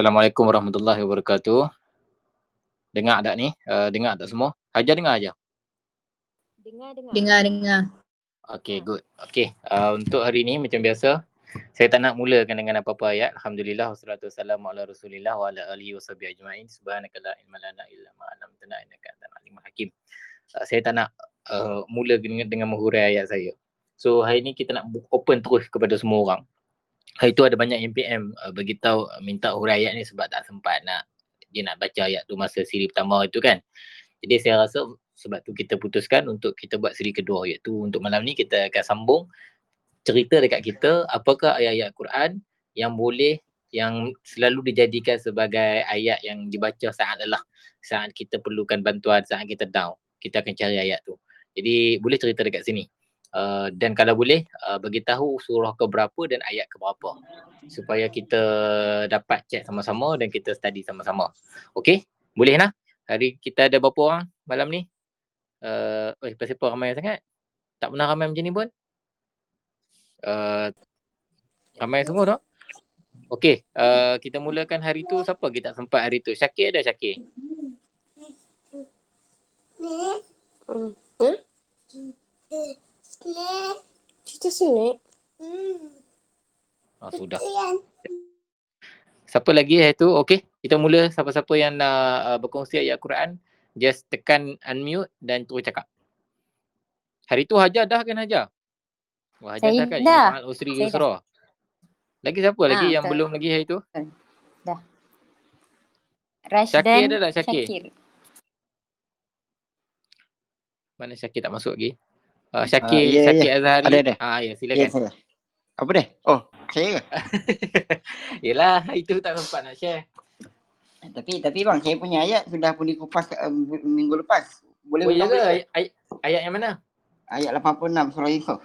Assalamualaikum warahmatullahi wabarakatuh. Dengar tak ni? Uh, dengar tak semua? Hajar dengar aja. Dengar, dengar. Dengar, dengar. Okay, good. Okay, uh, untuk hari ni macam biasa, saya tak nak mulakan dengan apa-apa ayat. Alhamdulillah wassalatu wassalamu ala Rasulillah wa ala alihi washabihi ajmain. Subhanaka la ilma lana illa ma 'allamtana innaka antal alimul hakim. Uh, saya tak nak uh, mula dengan, dengan menghurai ayat saya. So hari ni kita nak open terus kepada semua orang. Hari tu ada banyak yang PM uh, beritahu uh, minta hurai ayat ni sebab tak sempat nak dia nak baca ayat tu masa siri pertama itu kan. Jadi saya rasa sebab tu kita putuskan untuk kita buat siri kedua iaitu untuk malam ni kita akan sambung cerita dekat kita apakah ayat-ayat Quran yang boleh yang selalu dijadikan sebagai ayat yang dibaca saat lelah saat kita perlukan bantuan saat kita down. Kita akan cari ayat tu. Jadi boleh cerita dekat sini uh, dan kalau boleh uh, bagi tahu surah ke berapa dan ayat ke berapa supaya kita dapat cek sama-sama dan kita study sama-sama okey boleh nah hari kita ada berapa orang malam ni uh, eh siapa ramai sangat tak pernah ramai macam ni pun uh, ramai semua tak? Okey, uh, kita mulakan hari tu siapa kita tak sempat hari tu? Syakir ada Syakir? Hmm. Hmm? Cerita sini. Oh, sudah. Siapa lagi hari tu? Okey, kita mula siapa-siapa yang nak uh, berkongsi ayat Quran, just tekan unmute dan terus cakap. Hari tu Hajar dah kan Hajar? Wah, Hajar Saya dah kan? dah. Ingat Usri Saya Yusra. Lagi siapa lagi Ha, yang tak. belum lagi hari tu? Rashdan Syakir ada tak Syakir? Syakir. Mana Syakir tak masuk lagi? Uh, Syakir, Ah, ya, ya. Syakir Azhari. Ada, ada. Ah, ya, Ya, silakan. saya. Apa dia? Oh, saya ke? Yelah, itu tak sempat nak share. Tapi tapi bang, saya punya ayat sudah pun dikupas uh, minggu lepas. Boleh Oh, ya ke? Ay- ay- ayat yang mana? Ayat 86 surah Yusuf.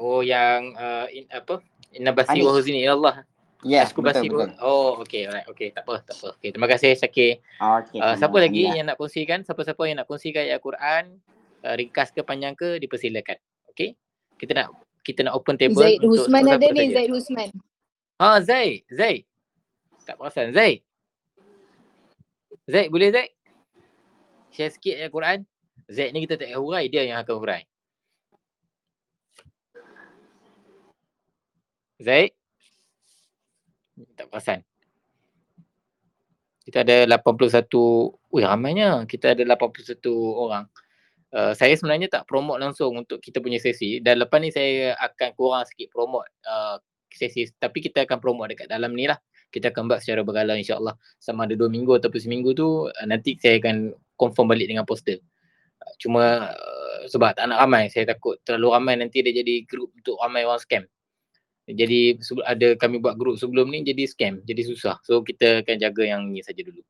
Oh, yang uh, in, apa? Inna basi wa huzni ilallah. Ya, Aku betul. Oh, okey, alright. Okey, tak apa, tak apa. Okey, terima kasih Syakir. Okay, Uh, siapa lagi yang nak kongsikan? Siapa-siapa yang nak kongsikan ayat Quran, uh, ringkas ke panjang ke, dipersilakan. Okey? Kita nak kita nak open table Zaid untuk Husman ada ni, saja. Zaid Husman. Ha, Zaid, Zaid. Tak perasan, Zaid. Zaid, boleh Zaid? Share sikit ayat Quran. Zaid ni kita tak payah hurai, dia yang akan hurai. Zaid? Tak perasan. Kita ada 81, wih ramainya. Kita ada 81 orang. Uh, saya sebenarnya tak promote langsung untuk kita punya sesi dan lepas ni saya akan kurang sikit promote uh, sesi tapi kita akan promote dekat dalam ni lah. Kita akan buat secara berkala insyaAllah sama ada dua minggu ataupun seminggu tu uh, nanti saya akan confirm balik dengan poster. Cuma uh, sebab tak nak ramai, saya takut terlalu ramai nanti dia jadi group untuk ramai orang scam. Jadi ada kami buat group sebelum ni jadi scam, jadi susah. So kita akan jaga yang ni saja dulu.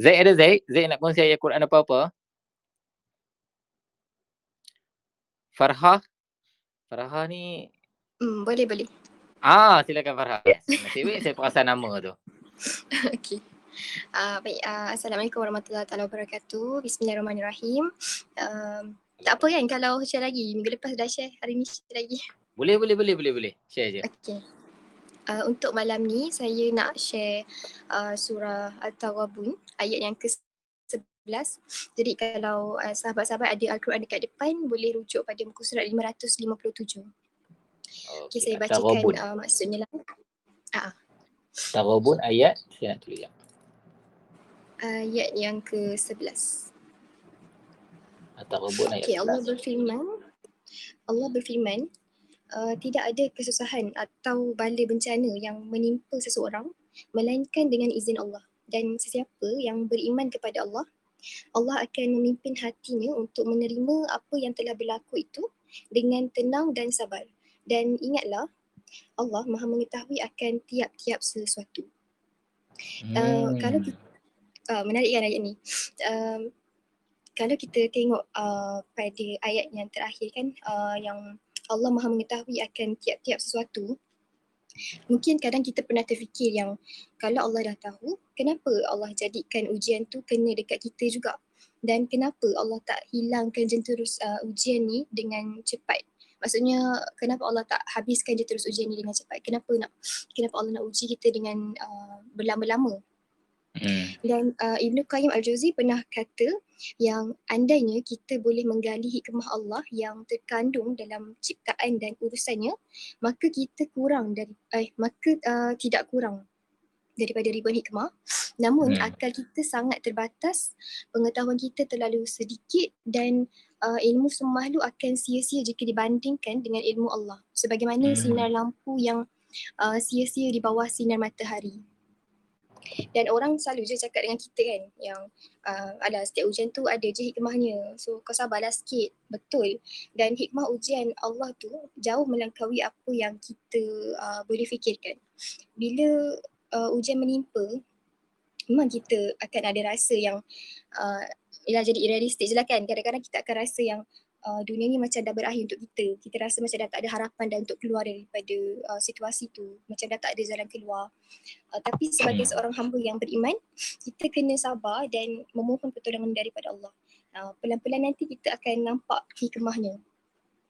Zaid ada Zaid? Zaid nak kongsi ayat Quran apa-apa? Farhah? Farhah ni Hmm, boleh, boleh. Ah, silakan Farhah. Yes. Nasib baik saya perasan nama tu. Okey. Uh, baik, uh, Assalamualaikum warahmatullahi taala wabarakatuh. Bismillahirrahmanirrahim. Um, tak apa kan kalau share lagi. Minggu lepas dah share, hari ni share lagi. Boleh, boleh, boleh, boleh, boleh. Share je. Okey. Uh, untuk malam ni saya nak share uh, surah Al-Tawabun ayat yang ke-11. Jadi kalau uh, sahabat-sahabat ada Al-Quran dekat depan boleh rujuk pada muka surat 557. Okey saya bacakan Tarabun. uh, maksudnya lah. Tarabun ayat. Saya nak tulis. Ayat yang ke-11. Tarabun ayat. Okey, Allah 11. berfirman Allah berfirman uh, tidak ada kesusahan atau bala bencana yang menimpa seseorang melainkan dengan izin Allah dan sesiapa yang beriman kepada Allah Allah akan memimpin hatinya untuk menerima apa yang telah berlaku itu dengan tenang dan sabar dan ingatlah Allah Maha mengetahui akan tiap-tiap sesuatu. Uh, kalau kita, uh, menarik kan ayat ni. Um, kalau kita tengok uh, pada ayat yang terakhir kan uh, yang Allah Maha mengetahui akan tiap-tiap sesuatu. Mungkin kadang kita pernah terfikir yang kalau Allah dah tahu, kenapa Allah jadikan ujian tu kena dekat kita juga? Dan kenapa Allah tak hilangkan jenterus uh, ujian ni dengan cepat? Maksudnya kenapa Allah tak habiskan dia terus ujian ni dengan cepat? Kenapa nak kenapa Allah nak uji kita dengan uh, berlama-lama? Hmm. Dan uh, Ibnu Qayyim Al-Jauzi pernah kata yang andainya kita boleh menggali hikmah Allah yang terkandung dalam ciptaan dan urusannya, maka kita kurang dari eh maka uh, tidak kurang daripada ribuan hikmah. Namun Hmm. akal kita sangat terbatas, pengetahuan kita terlalu sedikit dan uh, ilmu semua makhluk akan sia-sia jika dibandingkan dengan ilmu Allah. Sebagaimana Hmm. sinar lampu yang uh, sia-sia di bawah sinar matahari. Dan orang selalu je cakap dengan kita kan yang uh, alah setiap ujian tu ada je hikmahnya. So kau sabarlah sikit. Betul. Dan hikmah ujian Allah tu jauh melampaui apa yang kita uh, boleh fikirkan. Bila uh, ujian menimpa, memang kita akan ada rasa yang uh, ialah jadi realistik je lah kan. Kadang-kadang kita akan rasa yang uh, dunia ni macam dah berakhir untuk kita. Kita rasa macam dah tak ada harapan dah untuk keluar daripada uh, situasi tu. Macam dah tak ada jalan keluar. Uh, tapi sebagai Hmm. seorang hamba yang beriman, kita kena sabar dan memohon pertolongan daripada Allah. Uh, pelan-pelan nanti kita akan nampak hikmahnya.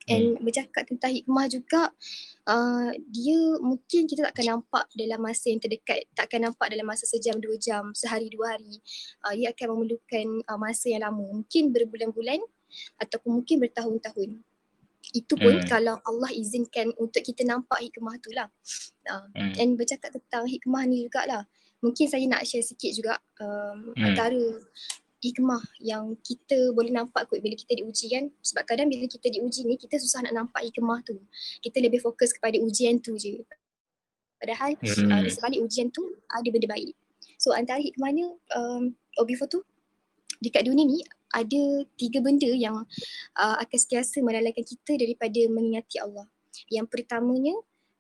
And bercakap tentang hikmah juga, uh, dia mungkin kita tak akan nampak dalam masa yang terdekat. Tak akan nampak dalam masa sejam, dua jam, sehari, dua hari. Uh, ia akan memerlukan uh, masa yang lama. Mungkin berbulan-bulan ataupun mungkin bertahun-tahun. Itu pun Hmm. kalau Allah izinkan untuk kita nampak hikmah tu lah. Uh, Hmm. and bercakap tentang hikmah ni jugalah. Mungkin saya nak share sikit juga um, Hmm. antara hikmah yang kita boleh nampak kot bila kita diuji kan. Sebab kadang bila kita diuji ni kita susah nak nampak hikmah tu. Kita lebih fokus kepada ujian tu je. Padahal Hmm. uh, di sebalik ujian tu ada benda baik. So antara hikmahnya um, oh before tu dekat dunia ni ada tiga benda yang uh, akan sentiasa melalaikan kita daripada mengingati Allah. Yang pertamanya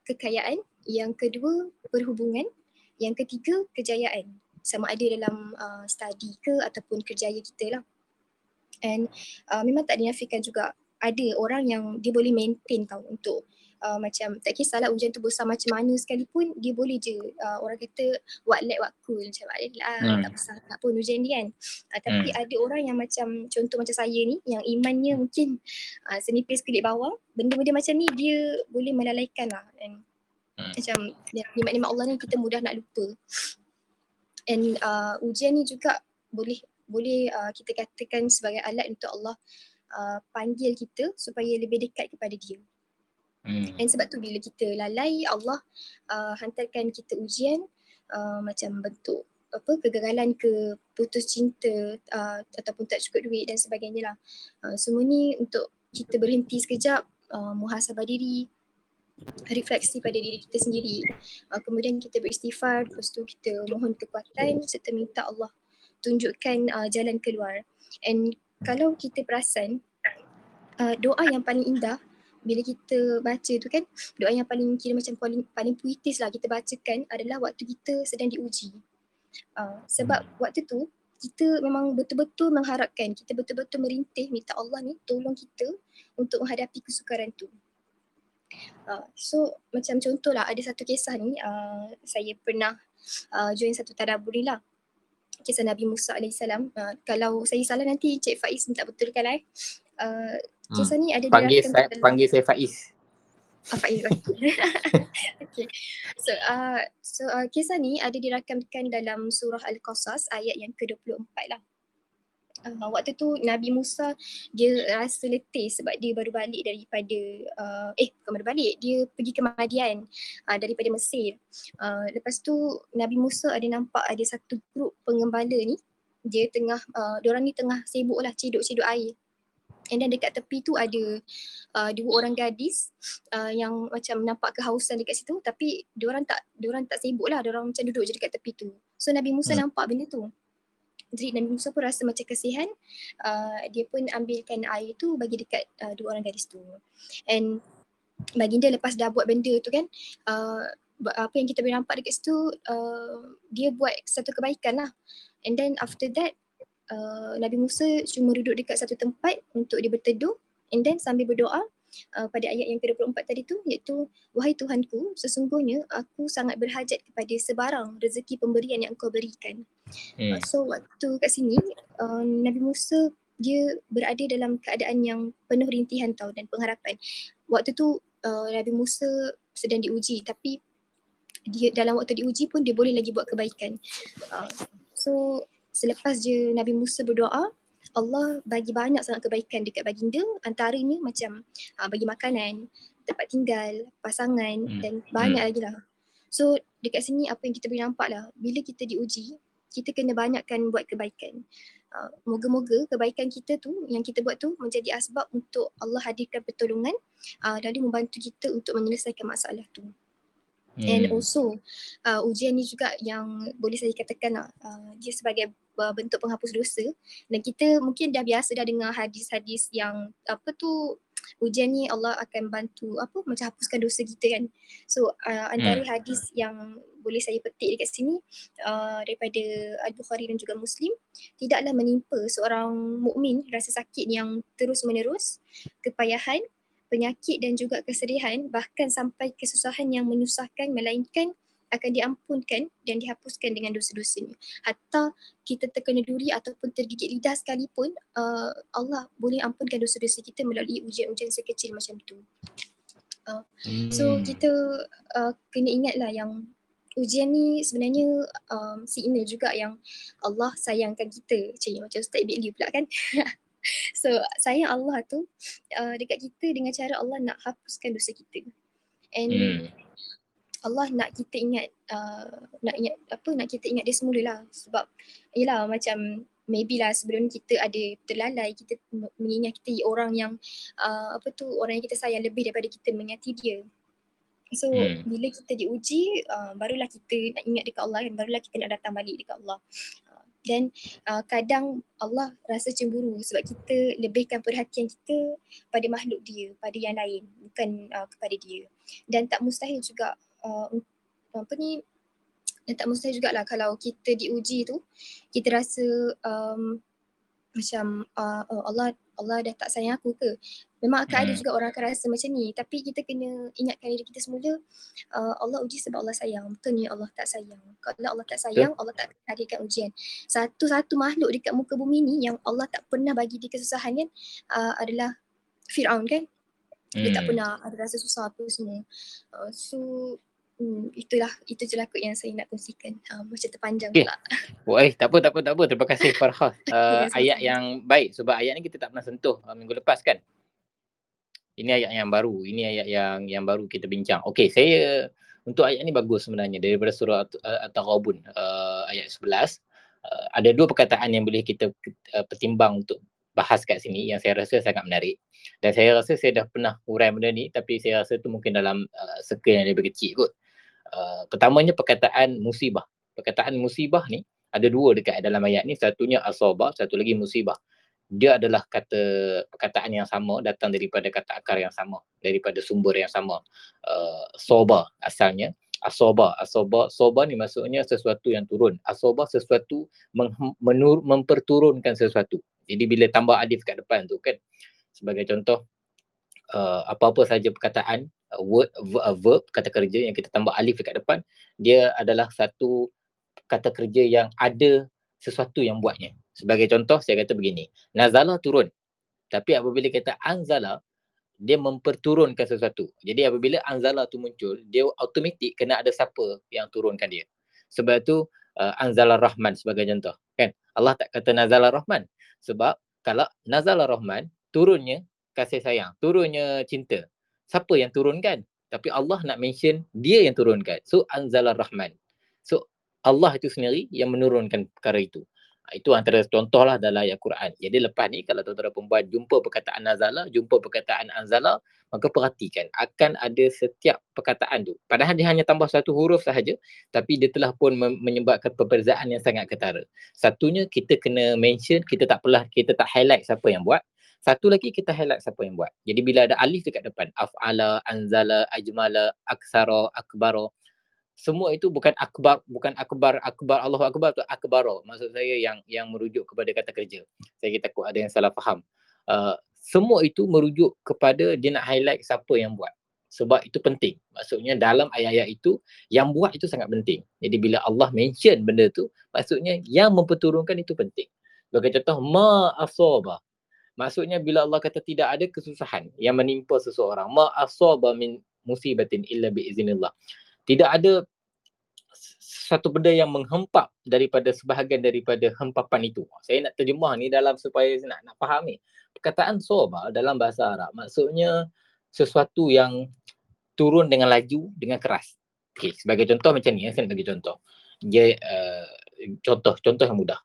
kekayaan, yang kedua perhubungan, yang ketiga kejayaan. Sama ada dalam uh, study ke ataupun kerjaya kita lah. And uh, memang tak dinafikan juga ada orang yang dia boleh maintain tau untuk uh, macam tak kisahlah ujian tu besar macam mana sekalipun dia boleh je uh, orang kata what let what cool macam lah. Hmm. tak besar tak pun ujian dia kan. Uh, tapi ada orang yang macam contoh macam saya ni yang imannya mungkin uh, senipis kulit bawang benda-benda macam ni dia boleh melalaikan lah. And Hmm. macam ya, nikmat-nikmat Allah ni kita mudah nak lupa. And uh, ujian ni juga boleh boleh uh, kita katakan sebagai alat untuk Allah uh, panggil kita supaya lebih dekat kepada dia Hmm. dan sebab tu bila kita lalai Allah uh, hantarkan kita ujian uh, macam bentuk apa kegagalan ke putus cinta uh, ataupun tak cukup duit dan sebagainya lah. Uh, semua ni untuk kita berhenti sekejap, uh, muhasabah diri, refleksi pada diri kita sendiri. Uh, kemudian kita beristighfar, lepas tu kita mohon kekuatan serta minta Allah tunjukkan uh, jalan keluar. And kalau kita perasan uh, doa yang paling indah bila kita baca tu kan doa yang paling kira macam paling paling puitis lah kita bacakan adalah waktu kita sedang diuji. Uh, sebab waktu tu kita memang betul-betul mengharapkan, kita betul-betul merintih minta Allah ni tolong kita untuk menghadapi kesukaran tu. Uh, so macam contoh lah ada satu kisah ni uh, saya pernah uh, join satu tadabbur ni lah. Kisah Nabi Musa AS. Uh, kalau saya salah nanti Cik Faiz minta betulkan lah eh. Uh, kisah ni ada Panggil saya, dalam- panggil saya Faiz. Ah, Faiz. okay. So, uh, so uh, kisah ni ada dirakamkan dalam surah Al-Qasas ayat yang ke-24 lah. Uh, waktu tu Nabi Musa dia rasa letih sebab dia baru balik daripada uh, eh bukan baru balik dia pergi ke Madian uh, daripada Mesir. Uh, lepas tu Nabi Musa ada nampak ada satu grup pengembala ni dia tengah uh, diorang ni tengah sibuk lah ciduk-ciduk air. And then dekat tepi tu ada uh, dua orang gadis uh, yang macam nampak kehausan dekat situ. Tapi diorang tak diorang tak sibuk lah. Diorang macam duduk je dekat tepi tu. So Nabi Musa Hmm. nampak benda tu. Jadi Nabi Musa pun rasa macam kasihan uh, dia pun ambilkan air tu bagi dekat uh, dua orang gadis tu. And baginda lepas dah buat benda tu kan uh, apa yang kita boleh nampak dekat situ uh, dia buat satu kebaikan lah. And then after that uh, Nabi Musa cuma duduk dekat satu tempat untuk dia berteduh and then sambil berdoa uh, pada ayat yang ke-24 tadi tu iaitu wahai Tuhanku sesungguhnya aku sangat berhajat kepada sebarang rezeki pemberian yang engkau berikan. Hmm. Uh, so waktu kat sini uh, Nabi Musa dia berada dalam keadaan yang penuh rintihan tau dan pengharapan. Waktu tu uh, Nabi Musa sedang diuji tapi dia dalam waktu diuji pun dia boleh lagi buat kebaikan. Uh, so selepas je Nabi Musa berdoa, Allah bagi banyak sangat kebaikan dekat baginda antaranya macam uh, bagi makanan, tempat tinggal, pasangan Hmm. dan banyak Hmm. lagi lah. So dekat sini apa yang kita boleh nampak lah bila kita diuji kita kena banyakkan buat kebaikan. Uh, moga-moga kebaikan kita tu yang kita buat tu menjadi asbab untuk Allah hadirkan pertolongan uh, dan dia membantu kita untuk menyelesaikan masalah tu. And Hmm. also uh, ujian ni juga yang boleh saya katakan uh, dia sebagai uh, bentuk penghapus dosa dan kita mungkin dah biasa dah dengar hadis-hadis yang apa tu ujian ni Allah akan bantu apa macam hapuskan dosa kita kan. So uh, antara Hmm. hadis yang boleh saya petik dekat sini uh, daripada Al-Bukhari dan juga Muslim tidaklah menimpa seorang mukmin rasa sakit yang terus-menerus, kepayahan penyakit dan juga kesedihan bahkan sampai kesusahan yang menyusahkan melainkan akan diampunkan dan dihapuskan dengan dosa-dosanya. Hatta kita terkena duri ataupun tergigit lidah sekalipun uh, Allah boleh ampunkan dosa-dosa kita melalui ujian-ujian sekecil macam tu. So Hmm. kita uh, kena ingatlah yang ujian ni sebenarnya um, signal juga yang Allah sayangkan kita. Cik macam Ustaz Ibn pula kan. so sayang Allah tu uh, dekat kita dengan cara Allah nak hapuskan dosa kita. And Hmm. Allah nak kita ingat uh, nak ingat apa nak kita ingat dia semula lah sebab yelah macam maybe lah sebelum ni kita ada terlalai kita mengingat kita orang yang uh, apa tu orang yang kita sayang lebih daripada kita mengingati dia. So Hmm. bila kita diuji uh, barulah kita nak ingat dekat Allah kan barulah kita nak datang balik dekat Allah. Uh, Dan uh, kadang Allah rasa cemburu sebab kita lebihkan perhatian kita pada makhluk dia, pada yang lain bukan uh, kepada dia. Dan tak mustahil juga uh, apa ni dan tak mustahil jugalah kalau kita diuji tu kita rasa um, macam uh, oh Allah Allah dah tak sayang aku ke? Memang akan ada Hmm. juga orang akan rasa macam ni. Tapi kita kena ingatkan diri kita semula uh, Allah uji sebab Allah sayang. Bukannya Allah tak sayang. Kalau Allah tak sayang Allah tak hadirkan ujian. Satu-satu makhluk dekat muka bumi ni yang Allah tak pernah bagi dia kesusahan kan uh, adalah Fir'aun kan? Dia tak Hmm. pernah ada rasa susah apa semua. Uh, so hmm, itulah itu je lah yang saya nak kongsikan. Uh, macam terpanjang Okay. pula. Oh, eh, tak apa, tak apa, tak apa. Terima kasih Farhah. Uh, sama-sama. ayat yang baik sebab ayat ni kita tak pernah sentuh uh, minggu lepas kan. Ini ayat yang baru. Ini ayat yang yang baru kita bincang. Okey, saya untuk ayat ni bagus sebenarnya daripada surah At- At-Taghabun uh, ayat 11. Uh, ada dua perkataan yang boleh kita uh, pertimbang untuk bahas kat sini yang saya rasa sangat menarik. Dan saya rasa saya dah pernah urai benda ni tapi saya rasa tu mungkin dalam uh, circle yang lebih kecil kot. Uh, pertamanya perkataan musibah. Perkataan musibah ni ada dua dekat dalam ayat ni. Satunya asabah, satu lagi musibah. Dia adalah kata perkataan yang sama datang daripada kata akar yang sama, daripada sumber yang sama. Uh, soba asalnya. Asoba, asoba, soba ni maksudnya sesuatu yang turun. Asoba sesuatu meng- menur, memperturunkan sesuatu. Jadi bila tambah alif kat depan tu kan, sebagai contoh, uh, apa-apa saja perkataan, uh, word, v- uh, verb, kata kerja yang kita tambah alif dekat depan, dia adalah satu kata kerja yang ada sesuatu yang buatnya. Sebagai contoh, saya kata begini, nazala turun. Tapi apabila kita anzala, dia memperturunkan sesuatu. Jadi apabila anzala tu muncul, dia automatik kena ada siapa yang turunkan dia. Sebab tu uh, anzala rahman sebagai contoh. Kan? Allah tak kata nazala rahman. Sebab kalau nazala rahman, turunnya kasih sayang, turunnya cinta. Siapa yang turunkan? Tapi Allah nak mention dia yang turunkan. So anzala rahman. So Allah itu sendiri yang menurunkan perkara itu. Ha, Itu antara contoh lah dalam ayat Quran. Jadi lepas ni kalau tuan-tuan perempuan jumpa perkataan nazala, jumpa perkataan anzala, maka perhatikan akan ada setiap perkataan tu. Padahal dia hanya tambah satu huruf sahaja, tapi dia telah pun menyebabkan perbezaan yang sangat ketara. Satunya kita kena mention, kita tak perlah, kita tak highlight siapa yang buat. Satu lagi kita highlight siapa yang buat. Jadi bila ada alif dekat depan, af'ala, anzala, ajmala, aksara, akbara, semua itu bukan akbar bukan akbar akbar Allahu akbar tu akbaro. Maksud saya yang yang merujuk kepada kata kerja. Saya takut ada yang salah faham. Uh, semua itu merujuk kepada dia nak highlight siapa yang buat. Sebab itu penting. Maksudnya dalam ayat-ayat itu yang buat itu sangat penting. Jadi bila Allah mention benda tu maksudnya yang memperturunkan itu penting. Sebagai contoh ma Maksudnya bila Allah kata tidak ada kesusahan yang menimpa seseorang, ma asaba min musibatin illa bi iznillah. Tidak ada satu benda yang menghempap daripada sebahagian daripada hempapan itu. Saya nak terjemah ni dalam supaya nak nak faham ni. Perkataan soba dalam bahasa Arab maksudnya sesuatu yang turun dengan laju dengan keras. Okey, sebagai contoh macam ni, ya, saya nak bagi contoh. Dia uh, contoh contoh yang mudah.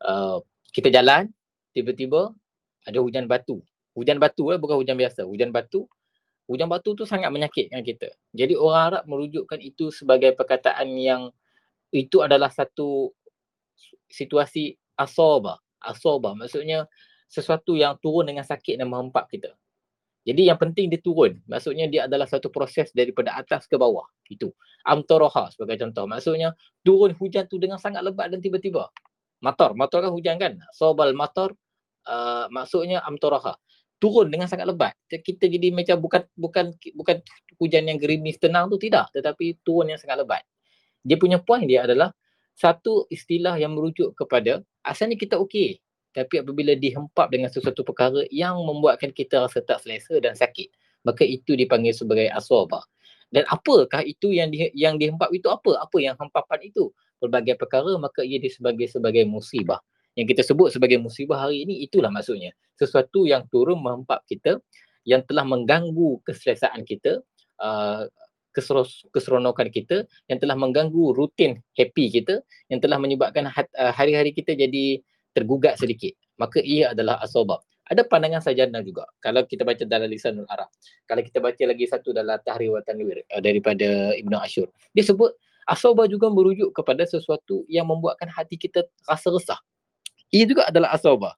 Uh, kita jalan tiba-tiba ada hujan batu. Hujan batu eh bukan hujan biasa, hujan batu. Hujan batu tu sangat menyakitkan kita. Jadi orang Arab merujukkan itu sebagai perkataan yang itu adalah satu situasi asoba. Asoba maksudnya sesuatu yang turun dengan sakit dan menghempap kita. Jadi yang penting dia turun. Maksudnya dia adalah satu proses daripada atas ke bawah. Itu. Amtoroha sebagai contoh. Maksudnya turun hujan tu dengan sangat lebat dan tiba-tiba. Mator. Mator kan hujan kan? Sobal mator uh, maksudnya amtoroha. Turun dengan sangat lebat. Kita jadi macam bukan bukan bukan hujan yang gerimis tenang tu tidak. Tetapi turun yang sangat lebat dia punya point dia adalah satu istilah yang merujuk kepada asalnya kita okey tapi apabila dihempap dengan sesuatu perkara yang membuatkan kita rasa tak selesa dan sakit maka itu dipanggil sebagai aswaba dan apakah itu yang di, yang dihempap itu apa apa yang hempapan itu pelbagai perkara maka ia disebut sebagai musibah yang kita sebut sebagai musibah hari ini itulah maksudnya. Sesuatu yang turun menghempap kita yang telah mengganggu keselesaan kita uh, keseronokan kita yang telah mengganggu rutin happy kita yang telah menyebabkan uh, hari-hari kita jadi tergugat sedikit. Maka ia adalah asabab ada pandangan sajana juga. Kalau kita baca dalam lisanul arab kalau kita baca lagi satu dalam tahrir wa tanwir uh, daripada ibnu asyur dia sebut asabah juga merujuk kepada sesuatu yang membuatkan hati kita rasa resah ia juga adalah asabah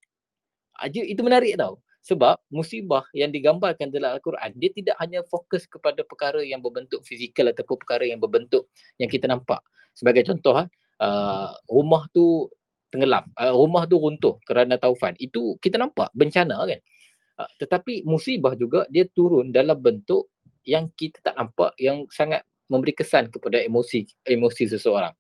itu menarik tau sebab musibah yang digambarkan dalam Al-Quran, dia tidak hanya fokus kepada perkara yang berbentuk fizikal ataupun perkara yang berbentuk yang kita nampak. Sebagai contoh, uh, rumah tu tenggelam, uh, rumah tu runtuh kerana taufan. Itu kita nampak bencana kan. Uh, tetapi musibah juga dia turun dalam bentuk yang kita tak nampak yang sangat memberi kesan kepada emosi emosi seseorang.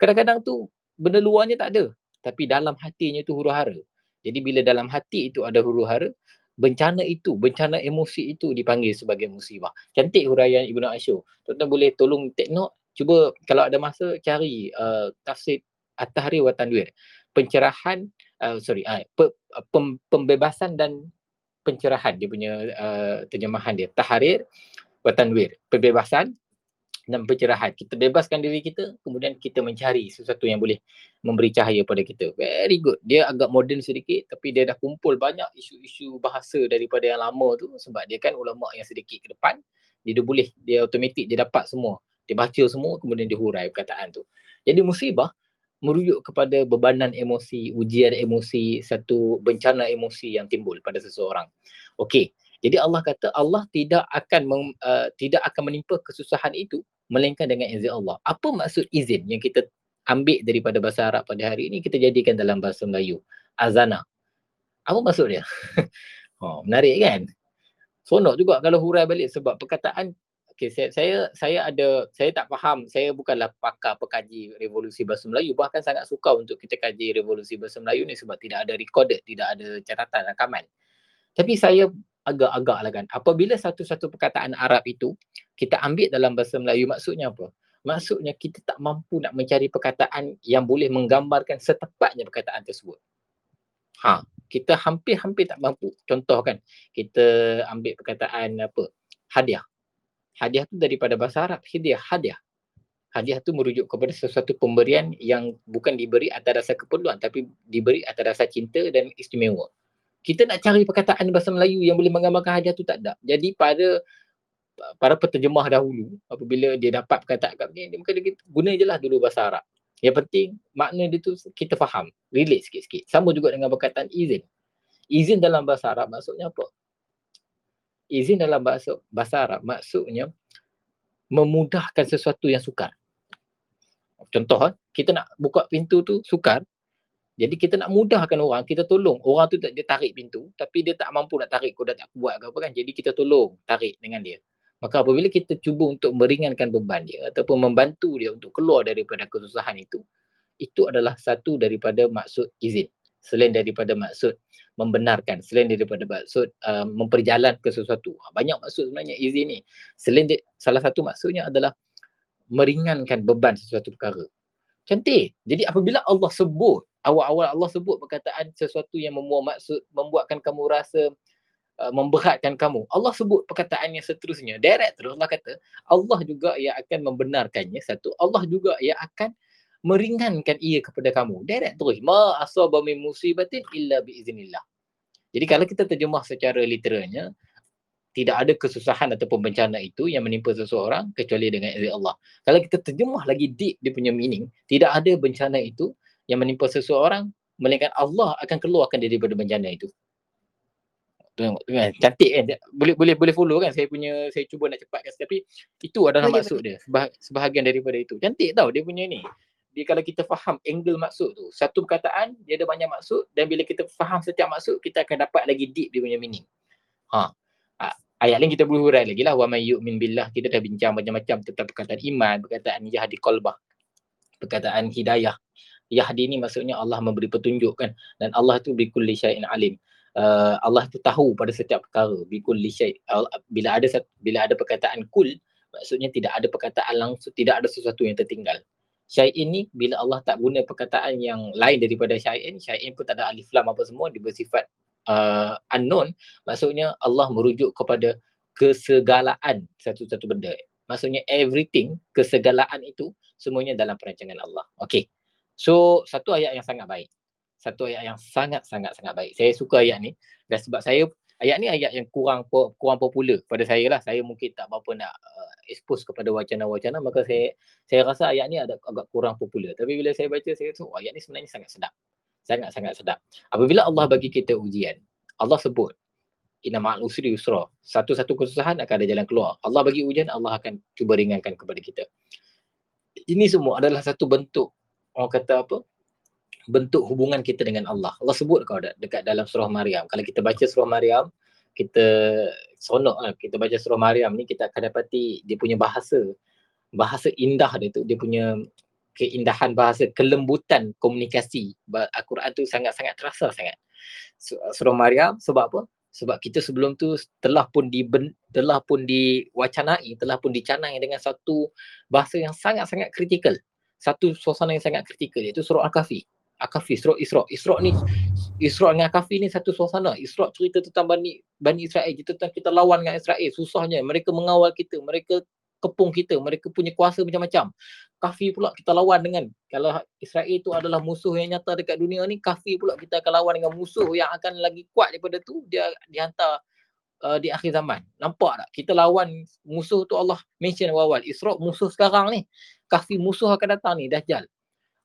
Kadang-kadang tu benda luarnya tak ada tapi dalam hatinya tu huru hara. Jadi bila dalam hati itu ada huru hara, bencana itu, bencana emosi itu dipanggil sebagai musibah. Cantik huraian Ibnu Asyur. Tuan-tuan boleh tolong take note. Cuba kalau ada masa cari uh, tafsir At-Tahrir wa Tanwir. Pencerahan, uh, sorry, uh, pe, pem, pembebasan dan pencerahan dia punya uh, terjemahan dia. Tahrir wa Tanwir. Pembebasan dan pencerahan. Kita bebaskan diri kita, kemudian kita mencari sesuatu yang boleh memberi cahaya pada kita. Very good. Dia agak moden sedikit tapi dia dah kumpul banyak isu-isu bahasa daripada yang lama tu sebab dia kan ulama yang sedikit ke depan. Dia dah boleh, dia automatik dia dapat semua. Dia baca semua kemudian dia hurai perkataan tu. Jadi musibah merujuk kepada bebanan emosi, ujian emosi, satu bencana emosi yang timbul pada seseorang. Okey. Jadi Allah kata Allah tidak akan mem, uh, tidak akan menimpa kesusahan itu melainkan dengan izin Allah. Apa maksud izin yang kita ambil daripada bahasa Arab pada hari ini kita jadikan dalam bahasa Melayu? Azana. Apa maksud dia? oh, menarik kan? Sonok juga kalau hurai balik sebab perkataan Okay, saya, saya saya ada saya tak faham saya bukanlah pakar pekaji revolusi bahasa Melayu bahkan sangat suka untuk kita kaji revolusi bahasa Melayu ni sebab tidak ada recorded tidak ada catatan rakaman tapi saya agak-agak lah kan. Apabila satu-satu perkataan Arab itu kita ambil dalam bahasa Melayu maksudnya apa? Maksudnya kita tak mampu nak mencari perkataan yang boleh menggambarkan setepatnya perkataan tersebut. Ha, kita hampir-hampir tak mampu. Contoh kan, kita ambil perkataan apa? Hadiah. Hadiah tu daripada bahasa Arab, hadiah, hadiah. Hadiah tu merujuk kepada sesuatu pemberian yang bukan diberi atas dasar keperluan tapi diberi atas dasar cinta dan istimewa kita nak cari perkataan bahasa Melayu yang boleh menggambarkan hadiah tu tak ada. Jadi pada para penterjemah dahulu apabila dia dapat perkataan kat ni mungkin dia guna je lah dulu bahasa Arab. Yang penting makna dia tu kita faham, relate sikit-sikit. Sama juga dengan perkataan izin. Izin dalam bahasa Arab maksudnya apa? Izin dalam bahasa bahasa Arab maksudnya memudahkan sesuatu yang sukar. Contoh, kita nak buka pintu tu sukar, jadi kita nak mudahkan orang, kita tolong. Orang tu dia tarik pintu tapi dia tak mampu nak tarik, kau dah tak kuat ke apa kan. Jadi kita tolong tarik dengan dia. Maka apabila kita cuba untuk meringankan beban dia ataupun membantu dia untuk keluar daripada kesusahan itu, itu adalah satu daripada maksud izin. selain daripada maksud membenarkan selain daripada maksud uh, memperjalan ke sesuatu Ha, banyak maksud sebenarnya izin ni selain di, salah satu maksudnya adalah meringankan beban sesuatu perkara cantik jadi apabila Allah sebut awal-awal Allah sebut perkataan sesuatu yang membuat maksud membuatkan kamu rasa uh, memberatkan kamu Allah sebut perkataan yang seterusnya direct terus Allah kata Allah juga yang akan membenarkannya satu Allah juga yang akan meringankan ia kepada kamu. Direct terus. Ma asaba min musibatin illa biiznillah. Jadi kalau kita terjemah secara literalnya, tidak ada kesusahan ataupun bencana itu yang menimpa seseorang kecuali dengan izin Allah. Kalau kita terjemah lagi deep dia punya meaning, tidak ada bencana itu yang menimpa seseorang melainkan Allah akan keluarkan dia daripada bencana itu. Tengok tu kan? Cantik kan? Boleh boleh boleh follow kan? Saya punya saya cuba nak cepatkan. Tapi itu adalah Boleh, maksud dia. Sebah, sebahagian daripada itu. Cantik tau dia punya ni. Dia kalau kita faham angle maksud tu satu perkataan dia ada banyak maksud dan bila kita faham setiap maksud kita akan dapat lagi deep dia punya meaning. Ha. Ah, ayat lain kita boleh hurai lagi lah. Wa may yu'min billah kita dah bincang macam-macam tentang perkataan iman perkataan yahdi qalbah perkataan hidayah yahdi ni maksudnya Allah memberi petunjuk kan. Dan Allah tu bi kulli syai'in alim. Uh, Allah tu tahu pada setiap perkara. Bi kulli syai' bila ada bila ada perkataan kul maksudnya tidak ada perkataan langsung tidak ada sesuatu yang tertinggal. Syai'in ni bila Allah tak guna perkataan yang lain daripada syai'in syai'in pun tak ada alif lam apa semua dia bersifat uh, unknown. Maksudnya Allah merujuk kepada kesegalaan satu-satu benda. Maksudnya everything kesegalaan itu semuanya dalam perancangan Allah. Okey so satu ayat yang sangat baik. Satu ayat yang sangat sangat sangat baik. Saya suka ayat ni. Dan sebab saya ayat ni ayat yang kurang kurang popular pada saya lah. Saya mungkin tak berapa nak uh, expose kepada wacana-wacana maka saya saya rasa ayat ni ada agak kurang popular. Tapi bila saya baca saya rasa oh, ayat ni sebenarnya sangat sedap. Sangat-sangat sedap. Apabila Allah bagi kita ujian Allah sebut inna ma'al usri yusra. Satu-satu kesusahan akan ada jalan keluar. Allah bagi ujian Allah akan cuba ringankan kepada kita. Ini semua adalah satu bentuk orang kata apa bentuk hubungan kita dengan Allah. Allah sebut kau dah dekat dalam surah Maryam. Kalau kita baca surah Maryam, kita sonok lah. Kita baca surah Maryam ni kita akan dapati dia punya bahasa. Bahasa indah dia tu. Dia punya keindahan bahasa, kelembutan komunikasi. Al-Quran tu sangat-sangat terasa sangat. Su- Surah Maryam sebab apa? Sebab kita sebelum tu telah pun diben, telah pun diwacanai, telah pun dicanai dengan satu bahasa yang sangat-sangat kritikal. Satu suasana yang sangat kritikal iaitu surah Al-Kahfi. Al-Kahfi, surah Isra. Isra ni Isra dengan Al-Kahfi ni satu suasana. Isra cerita tentang Bani Bani Israel, cerita tentang kita lawan dengan Israel. Susahnya mereka mengawal kita, mereka kepung kita, mereka punya kuasa macam-macam. Kahfi pula kita lawan dengan kalau Israel itu adalah musuh yang nyata dekat dunia ni, Kahfi pula kita akan lawan dengan musuh yang akan lagi kuat daripada tu, dia dihantar uh, di akhir zaman. Nampak tak? Kita lawan musuh tu Allah mention awal-awal. Isra musuh sekarang ni. Kahfi musuh akan datang ni, Dajjal.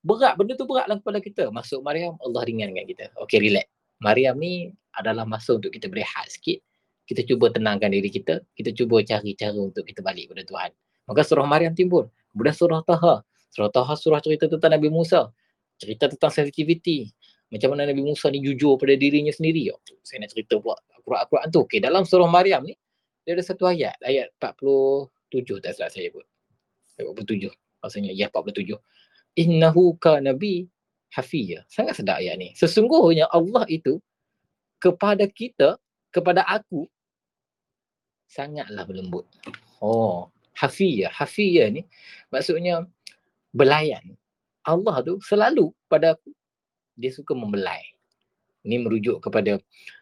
Berat, benda tu berat dalam kepala kita. Masuk Maryam, Allah ringankan kita. Okay, relax. Maryam ni adalah masa untuk kita berehat sikit. Kita cuba tenangkan diri kita. Kita cuba cari cara untuk kita balik kepada Tuhan. Maka surah Maryam timbul. Kemudian surah Taha. Surah Taha surah cerita tentang Nabi Musa. Cerita tentang sensitivity. Macam mana Nabi Musa ni jujur pada dirinya sendiri. Oh, saya nak cerita pula Al-Quran tu. Okay, dalam surah Maryam ni, dia ada satu ayat. Ayat 47 tak salah saya. Ayat 47. Maksudnya, ya 47 innahu kana bi hafiya. Sangat sedap ayat ni. Sesungguhnya Allah itu kepada kita, kepada aku sangatlah berlembut. Oh, hafiya. Hafiya ni maksudnya belayan. Allah tu selalu pada aku dia suka membelai. Ni merujuk kepada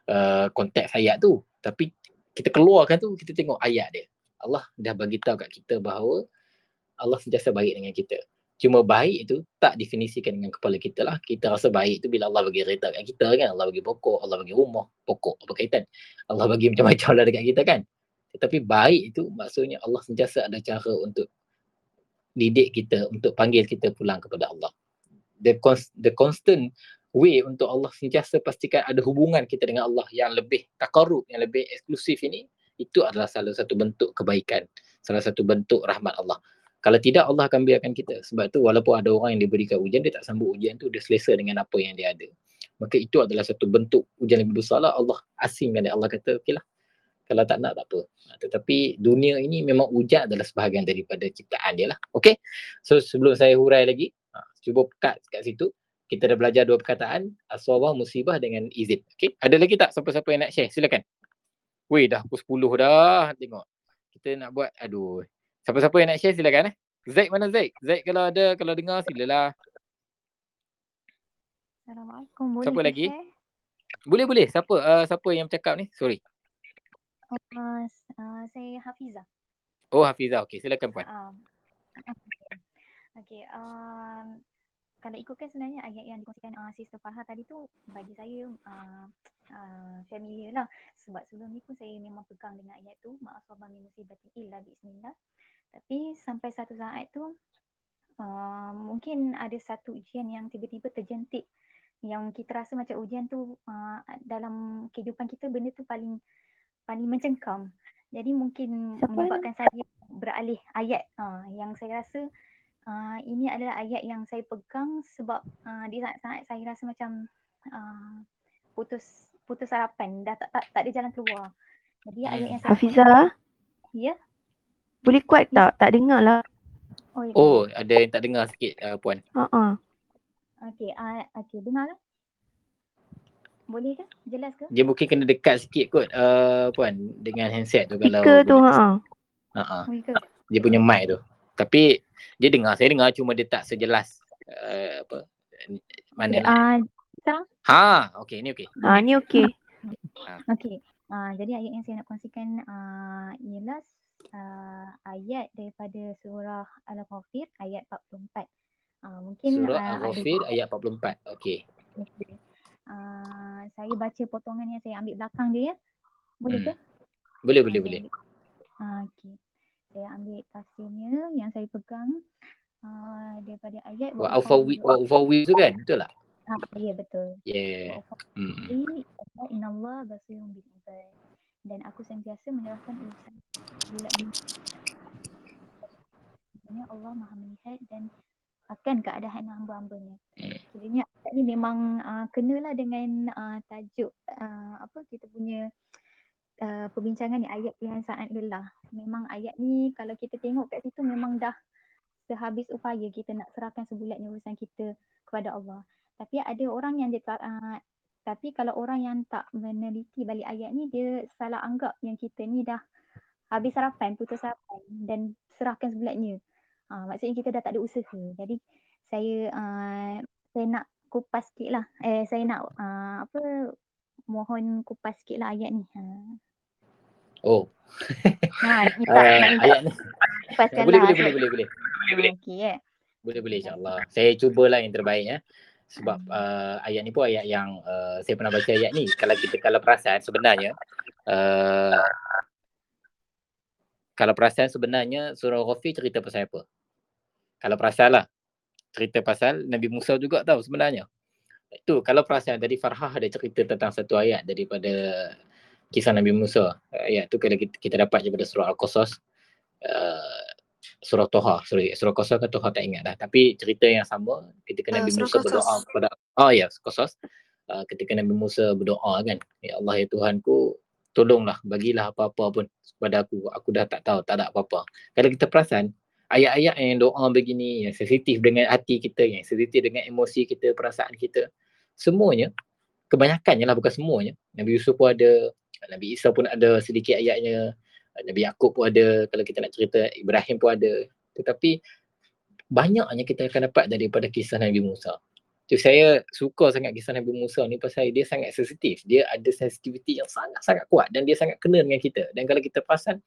uh, konteks ayat tu. Tapi kita keluarkan tu kita tengok ayat dia. Allah dah bagi tahu kat kita bahawa Allah sentiasa baik dengan kita. Cuma baik itu tak definisikan dengan kepala kita lah. Kita rasa baik itu bila Allah bagi kereta kat kita kan. Allah bagi pokok, Allah bagi rumah. Pokok apa kaitan? Allah bagi macam-macam lah dekat kita kan. Tetapi baik itu maksudnya Allah sentiasa ada cara untuk didik kita, untuk panggil kita pulang kepada Allah. The, cons- the constant way untuk Allah sentiasa pastikan ada hubungan kita dengan Allah yang lebih takarub, yang lebih eksklusif ini, itu adalah salah satu bentuk kebaikan. Salah satu bentuk rahmat Allah. Kalau tidak Allah akan biarkan kita. Sebab tu walaupun ada orang yang diberikan ujian, dia tak sambut ujian tu, dia selesa dengan apa yang dia ada. Maka itu adalah satu bentuk ujian yang besar lah. Allah asingkan dia. Allah kata, okey lah. Kalau tak nak, tak apa. Ha, Tetapi dunia ini memang ujian adalah sebahagian daripada ciptaan dia lah. Okay? So sebelum saya hurai lagi, ha, cuba cut kat situ. kita dah belajar dua perkataan, aswabah, musibah dengan izin. Okay, ada lagi tak siapa-siapa yang nak share? Silakan. Weh, dah pukul 10 dah. Tengok. Kita nak buat, aduh. Siapa-siapa yang nak share silakan eh. Zaid mana Zaid? Zaid kalau ada, kalau dengar silalah. Assalamualaikum. Boleh Siapa lagi? share? Boleh boleh. Siapa uh, siapa yang bercakap ni? Sorry. Uh, uh, saya Hafizah. Oh Hafizah. Okey, silakan puan. Um, okay. Um, kalau ikutkan sebenarnya ayat yang dikongsikan uh, Sister Farha tadi tu bagi saya uh, uh, familiar lah. Sebab sebelum ni pun saya memang pegang dengan ayat tu. Ma'asabah min musibatin illa bismillah. Tapi sampai satu saat tu uh, mungkin ada satu ujian yang tiba-tiba terjentik yang kita rasa macam ujian tu uh, dalam kehidupan kita benda tu paling paling mencengkam. Jadi mungkin Siapa menyebabkan saya beralih ayat uh, yang saya rasa uh, ini adalah ayat yang saya pegang sebab uh, di saat-saat saya rasa macam uh, putus putus harapan dah tak, tak tak ada jalan keluar. Jadi ayat yang saya Hafizah, Ya. Boleh kuat tak? Tak dengar lah. Oh, ya. Oh, ada yang tak dengar sikit uh, puan. Ha Okey, uh, okey dengar kan? Boleh ke? Jelas ke? Dia mungkin kena dekat sikit kot uh, puan dengan handset tu kalau Speaker tu ha. Ha Boleh ke? Dia punya mic tu. Tapi dia dengar, saya dengar cuma dia tak sejelas uh, apa mana Okay, nak. uh, Ha, okey ni okey. Ha ni okey. Okey. Uh, jadi ayat yang saya nak kongsikan uh, ialah uh, ayat daripada surah Al-Ghafir ayat 44. Uh, mungkin Surah uh, ada Al-Ghafir ayat 44. Okey. Okey. Uh, saya baca potongan yang saya ambil belakang dia ya. Boleh Hmm. ke? Boleh Ah, boleh boleh. Ah, okey. Saya ambil tafsirnya yang saya pegang uh, daripada ayat Wa ufawi wa ufawi tu kan? Betul tak? Ah, ya betul. Yeah. Hmm. inna Allah basirun bil ibad. Dan aku sentiasa menyerahkan urusan ini. Sebenarnya Allah Maha melihat dan akan keadaan hamba-hambanya. Hmm. Sebenarnya ni memang uh, kenalah dengan uh, tajuk uh, apa kita punya uh, perbincangan ni ayat Tuhan saat lelah. Memang ayat ni kalau kita tengok kat situ memang dah sehabis upaya kita nak serahkan sebulatnya urusan kita kepada Allah. Tapi ada orang yang dia uh, tapi kalau orang yang tak meneliti balik ayat ni dia salah anggap yang kita ni dah habis harapan, putus harapan dan serahkan sebulatnya. Uh, maksudnya kita dah tak ada usaha. Jadi saya uh, saya nak kupas sikit lah. Eh saya nak uh, apa mohon kupas sikit lah ayat ni. Ha. Oh, Ha, minta, uh, minta ayat ni. kupaskan Boleh lah. boleh boleh boleh boleh. Okey eh. Boleh boleh insyaAllah. Saya cubalah yang terbaik ya. Sebab uh, ayat ni pun ayat yang uh, saya pernah baca ayat ni. Kalau kita kalau perasan sebenarnya uh, kalau perasan sebenarnya surah Ghafir cerita pasal apa? Kalau perasan lah. Cerita pasal Nabi Musa juga tahu sebenarnya. Itu kalau perasan tadi Farhah ada cerita tentang satu ayat daripada kisah Nabi Musa. Ayat tu kalau kita, kita dapat daripada surah Al-Qasas. Uh, surah Toha, sorry, surah Qasas ke Toha tak ingat dah. Tapi cerita yang sama ketika Ah, Nabi surah Musa berdoa kepada Oh ya, Qasas. Uh, ketika Nabi Musa berdoa kan, ya Allah ya Tuhanku, tolonglah bagilah apa-apa pun kepada aku. Aku dah tak tahu, tak ada apa-apa. Kalau kita perasan, ayat-ayat yang doa begini, yang sensitif dengan hati kita, yang sensitif dengan emosi kita, perasaan kita, semuanya, kebanyakannya lah bukan semuanya. Nabi Yusuf pun ada, Nabi Isa pun ada sedikit ayatnya, Nabi Yaakob pun ada, kalau kita nak cerita Ibrahim pun ada. Tetapi banyaknya kita akan dapat daripada kisah Nabi Musa. So, saya suka sangat kisah Nabi Musa ni pasal dia sangat sensitif. Dia ada sensitivity yang sangat-sangat kuat dan dia sangat kena dengan kita. Dan kalau kita perasan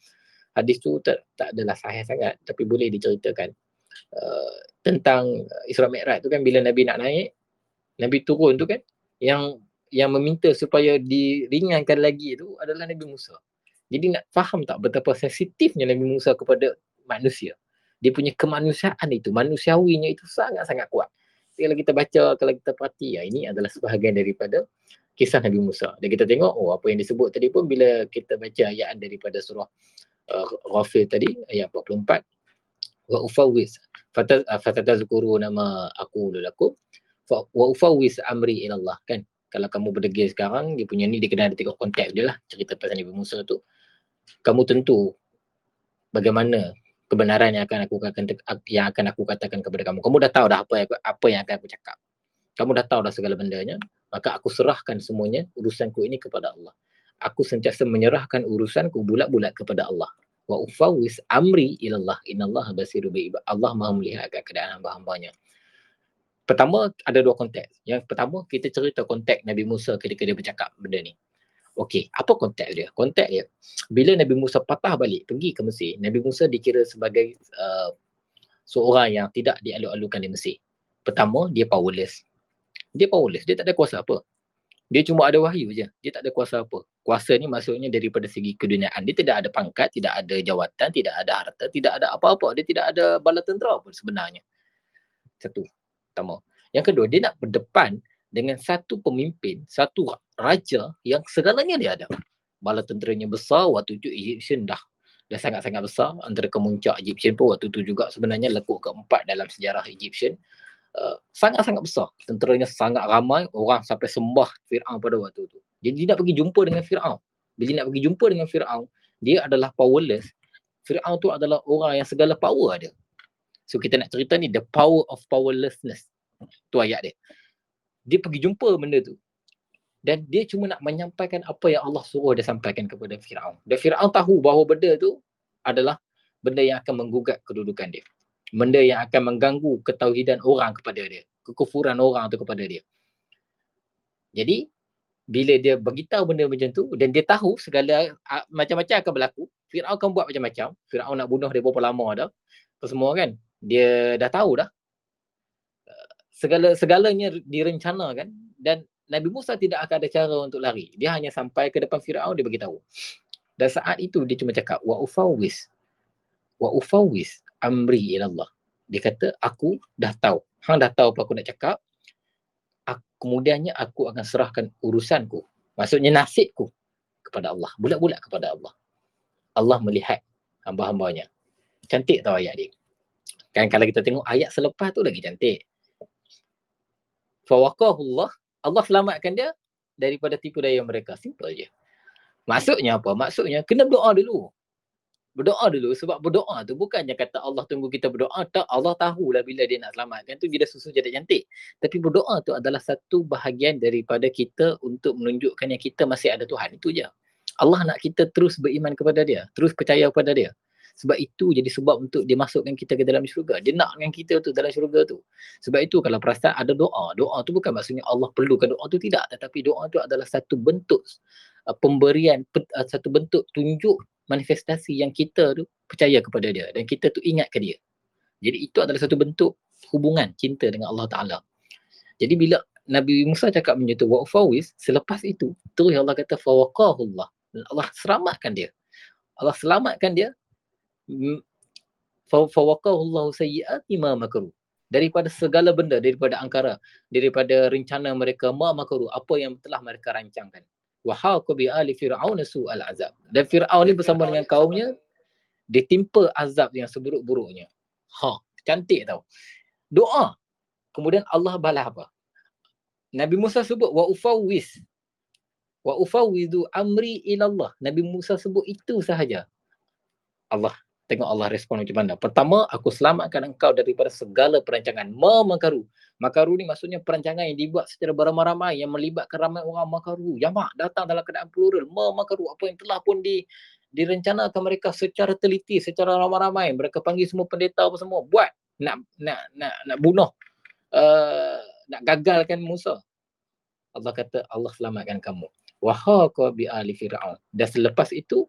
hadis tu tak, tak adalah sahih sangat tapi boleh diceritakan uh, tentang Isra Mi'raj tu kan bila Nabi nak naik, Nabi turun tu kan yang yang meminta supaya diringankan lagi tu adalah Nabi Musa. Jadi nak faham tak betapa sensitifnya Nabi Musa kepada manusia. Dia punya kemanusiaan itu, manusiawinya itu sangat-sangat kuat. Jadi kalau kita baca, kalau kita perhati, ya, ini adalah sebahagian daripada kisah Nabi Musa. Dan kita tengok, oh apa yang disebut tadi pun bila kita baca ayat daripada surah uh, Ghafir tadi, ayat 44. Wa uh, Fatatazkuru nama aku lulaku. Wa ufawwis amri ilallah. Kan? Kalau kamu berdegil sekarang, dia punya ni dia kena ada tengok konteks dia lah. Cerita pasal Nabi Musa tu. Kamu tentu bagaimana kebenaran yang akan aku akan yang akan aku katakan kepada kamu. Kamu dah tahu dah apa yang apa yang akan aku cakap. Kamu dah tahu dah segala bendanya. Maka aku serahkan semuanya urusanku ini kepada Allah. Aku sentiasa menyerahkan urusanku bulat-bulat kepada Allah. Wa ufawwis amri ilallah. Innallaha basiru bi. Allah Maha melihat akan keadaan hamba-hambanya. Pertama ada dua konteks. Yang pertama kita cerita konteks Nabi Musa ketika dia bercakap benda ni. Okey, apa konteks dia? Konteks dia bila Nabi Musa patah balik pergi ke Mesir, Nabi Musa dikira sebagai uh, seorang yang tidak dialu-alukan di Mesir. Pertama, dia powerless. Dia powerless, dia tak ada kuasa apa. Dia cuma ada wahyu je. Dia tak ada kuasa apa. Kuasa ni maksudnya daripada segi keduniaan. Dia tidak ada pangkat, tidak ada jawatan, tidak ada harta, tidak ada apa-apa. Dia tidak ada bala tentera pun sebenarnya. Satu. Pertama. Yang kedua, dia nak berdepan dengan satu pemimpin, satu raja yang segalanya dia ada. Bala tenteranya besar, waktu itu Egyptian dah dah sangat-sangat besar. Antara kemuncak Egyptian pun waktu itu juga sebenarnya lekuk keempat dalam sejarah Egyptian. Uh, sangat-sangat besar. Tenteranya sangat ramai, orang sampai sembah Fir'aun pada waktu itu. Jadi dia nak pergi jumpa dengan Fir'aun. Bila dia nak pergi jumpa dengan Fir'aun, dia adalah powerless. Fir'aun tu adalah orang yang segala power ada. So kita nak cerita ni the power of powerlessness. Tu ayat dia. Dia pergi jumpa benda tu. Dan dia cuma nak menyampaikan apa yang Allah suruh dia sampaikan kepada Fir'aun. Dan Fir'aun tahu bahawa benda tu adalah benda yang akan menggugat kedudukan dia. Benda yang akan mengganggu ketauhidan orang kepada dia. Kekufuran orang tu kepada dia. Jadi, bila dia beritahu benda macam tu dan dia tahu segala macam-macam akan berlaku, Fir'aun akan buat macam-macam. Fir'aun nak bunuh dia berapa lama dah. Apa semua kan. Dia dah tahu dah. Segala segalanya direncanakan dan Nabi Musa tidak akan ada cara untuk lari. Dia hanya sampai ke depan Firaun dia beritahu. Dan saat itu dia cuma cakap wa ufawwis wa ufawwis amri ila Allah. Dia kata aku dah tahu. Hang dah tahu apa aku nak cakap. Aku, kemudiannya aku akan serahkan urusanku. Maksudnya nasibku kepada Allah. Bulat-bulat kepada Allah. Allah melihat hamba-hambanya. Cantik tau ayat dia. Kan kalau kita tengok ayat selepas tu lagi cantik. Fawaqahullah Allah selamatkan dia daripada tipu daya mereka. Simple je. Maksudnya apa? Maksudnya kena berdoa dulu. Berdoa dulu sebab berdoa tu bukannya kata Allah tunggu kita berdoa. Tak, Allah tahulah bila dia nak selamatkan tu bila susu jadi cantik. Tapi berdoa tu adalah satu bahagian daripada kita untuk menunjukkan yang kita masih ada Tuhan. Itu je. Allah nak kita terus beriman kepada dia. Terus percaya kepada dia. Sebab itu jadi sebab untuk dia masukkan kita ke dalam syurga. Dia nak dengan kita tu dalam syurga tu. Sebab itu kalau perasan ada doa. Doa tu bukan maksudnya Allah perlukan doa tu tidak. Tetapi doa tu adalah satu bentuk uh, pemberian, uh, satu bentuk tunjuk manifestasi yang kita tu percaya kepada dia. Dan kita tu ingat ke dia. Jadi itu adalah satu bentuk hubungan cinta dengan Allah Ta'ala. Jadi bila Nabi Musa cakap macam tu, wa'fawis, selepas itu, terus Allah kata, fawaqahullah. Allah selamatkan dia. Allah selamatkan dia fawaqahu Allah sayyiati ma makaru daripada segala benda daripada angkara daripada rencana mereka ma makaru apa yang telah mereka rancangkan. Wa haqa bi ali fir'aun su'al azab. Dan fir'aun ni bersama dengan kaumnya ditimpa azab. yang seburuk-buruknya. Ha cantik tau. Doa. Kemudian Allah balas apa? Nabi Musa sebut wa ufawwis. Wa ufawwidu amri ila Allah Nabi Musa sebut itu sahaja. Allah Tengok Allah respon macam mana. Pertama, aku selamatkan engkau daripada segala perancangan. Memakaru. Makaru ni maksudnya perancangan yang dibuat secara beramai-ramai yang melibatkan ramai orang makaru. Yamak datang dalam keadaan plural. Memakaru. Apa yang telah pun di direncanakan mereka secara teliti, secara ramai-ramai. Mereka panggil semua pendeta apa semua. Buat. Nak nak nak nak bunuh. Uh, nak gagalkan Musa. Allah kata Allah selamatkan kamu. Wahaqa bi ali fir'aun. Dan selepas itu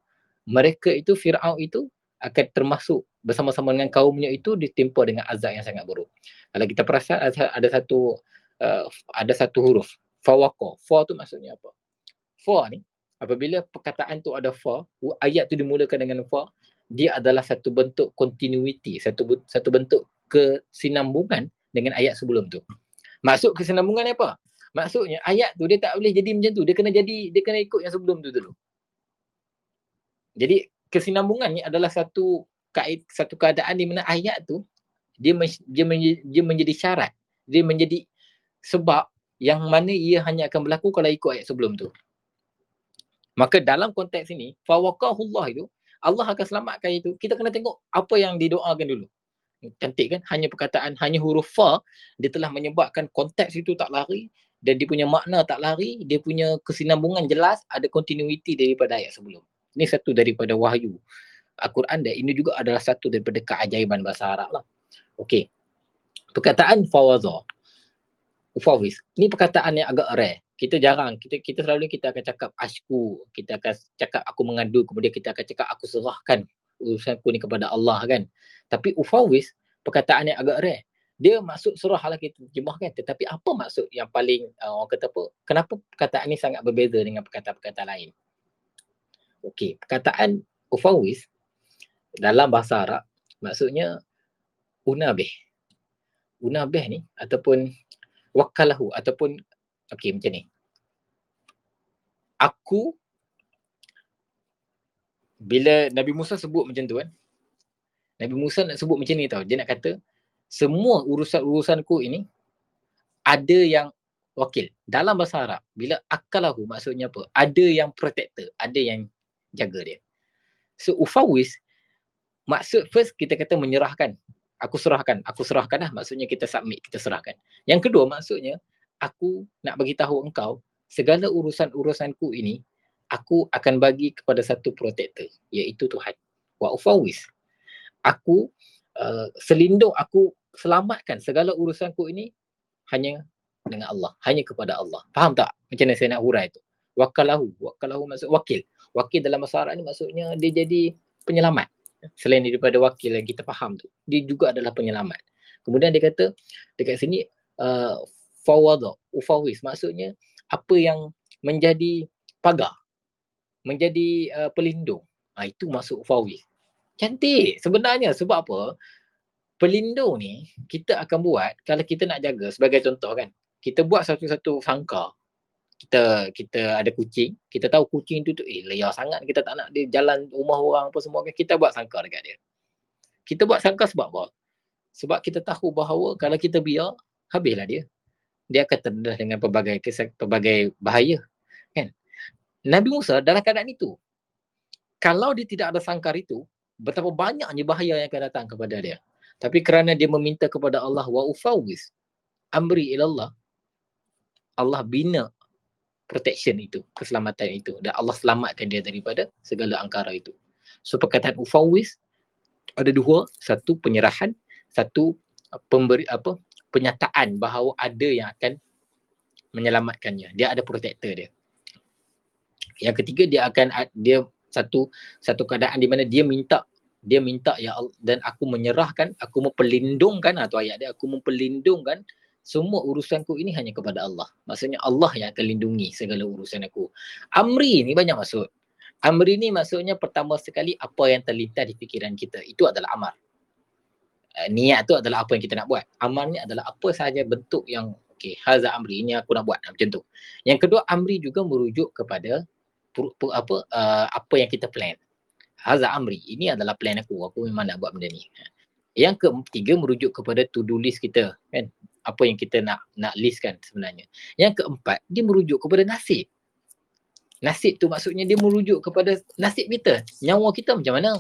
mereka itu Firaun itu akan termasuk bersama-sama dengan kaumnya itu ditimpa dengan azab yang sangat buruk. Kalau kita perasan ada, ada satu uh, ada satu huruf fawaqa. Fa tu maksudnya apa? Fa ni apabila perkataan tu ada fa, ayat tu dimulakan dengan fa, dia adalah satu bentuk continuity, satu satu bentuk kesinambungan dengan ayat sebelum tu. Maksud kesinambungan apa? Maksudnya ayat tu dia tak boleh jadi macam tu. Dia kena jadi dia kena ikut yang sebelum tu dulu. Jadi kesinambungan ni adalah satu kait satu keadaan di mana ayat tu dia dia menjadi, dia menjadi syarat dia menjadi sebab yang mana ia hanya akan berlaku kalau ikut ayat sebelum tu maka dalam konteks ini fawaqahullah itu Allah akan selamatkan itu kita kena tengok apa yang didoakan dulu Cantik kan? Hanya perkataan, hanya huruf fa, dia telah menyebabkan konteks itu tak lari dan dia punya makna tak lari, dia punya kesinambungan jelas, ada continuity daripada ayat sebelum. Ini satu daripada wahyu Al-Quran dan ini juga adalah satu daripada keajaiban bahasa Arab lah. Okey. Perkataan fawaza. Ufawis. Ini perkataan yang agak rare. Kita jarang, kita kita selalu kita akan cakap ashku, kita akan cakap aku mengadu, kemudian kita akan cakap aku serahkan urusanku ni kepada Allah kan. Tapi ufawis perkataan yang agak rare. Dia maksud surah lah kita terjemahkan tetapi apa maksud yang paling uh, orang kata apa? Kenapa perkataan ni sangat berbeza dengan perkataan-perkataan lain? Okey, perkataan ufawis dalam bahasa Arab maksudnya unabih. Unabih ni ataupun wakalahu ataupun okey macam ni. Aku bila Nabi Musa sebut macam tu kan Nabi Musa nak sebut macam ni tau dia nak kata semua urusan-urusanku ini ada yang wakil dalam bahasa Arab bila akalahu maksudnya apa ada yang protector ada yang jaga dia so ufawis maksud first kita kata menyerahkan aku serahkan aku serahkan lah maksudnya kita submit kita serahkan yang kedua maksudnya aku nak bagi tahu engkau segala urusan-urusanku ini aku akan bagi kepada satu protector iaitu Tuhan. Wa ufawis. Aku uh, selindung aku selamatkan segala urusanku ini hanya dengan Allah, hanya kepada Allah. Faham tak? Macam mana saya nak hurai tu? Wakalahu, wakalahu maksud wakil. Wakil dalam bahasa Arab ni maksudnya dia jadi penyelamat. Selain daripada wakil yang kita faham tu, dia juga adalah penyelamat. Kemudian dia kata dekat sini uh, fawadha, ufawis maksudnya apa yang menjadi pagar menjadi uh, pelindung. Ha, itu masuk Fawi. Cantik sebenarnya sebab apa? Pelindung ni kita akan buat kalau kita nak jaga sebagai contoh kan. Kita buat satu-satu sangka. Kita kita ada kucing, kita tahu kucing tu tu eh liar sangat kita tak nak dia jalan rumah orang apa semua kan kita buat sangka dekat dia. Kita buat sangka sebab apa? Sebab kita tahu bahawa kalau kita biar habislah dia. Dia akan terdedah dengan pelbagai pelbagai bahaya. Nabi Musa dalam keadaan itu. Kalau dia tidak ada sangkar itu, betapa banyaknya bahaya yang akan datang kepada dia. Tapi kerana dia meminta kepada Allah wa ufawis amri ilallah Allah bina protection itu, keselamatan itu dan Allah selamatkan dia daripada segala angkara itu. So perkataan ufawis ada dua, satu penyerahan, satu pemberi apa penyataan bahawa ada yang akan menyelamatkannya. Dia ada protector dia. Yang ketiga dia akan dia satu satu keadaan di mana dia minta dia minta ya Allah dan aku menyerahkan aku memperlindungkan atau ayat dia aku memperlindungkan semua urusanku ini hanya kepada Allah. Maksudnya Allah yang akan lindungi segala urusan aku. Amri ni banyak maksud. Amri ni maksudnya pertama sekali apa yang terlintas di fikiran kita. Itu adalah amar. Uh, niat tu adalah apa yang kita nak buat. Amar ni adalah apa sahaja bentuk yang okey, haza amri ini aku nak buat macam tu. Yang kedua amri juga merujuk kepada apa uh, apa yang kita plan. Haza amri. Ini adalah plan aku. Aku memang nak buat benda ni. Yang ketiga merujuk kepada to do list kita kan. Apa yang kita nak nak list kan sebenarnya. Yang keempat dia merujuk kepada nasib. Nasib tu maksudnya dia merujuk kepada nasib kita. Nyawa kita macam mana.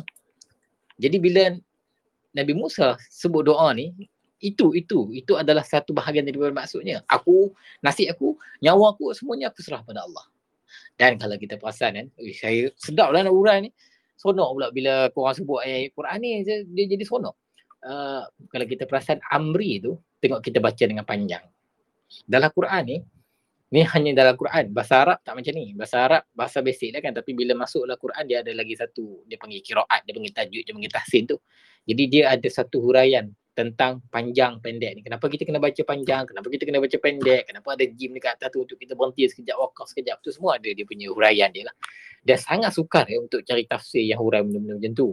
Jadi bila Nabi Musa sebut doa ni itu itu itu adalah satu bahagian daripada maksudnya. Aku nasib aku, nyawa aku semuanya aku serah pada Allah. Dan kalau kita perasan kan, eh, saya sedap lah nak urai ni. Sonok pula bila korang sebut ayat Quran ni, dia, dia jadi sonok. Uh, kalau kita perasan Amri tu, tengok kita baca dengan panjang. Dalam Quran ni, ni hanya dalam Quran. Bahasa Arab tak macam ni. Bahasa Arab, bahasa basic lah kan. Tapi bila masuk dalam Quran, dia ada lagi satu, dia panggil kiraat, dia panggil tajuk, dia panggil tahsin tu. Jadi dia ada satu huraian tentang panjang pendek ni. Kenapa kita kena baca panjang? Kenapa kita kena baca pendek? Kenapa ada gym dekat atas tu untuk kita berhenti sekejap, wakaf sekejap. Tu semua ada dia punya huraian dia lah. Dia sangat sukar ya untuk cari tafsir yang hurai benda-benda macam tu.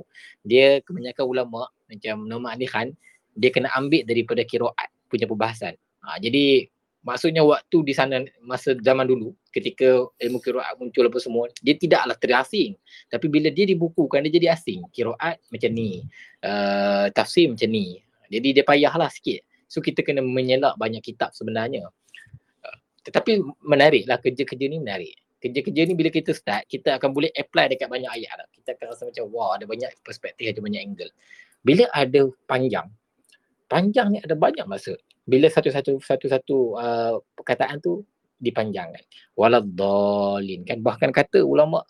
Dia kebanyakan ulama macam Nama Ali Khan, dia kena ambil daripada kiraat punya perbahasan. Ha, jadi maksudnya waktu di sana masa zaman dulu ketika ilmu kiraat muncul apa semua dia tidaklah terasing tapi bila dia dibukukan dia jadi asing kiraat macam ni uh, tafsir macam ni jadi dia payahlah sikit. So kita kena menyelak banyak kitab sebenarnya. Tetapi menariklah kerja-kerja ni menarik. Kerja-kerja ni bila kita start, kita akan boleh apply dekat banyak ayat lah. Kita akan rasa macam wow ada banyak perspektif, ada banyak angle. Bila ada panjang, Panjang ni ada banyak maksud. Bila satu-satu satu-satu uh, perkataan tu dipanjangkan. Waladhalin kan bahkan kata ulama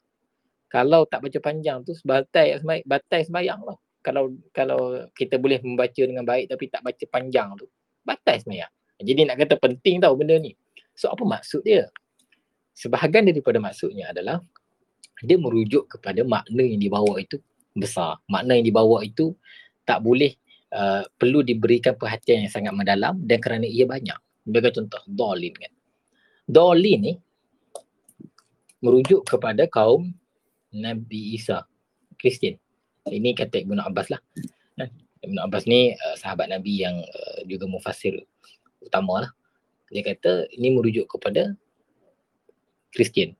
kalau tak baca panjang tu batai semai batai sembahyang lah. Kalau kalau kita boleh membaca dengan baik tapi tak baca panjang tu batai sembahyang. Jadi nak kata penting tau benda ni. So apa maksud dia? Sebahagian daripada maksudnya adalah dia merujuk kepada makna yang dibawa itu besar. Makna yang dibawa itu tak boleh uh, perlu diberikan perhatian yang sangat mendalam dan kerana ia banyak. Sebagai contoh, dolin kan. Dolin ni merujuk kepada kaum Nabi Isa, Kristian. Ini kata Ibn Abbas lah. Kan? Ibn Abbas ni uh, sahabat Nabi yang uh, juga mufassir utama lah. Dia kata ini merujuk kepada Kristian.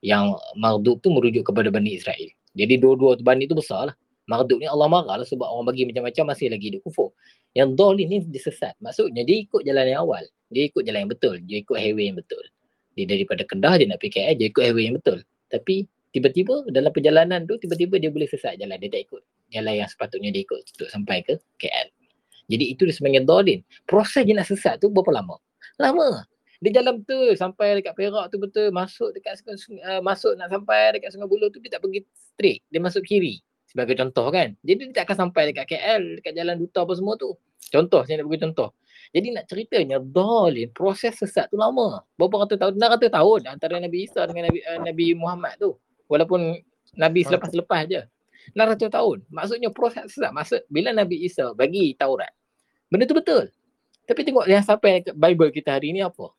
Yang Marduk tu merujuk kepada Bani Israel. Jadi dua-dua Bani tu besar lah. Marduk ni Allah marah lah sebab orang bagi macam-macam masih lagi hidup kufur. Yang Dol ni dia sesat. Maksudnya dia ikut jalan yang awal. Dia ikut jalan yang betul. Dia ikut highway yang betul. Dia daripada Kedah dia nak pergi KL dia ikut highway yang betul. Tapi tiba-tiba dalam perjalanan tu tiba-tiba dia boleh sesat jalan. Dia tak ikut jalan yang sepatutnya dia ikut untuk sampai ke KL. Jadi itu disebabkan dolin. Proses dia nak sesat tu berapa lama? Lama. Dia jalan betul sampai dekat Perak tu betul masuk dekat uh, masuk nak sampai dekat Sungai Buloh tu dia tak pergi straight. Dia masuk kiri sebagai contoh kan. Jadi dia tak akan sampai dekat KL, dekat jalan duta apa semua tu. Contoh saya nak bagi contoh. Jadi nak ceritanya dolin proses sesat tu lama. Berapa ratus tahun? Enam ratus tahun antara Nabi Isa dengan Nabi uh, Nabi Muhammad tu. Walaupun Nabi selepas-lepas je. 600 tahun. Maksudnya proses sesat. Maksud bila Nabi Isa bagi Taurat. Benda tu betul. Tapi tengok yang sampai ke Bible kita hari ni apa?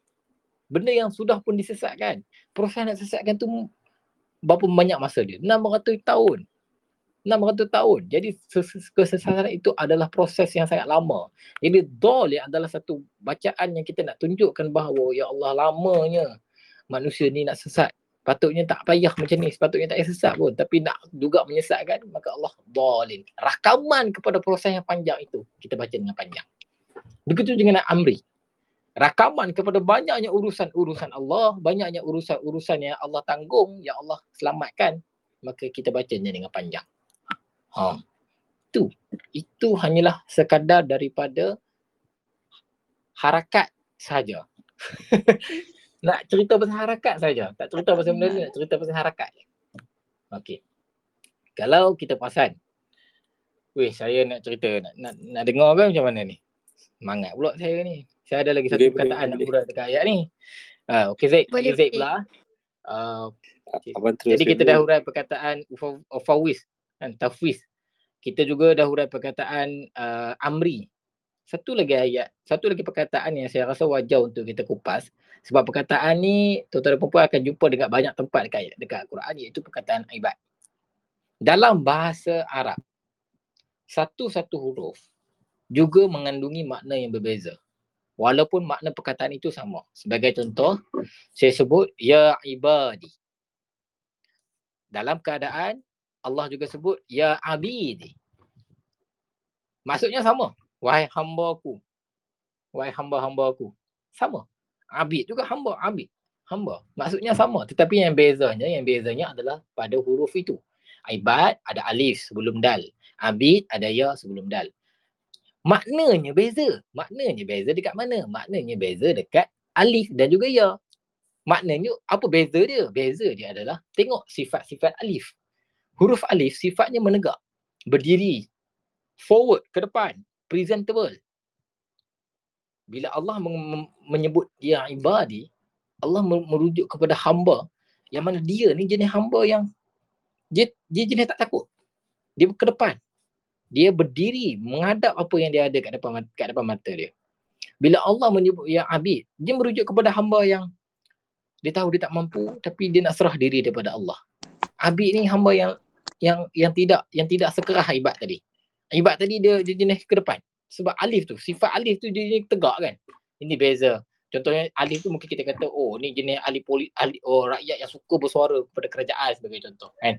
Benda yang sudah pun disesatkan. Proses nak sesatkan tu berapa banyak masa dia? 600 tahun. 600 tahun. Jadi kesesatan itu adalah proses yang sangat lama. Jadi dol adalah satu bacaan yang kita nak tunjukkan bahawa ya Allah lamanya manusia ni nak sesat. Patutnya tak payah macam ni. Sepatutnya tak payah sesat pun. Tapi nak juga menyesatkan maka Allah dolin. Rakaman kepada proses yang panjang itu kita baca dengan panjang. Begitu dengan Amri. Rakaman kepada banyaknya urusan-urusan Allah, banyaknya urusan-urusan yang Allah tanggung, yang Allah selamatkan, maka kita bacanya dengan panjang. Ha. Itu. Itu hanyalah sekadar daripada harakat saja. nak cerita pasal harakat saja. Tak cerita pasal benda ni, nak cerita pasal harakat. Okey. Kalau kita perasan, weh saya nak cerita, nak, nak, nak dengar ke macam mana ni? Semangat pula saya ni. Saya ada lagi satu Boleh, perkataan boleh, nak urat dekat ayat ni. Uh, Okey Zaid, Boleh, Zaid pula. Uh, okay. Abang terus Jadi kita dah urai perkataan ufa- ufawis kan tafwis. Kita juga dah urai perkataan uh, amri. Satu lagi ayat, satu lagi perkataan yang saya rasa wajar untuk kita kupas sebab perkataan ni tuan-tuan dan puan akan jumpa dekat banyak tempat dekat ayat dekat Al-Quran iaitu perkataan ibad. Dalam bahasa Arab satu-satu huruf juga mengandungi makna yang berbeza. Walaupun makna perkataan itu sama. Sebagai contoh, saya sebut ya ibadi dalam keadaan Allah juga sebut ya abidi. Maksudnya sama. Wahai hamba-ku. Wahai hamba-hamba aku. Sama. Abid juga hamba, abid. Hamba. Maksudnya sama. Tetapi yang bezanya, yang bezanya adalah pada huruf itu. Ibad ada alif sebelum dal. Abid ada ya sebelum dal. Maknanya beza. Maknanya beza dekat mana? Maknanya beza dekat alif dan juga ya. Maknanya apa beza dia? Beza dia adalah tengok sifat-sifat alif. Huruf alif sifatnya menegak, berdiri, forward ke depan, presentable. Bila Allah menyebut ya ibadi, Allah mer- merujuk kepada hamba yang mana dia ni jenis hamba yang dia, dia jenis tak takut. Dia ke depan. Dia berdiri menghadap apa yang dia ada kat depan kat depan mata dia. Bila Allah menyebut ya abid, dia merujuk kepada hamba yang dia tahu dia tak mampu tapi dia nak serah diri daripada Allah. Abid ni hamba yang yang yang tidak yang tidak sekerah ibad tadi. Ibad tadi dia dia jenis ke depan. Sebab alif tu, sifat alif tu dia jenis tegak kan. Ini beza. Contohnya alif tu mungkin kita kata oh ni jenis ahli poli ahli oh rakyat yang suka bersuara kepada kerajaan sebagai contoh kan.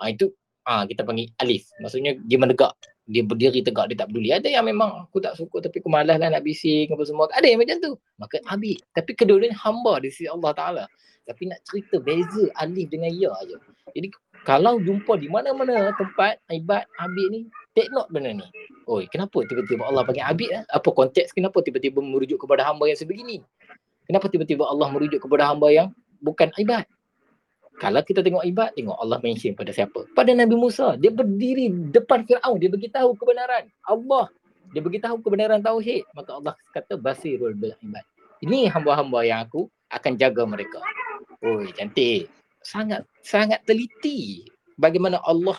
Ha, itu ah kita panggil alif. Maksudnya dia menegak. Dia berdiri tegak dia tak peduli. Ada yang memang aku tak suka tapi aku malas lah nak bising apa semua. Ada yang macam tu. Maka abid. Tapi kedua-duanya hamba di sisi Allah Taala. Tapi nak cerita beza alif dengan ya aja. Jadi Kalau jumpa di mana-mana tempat ibad Habib ni, take note benda ni. Oi, kenapa tiba-tiba Allah panggil Habib eh? Apa konteks kenapa tiba-tiba merujuk kepada hamba yang sebegini? Kenapa tiba-tiba Allah merujuk kepada hamba yang bukan ibad? Kalau kita tengok ibad, tengok Allah mention pada siapa? Pada Nabi Musa. Dia berdiri depan Fir'aun. Dia beritahu kebenaran. Allah. Dia beritahu kebenaran tauhid. Maka Allah kata basirul bil ibad. Ini hamba-hamba yang aku akan jaga mereka. Oi, cantik. Sangat sangat teliti bagaimana Allah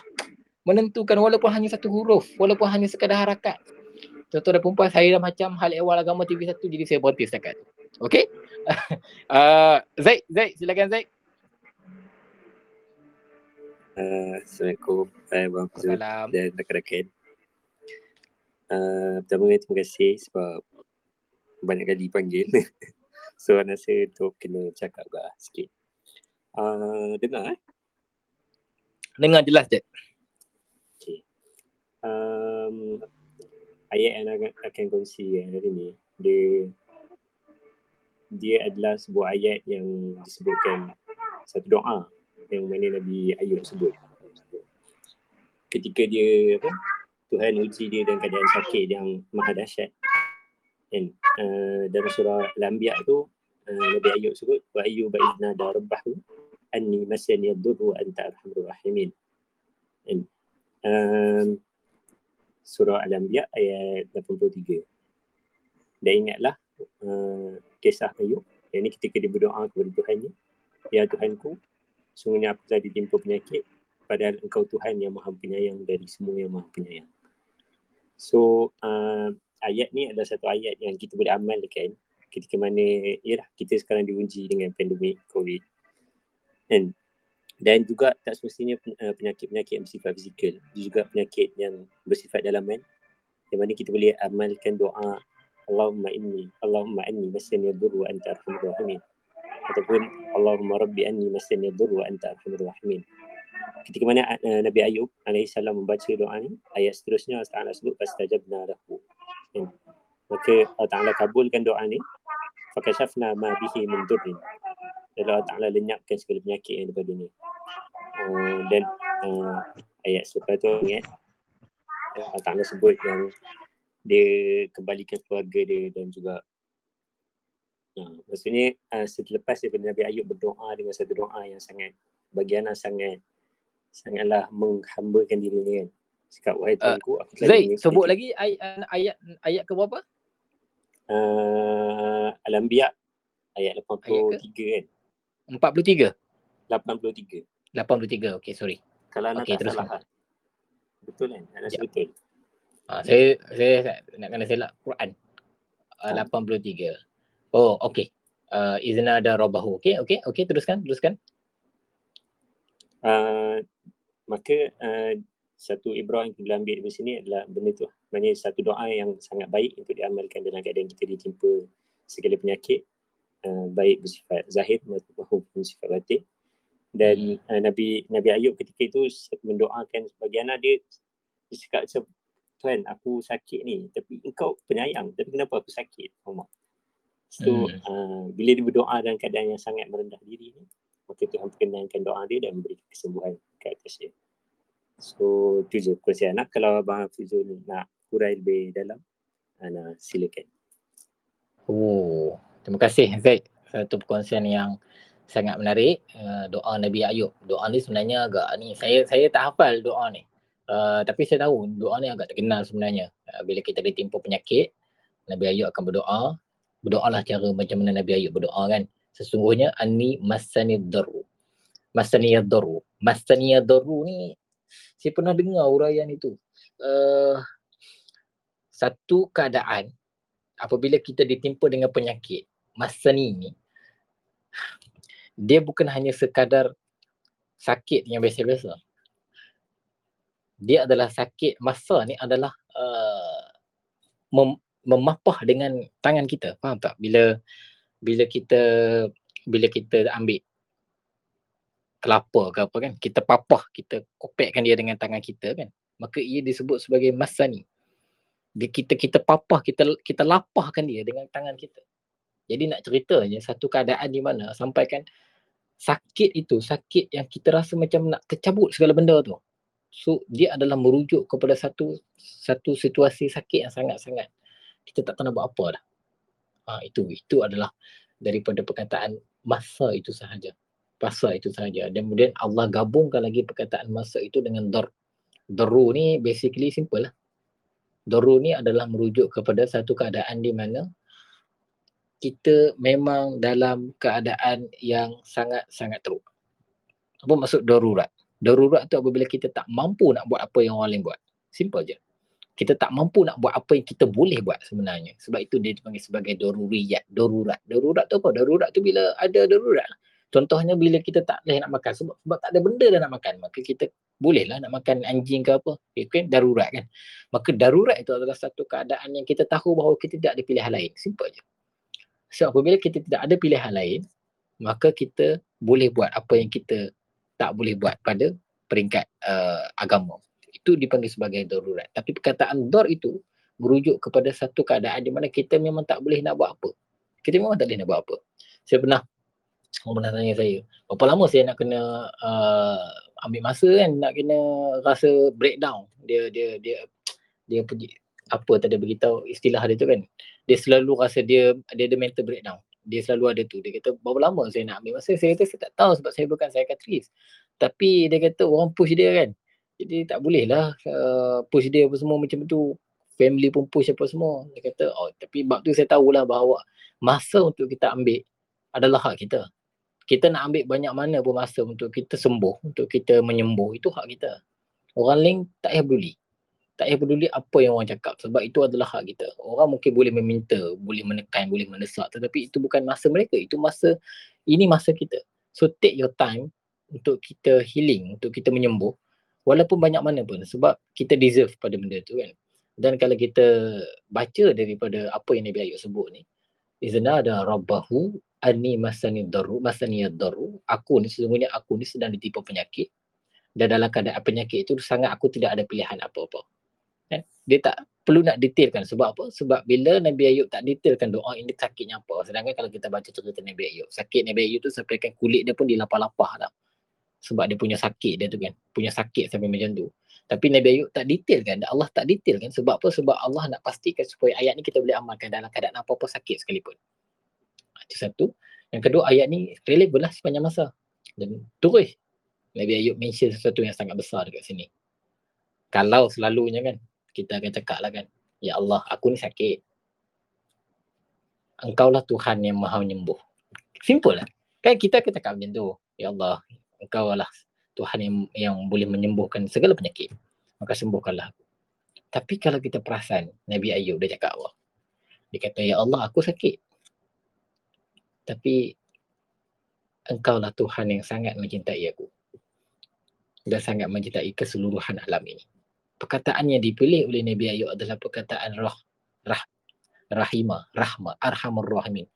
menentukan walaupun hanya satu huruf, walaupun hanya sekadar harakat. Tuan-tuan dan perempuan, saya dah macam hal ehwal agama TV1 jadi saya berhenti setakat. Okey? uh, Zaid, Zaid, silakan Zaid. Uh, Assalamualaikum uh, Bang Fazul Salam. dan rakan-rakan uh, Pertama terima kasih sebab banyak kali panggil So saya rasa untuk kena cakap juga sikit uh, Dengar eh? Dengar jelas Zaid. Okay. Um, ayat yang akan, akan kongsi eh, hari ni dia dia adalah sebuah ayat yang disebutkan satu doa yang mana Nabi Ayub sebut. Ketika dia apa Tuhan uji dia dalam keadaan sakit yang maha dahsyat. Kan? Uh, dalam surah Al-Anbiya tu uh, Nabi Ayub sebut wa ayyuba idna da rabbahu anni masani ad-durru wa anta arhamur rahimin. Kan? Um, surah Al-Anbiya ayat 83. Dan ingatlah uh, kisah Ayub yang ni ketika dia berdoa kepada Tuhannya Ya Tuhanku sungguhnya aku telah ditimpa penyakit padahal engkau Tuhan yang maha penyayang dari semua yang maha penyayang. So uh, ayat ni adalah satu ayat yang kita boleh amalkan ketika mana yalah kita sekarang diuji dengan pandemik COVID. Kan dan juga tak semestinya uh, penyakit-penyakit yang bersifat fizikal juga penyakit yang bersifat dalaman yang mana kita boleh amalkan doa Allahumma inni Allahumma anni masani yadur wa anta arhamur rahimin ataupun Allahumma rabbi anni masani yadur wa anta arhamur rahimin. Ketika mana uh, Nabi Ayub alaihissalam membaca doa ni ayat seterusnya Allah Taala sebut fastajabna lahu. Kan? maka Allah Taala kabulkan doa ni fakashafna ma bihi min durrin. Dan Allah Taala lenyapkan segala penyakit yang daripada ni uh, dan uh, ayat selepas tu ingat Allah Taala sebut yang dia kembalikan keluarga dia dan juga uh, maksudnya uh, selepas daripada Nabi Ayub berdoa dengan satu doa yang sangat bagi Ana sangat sangatlah menghambakan diri dia kan cakap wahai Uh, Tuanku aku telah Zaid, dimiliki- sebut lagi ay- ayat ayat ke berapa? uh, Al-Anbiya ayat 83 kan 43. 83 83. Okey, sorry. kalau tak teruskan. salah betul kan Ana Ya. betul Ha, saya saya nak kena selak Quran. Uh, Ah. 83. Oh, okey. Uh, izna ada robahu. Okey, okey, okey, teruskan, teruskan. uh, maka uh, satu ibrah yang kita ambil dari sini adalah benda tu. Maknanya satu doa yang sangat baik untuk diamalkan dalam keadaan kita ditimpa segala penyakit uh, baik bersifat zahir maupun bersifat batin. Dan uh, Nabi Nabi Ayub ketika itu mendoakan sebagai anak dia dia cakap Tuhan aku sakit ni tapi engkau penyayang. Tapi kenapa aku sakit? Allah so Hmm. uh, bila dia berdoa dalam keadaan yang sangat merendah diri ni maka Tuhan perkenankan doa dia dan memberi kesembuhan ke atas dia so tu je kongsian anak kalau Abang Hafizul nak hurai lebih dalam Ana silakan Oh, terima kasih Zaid. Satu perkongsian yang sangat menarik. Uh, doa Nabi Ayub. Doa ni sebenarnya agak ni saya saya tak hafal doa ni. Uh, tapi saya tahu doa ni agak terkenal sebenarnya. Uh, bila kita ditimpa penyakit, Nabi Ayub akan berdoa. Berdoalah cara macam mana Nabi Ayub berdoa kan. Sesungguhnya ani masani daru. Masani daru. Masani daru ni saya pernah dengar uraian itu. Uh, satu keadaan apabila kita ditimpa dengan penyakit masa ni ni dia bukan hanya sekadar sakit yang biasa-biasa. Dia adalah sakit masa ni adalah uh, mem- memapah dengan tangan kita. Faham tak? Bila bila kita bila kita ambil kelapa ke apa kan, kita papah, kita kopekkan dia dengan tangan kita kan. Maka ia disebut sebagai masani. Dia kita kita papah, kita kita lapahkan dia dengan tangan kita. Jadi nak ceritanya satu keadaan di mana sampaikan sakit itu sakit yang kita rasa macam nak tercabut segala benda tu. So dia adalah merujuk kepada satu satu situasi sakit yang sangat-sangat kita tak tahu nak buat apa dah. Ha, itu itu adalah daripada perkataan masa itu sahaja. Masa itu sahaja. Dan kemudian Allah gabungkan lagi perkataan masa itu dengan dor. Doru ni basically simple lah. Doru ni adalah merujuk kepada satu keadaan di mana kita memang dalam keadaan yang sangat-sangat teruk. Apa maksud darurat? Darurat tu apabila kita tak mampu nak buat apa yang orang lain buat. Simple je. Kita tak mampu nak buat apa yang kita boleh buat sebenarnya. Sebab itu dia dipanggil sebagai daruriyat, darurat. Darurat tu apa? Darurat tu bila ada darurat. Contohnya bila kita tak boleh nak makan sebab, sebab tak ada benda dah nak makan. Maka kita bolehlah nak makan anjing ke apa. Itu kan darurat kan. Maka darurat itu adalah satu keadaan yang kita tahu bahawa kita tidak ada pilihan lain. Simple je. So apabila kita tidak ada pilihan lain, maka kita boleh buat apa yang kita tak boleh buat pada peringkat uh, agama. Itu dipanggil sebagai darurat. Tapi perkataan dor itu merujuk kepada satu keadaan di mana kita memang tak boleh nak buat apa. Kita memang tak boleh nak buat apa. Saya pernah, orang pernah tanya saya, berapa lama saya nak kena uh, ambil masa kan, nak kena rasa breakdown. Dia dia dia dia pergi apa tadi beritahu istilah dia tu kan dia selalu rasa dia dia ada mental breakdown dia selalu ada tu dia kata berapa lama saya nak ambil masa saya kata saya tak tahu sebab saya bukan psychiatrist tapi dia kata orang push dia kan jadi tak boleh lah uh, push dia apa semua macam tu family pun push apa semua dia kata oh tapi bab tu saya tahulah bahawa masa untuk kita ambil adalah hak kita kita nak ambil banyak mana pun masa untuk kita sembuh untuk kita menyembuh itu hak kita orang lain tak payah peduli tak payah peduli apa yang orang cakap sebab itu adalah hak kita. Orang mungkin boleh meminta, boleh menekan, boleh mendesak tetapi itu bukan masa mereka. Itu masa, ini masa kita. So take your time untuk kita healing, untuk kita menyembuh walaupun banyak mana pun sebab kita deserve pada benda tu kan. Dan kalau kita baca daripada apa yang Nabi Ayub sebut ni, Izna ada rabbahu ani masani daru, masani daru. Aku ni sesungguhnya aku ni sedang ditipu penyakit dan dalam keadaan penyakit itu sangat aku tidak ada pilihan apa-apa kan dia tak perlu nak detailkan sebab apa sebab bila Nabi Ayub tak detailkan doa ini sakitnya apa sedangkan kalau kita baca cerita Nabi Ayub sakit Nabi Ayub tu sampai kan kulit dia pun dilapah-lapah dah sebab dia punya sakit dia tu kan. Punya sakit sampai macam tu. Tapi Nabi Ayub tak detailkan Allah tak detailkan sebab apa? Sebab Allah nak pastikan supaya ayat ni kita boleh amalkan dalam keadaan apa-apa sakit sekalipun. Itu satu. Yang kedua ayat ni relevan lah sepanjang masa. Dan terus Nabi Ayub mention sesuatu yang sangat besar dekat sini. Kalau selalunya kan kita akan cakap lah kan Ya Allah aku ni sakit. Engkau lah Tuhan yang maha menyembuh. Simple lah. Kan kita akan cakap macam tu. Ya Allah engkau lah Tuhan yang, yang boleh menyembuhkan segala penyakit Maka sembuhkanlah aku Tapi kalau kita perasan Nabi Ayub dia cakap apa Dia kata Ya Allah aku sakit Tapi Engkau lah Tuhan yang sangat mencintai aku dan sangat mencintai keseluruhan alam ini perkataan yang dipilih oleh Nabi Ayub adalah perkataan rah, rah, rahimah, rahmah, arhamur rahimin.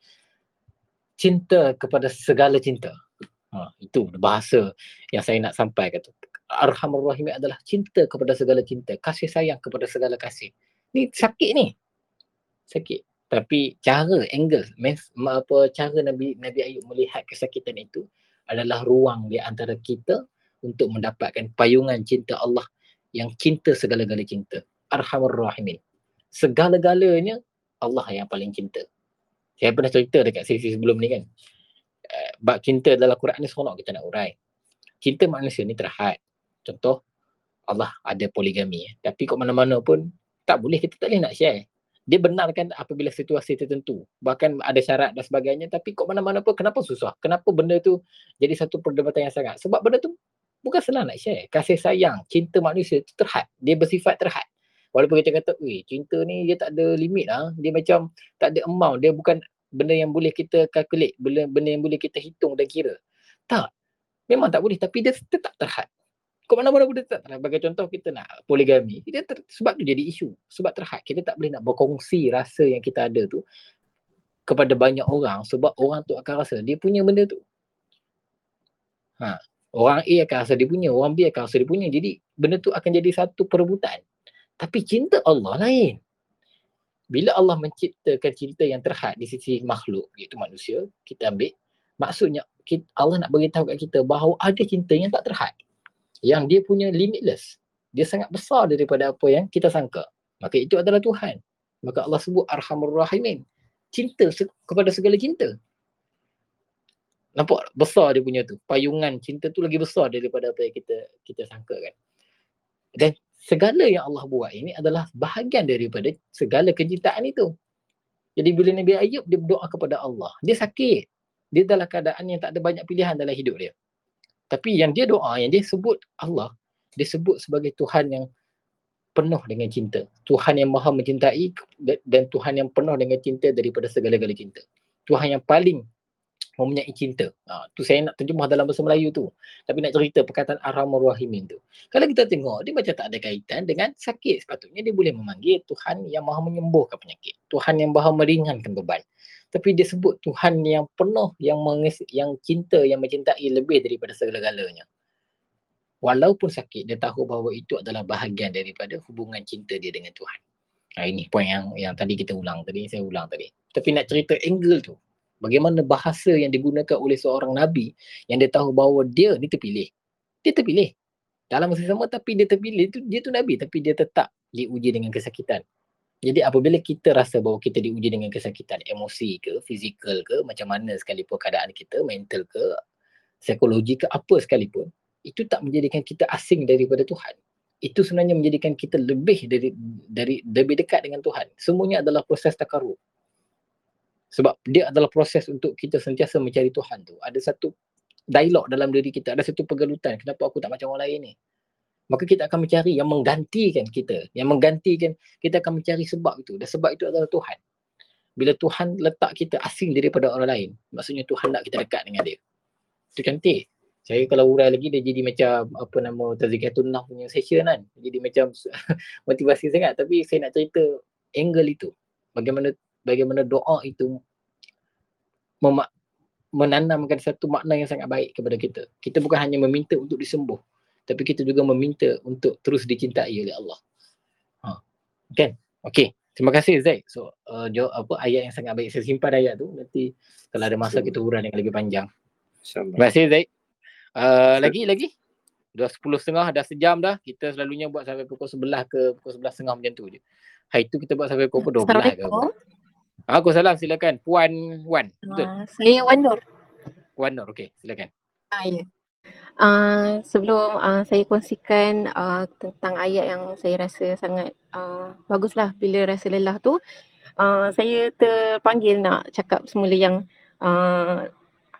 Cinta kepada segala cinta. Ha, itu bahasa yang saya nak sampaikan tu. Arhamur rahimin adalah cinta kepada segala cinta, kasih sayang kepada segala kasih. Ni sakit ni. Sakit. Tapi cara, angle, mes, apa cara Nabi Nabi Ayub melihat kesakitan itu adalah ruang di antara kita untuk mendapatkan payungan cinta Allah yang cinta segala-gala cinta. Arhamur Rahimin. Segala-galanya Allah yang paling cinta. Saya pernah cerita dekat sesi sebelum ni kan. Bab cinta dalam Quran ni seronok kita nak urai. Cinta manusia ni terhad. Contoh, Allah ada poligami. Tapi kat mana-mana pun tak boleh, kita tak boleh nak share. Dia benarkan apabila situasi tertentu. Bahkan ada syarat dan sebagainya. Tapi kat mana-mana pun kenapa susah? Kenapa benda tu jadi satu perdebatan yang sangat? Sebab benda tu bukan senang nak share. Kasih sayang, cinta manusia tu terhad. Dia bersifat terhad. Walaupun kita kata, cinta ni dia tak ada limit lah. Dia macam tak ada amount. Dia bukan benda yang boleh kita calculate. Benda, benda yang boleh kita hitung dan kira. Tak. Memang tak boleh. Tapi dia tetap terhad. Kau mana-mana dia tetap terhad. Bagi contoh kita nak poligami. Dia ter, sebab tu jadi isu. Sebab terhad. Kita tak boleh nak berkongsi rasa yang kita ada tu kepada banyak orang sebab orang tu akan rasa dia punya benda tu. Ha, Orang A akan rasa dia punya, orang B akan rasa dia punya. Jadi benda tu akan jadi satu perebutan. Tapi cinta Allah lain. Bila Allah menciptakan cinta yang terhad di sisi makhluk, iaitu manusia, kita ambil, Maksudnya kita, Allah nak beritahu kat kita bahawa ada cinta yang tak terhad. Yang dia punya limitless. Dia sangat besar daripada apa yang kita sangka. Maka itu adalah Tuhan. Maka Allah sebut Arhamur Rahimin. Cinta se- kepada segala cinta. Nampak besar dia punya tu. Payungan cinta tu lagi besar daripada apa yang kita kita sangka kan. Dan segala yang Allah buat ini adalah bahagian daripada segala kecintaan itu. Jadi bila Nabi Ayub dia berdoa kepada Allah, dia sakit. Dia dalam keadaan yang tak ada banyak pilihan dalam hidup dia. Tapi yang dia doa, yang dia sebut Allah, dia sebut sebagai Tuhan yang penuh dengan cinta. Tuhan yang maha mencintai da- dan Tuhan yang penuh dengan cinta daripada segala-gala cinta. Tuhan yang paling mempunyai cinta. Ha, tu saya nak terjemah dalam bahasa Melayu tu. Tapi nak cerita perkataan Arhamur Rahimin tu. Kalau kita tengok, dia macam tak ada kaitan dengan sakit. Sepatutnya dia boleh memanggil Tuhan yang maha menyembuhkan penyakit. Tuhan yang maha meringankan beban. Tapi dia sebut Tuhan yang penuh, yang mengis, yang cinta, yang mencintai lebih daripada segala-galanya. Walaupun sakit, dia tahu bahawa itu adalah bahagian daripada hubungan cinta dia dengan Tuhan. Ha, ini poin yang yang tadi kita ulang tadi, saya ulang tadi. Tapi nak cerita angle tu, bagaimana bahasa yang digunakan oleh seorang Nabi yang dia tahu bahawa dia ni terpilih. Dia terpilih. Dalam masa sama tapi dia terpilih, tu, dia tu Nabi tapi dia tetap diuji dengan kesakitan. Jadi apabila kita rasa bahawa kita diuji dengan kesakitan emosi ke, fizikal ke, macam mana sekalipun keadaan kita, mental ke, psikologi ke, apa sekalipun, itu tak menjadikan kita asing daripada Tuhan. Itu sebenarnya menjadikan kita lebih dari dari lebih dekat dengan Tuhan. Semuanya adalah proses takarub. Sebab dia adalah proses untuk kita sentiasa mencari Tuhan tu. Ada satu dialog dalam diri kita, ada satu pergelutan. Kenapa aku tak macam orang lain ni? Maka kita akan mencari yang menggantikan kita. Yang menggantikan, kita akan mencari sebab itu. Dan sebab itu adalah Tuhan. Bila Tuhan letak kita asing daripada orang lain, maksudnya Tuhan nak kita dekat dengan dia. Itu cantik. Saya kalau urai lagi dia jadi macam apa nama Tazkiyatun Nafs punya session kan. Jadi macam motivasi sangat tapi saya nak cerita angle itu. Bagaimana bagaimana doa itu memak, menanamkan satu makna yang sangat baik kepada kita. Kita bukan hanya meminta untuk disembuh tapi kita juga meminta untuk terus dicintai oleh Allah. Ha. Kan? Okey. Terima kasih Zaid. So uh, jawab apa ayat yang sangat baik. Saya simpan ayat tu nanti kalau ada masa kita urang yang lebih panjang. InsyaAllah. Terima kasih Zaid. Uh, lagi lagi. Dah sepuluh setengah, dah sejam dah. Kita selalunya buat sampai pukul sebelah ke pukul sebelah setengah macam tu je. Hari tu kita buat sampai pukul dua belas ke. Aku salam silakan. Puan Wan. Betul. Uh, saya Wan Nur. Wan Nur. Okey, silakan. Ah, ya. Uh, sebelum uh, saya kongsikan uh, tentang ayat yang saya rasa sangat uh, baguslah bila rasa lelah tu, uh, saya terpanggil nak cakap semula yang uh,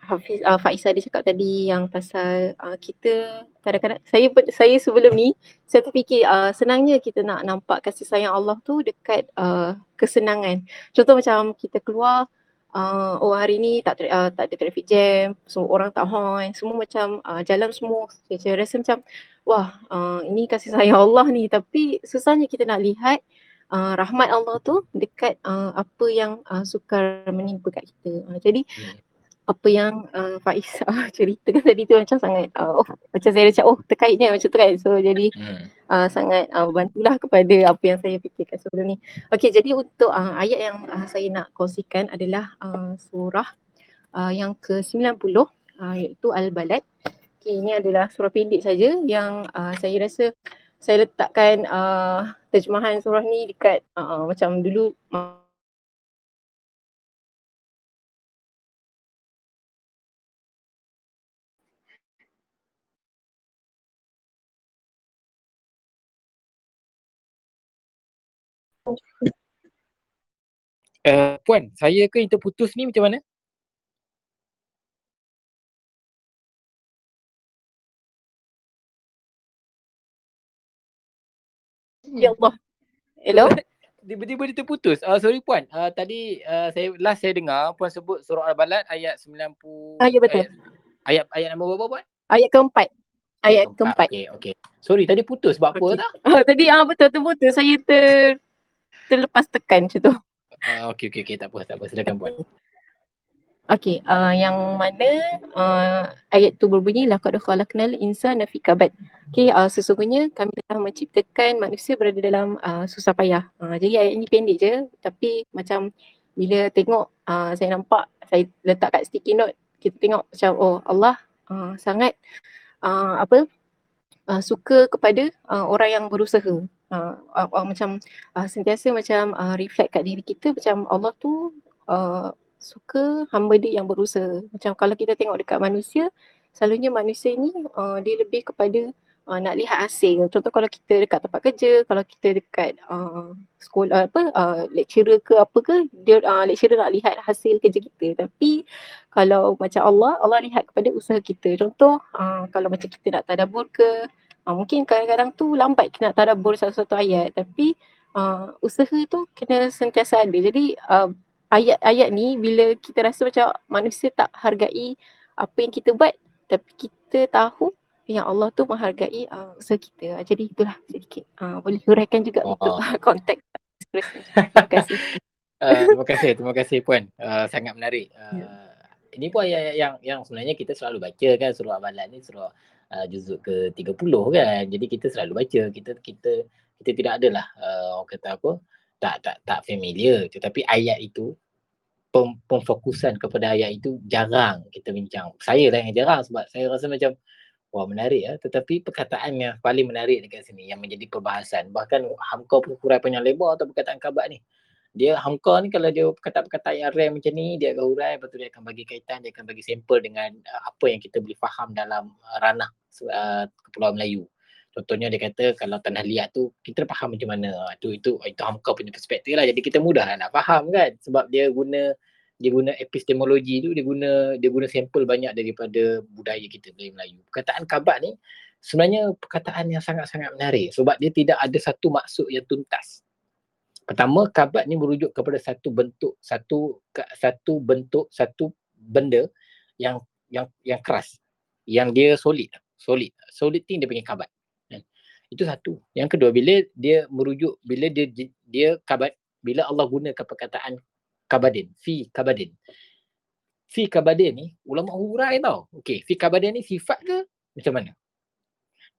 Hafiz uh, Faiza dia cakap tadi yang pasal uh, kita kadang-kadang saya saya sebelum ni saya terfikir uh, senangnya kita nak nampak kasih sayang Allah tu dekat uh, kesenangan. Contoh macam kita keluar uh, oh hari ni tak tra- uh, tak ada traffic jam, semua orang tak horn, semua macam uh, jalan semua saya, saya rasa macam wah uh, ini kasih sayang Allah ni tapi susahnya kita nak lihat uh, rahmat Allah tu dekat uh, apa yang uh, sukar menimpa kat kita. Uh, jadi Hmm. Apa yang uh, Faiz uh, ceritakan tadi tu macam sangat uh, oh macam saya macam oh terkaitnya macam tu kan. So jadi Hmm. uh, sangat uh, bantulah kepada apa yang saya fikirkan sebelum ni. Okey, jadi untuk uh, ayat yang uh, saya nak kongsikan adalah uh, surah uh, yang ke-90 uh, iaitu Al-Balad. Okay, ini adalah surah pendek saja yang uh, saya rasa saya letakkan uh, terjemahan surah ni dekat uh, macam dulu uh, Uh, Puan, saya ke yang terputus ni macam mana? ya Allah. Hello? Tiba-tiba dia terputus. Uh, sorry Puan. Uh, tadi uh, saya last saya dengar Puan sebut surah Al-Balad ayat 90 Ah, ya betul. Ayat, ayat ayat nombor berapa Puan? Ayat keempat. Ayat keempat. Okey, okey. Sorry tadi putus sebab apa Okey. tak? Ah, tadi ah betul terputus saya ter terlepas tekan macam tu. Uh, okey okey okey tak apa tak apa silakan Puan. Okey, uh, yang mana uh, ayat tu berbunyi laqad khalaqnal insana fi kabad. Okey, uh, sesungguhnya kami telah menciptakan manusia berada dalam uh, susah payah. Uh, jadi ayat ini pendek je tapi macam bila tengok uh, saya nampak saya letak kat sticky note kita tengok macam oh Allah uh, sangat uh, apa uh, suka kepada uh, orang yang berusaha. Uh, uh, uh, macam uh, sentiasa macam uh, reflect kat diri kita macam Allah tu uh, suka hamba dia yang berusaha. Macam kalau kita tengok dekat manusia, selalunya manusia ni uh, dia lebih kepada uh, nak lihat hasil. Contoh kalau kita dekat tempat kerja, kalau kita dekat uh, sekolah apa uh, lecturer ke apa ke, dia uh, lecturer nak lihat hasil kerja kita. Tapi kalau macam Allah, Allah lihat kepada usaha kita. Contoh uh, kalau macam kita nak tadabbur ke, uh, mungkin kadang-kadang tu lambat kita nak tadabbur satu-satu ayat, tapi uh, usaha tu kena sentiasa ada. Jadi uh, ayat-ayat ni bila kita rasa macam manusia tak hargai apa yang kita buat tapi kita tahu yang Allah tu menghargai uh, usaha kita. Jadi itulah sedikit. Uh, boleh huraikan juga oh. untuk uh, konteks. terima kasih. uh, terima kasih, terima kasih Puan. Uh, sangat menarik. Uh, yeah. Ini pun ayat yang yang sebenarnya kita selalu baca kan surah Al-Balad ni surah uh, juzuk ke-30 kan. Jadi kita selalu baca. Kita kita kita tidak adalah uh, orang kata apa tak tak tak familiar tetapi ayat itu pem, pemfokusan kepada ayat itu jarang kita bincang. Saya lah yang jarang sebab saya rasa macam Wah menarik ya. Tetapi perkataan yang paling menarik dekat sini yang menjadi perbahasan. Bahkan hamka pun kurang panjang lebar atau perkataan kabat ni. Dia hamka ni kalau dia perkataan-perkataan yang rare macam ni, dia akan hurai, lepas tu dia akan bagi kaitan, dia akan bagi sampel dengan uh, apa yang kita boleh faham dalam uh, ranah uh, Kepulauan Melayu. Contohnya dia kata kalau tanah liat tu kita faham macam mana. Itu itu itu hamka punya perspektif lah. Jadi kita mudah nak faham kan sebab dia guna dia guna epistemologi tu dia guna dia guna sampel banyak daripada budaya kita Melayu Melayu. Perkataan kabat ni sebenarnya perkataan yang sangat-sangat menarik sebab dia tidak ada satu maksud yang tuntas. Pertama kabat ni merujuk kepada satu bentuk satu satu bentuk satu benda yang yang yang keras yang dia solid solid solid thing dia panggil kabat kan? itu satu yang kedua bila dia merujuk bila dia dia kabat bila Allah gunakan perkataan kabadin, fi kabadin. Fi kabadin ni ulama hurai tau. Okey, fi kabadin ni sifat ke macam mana?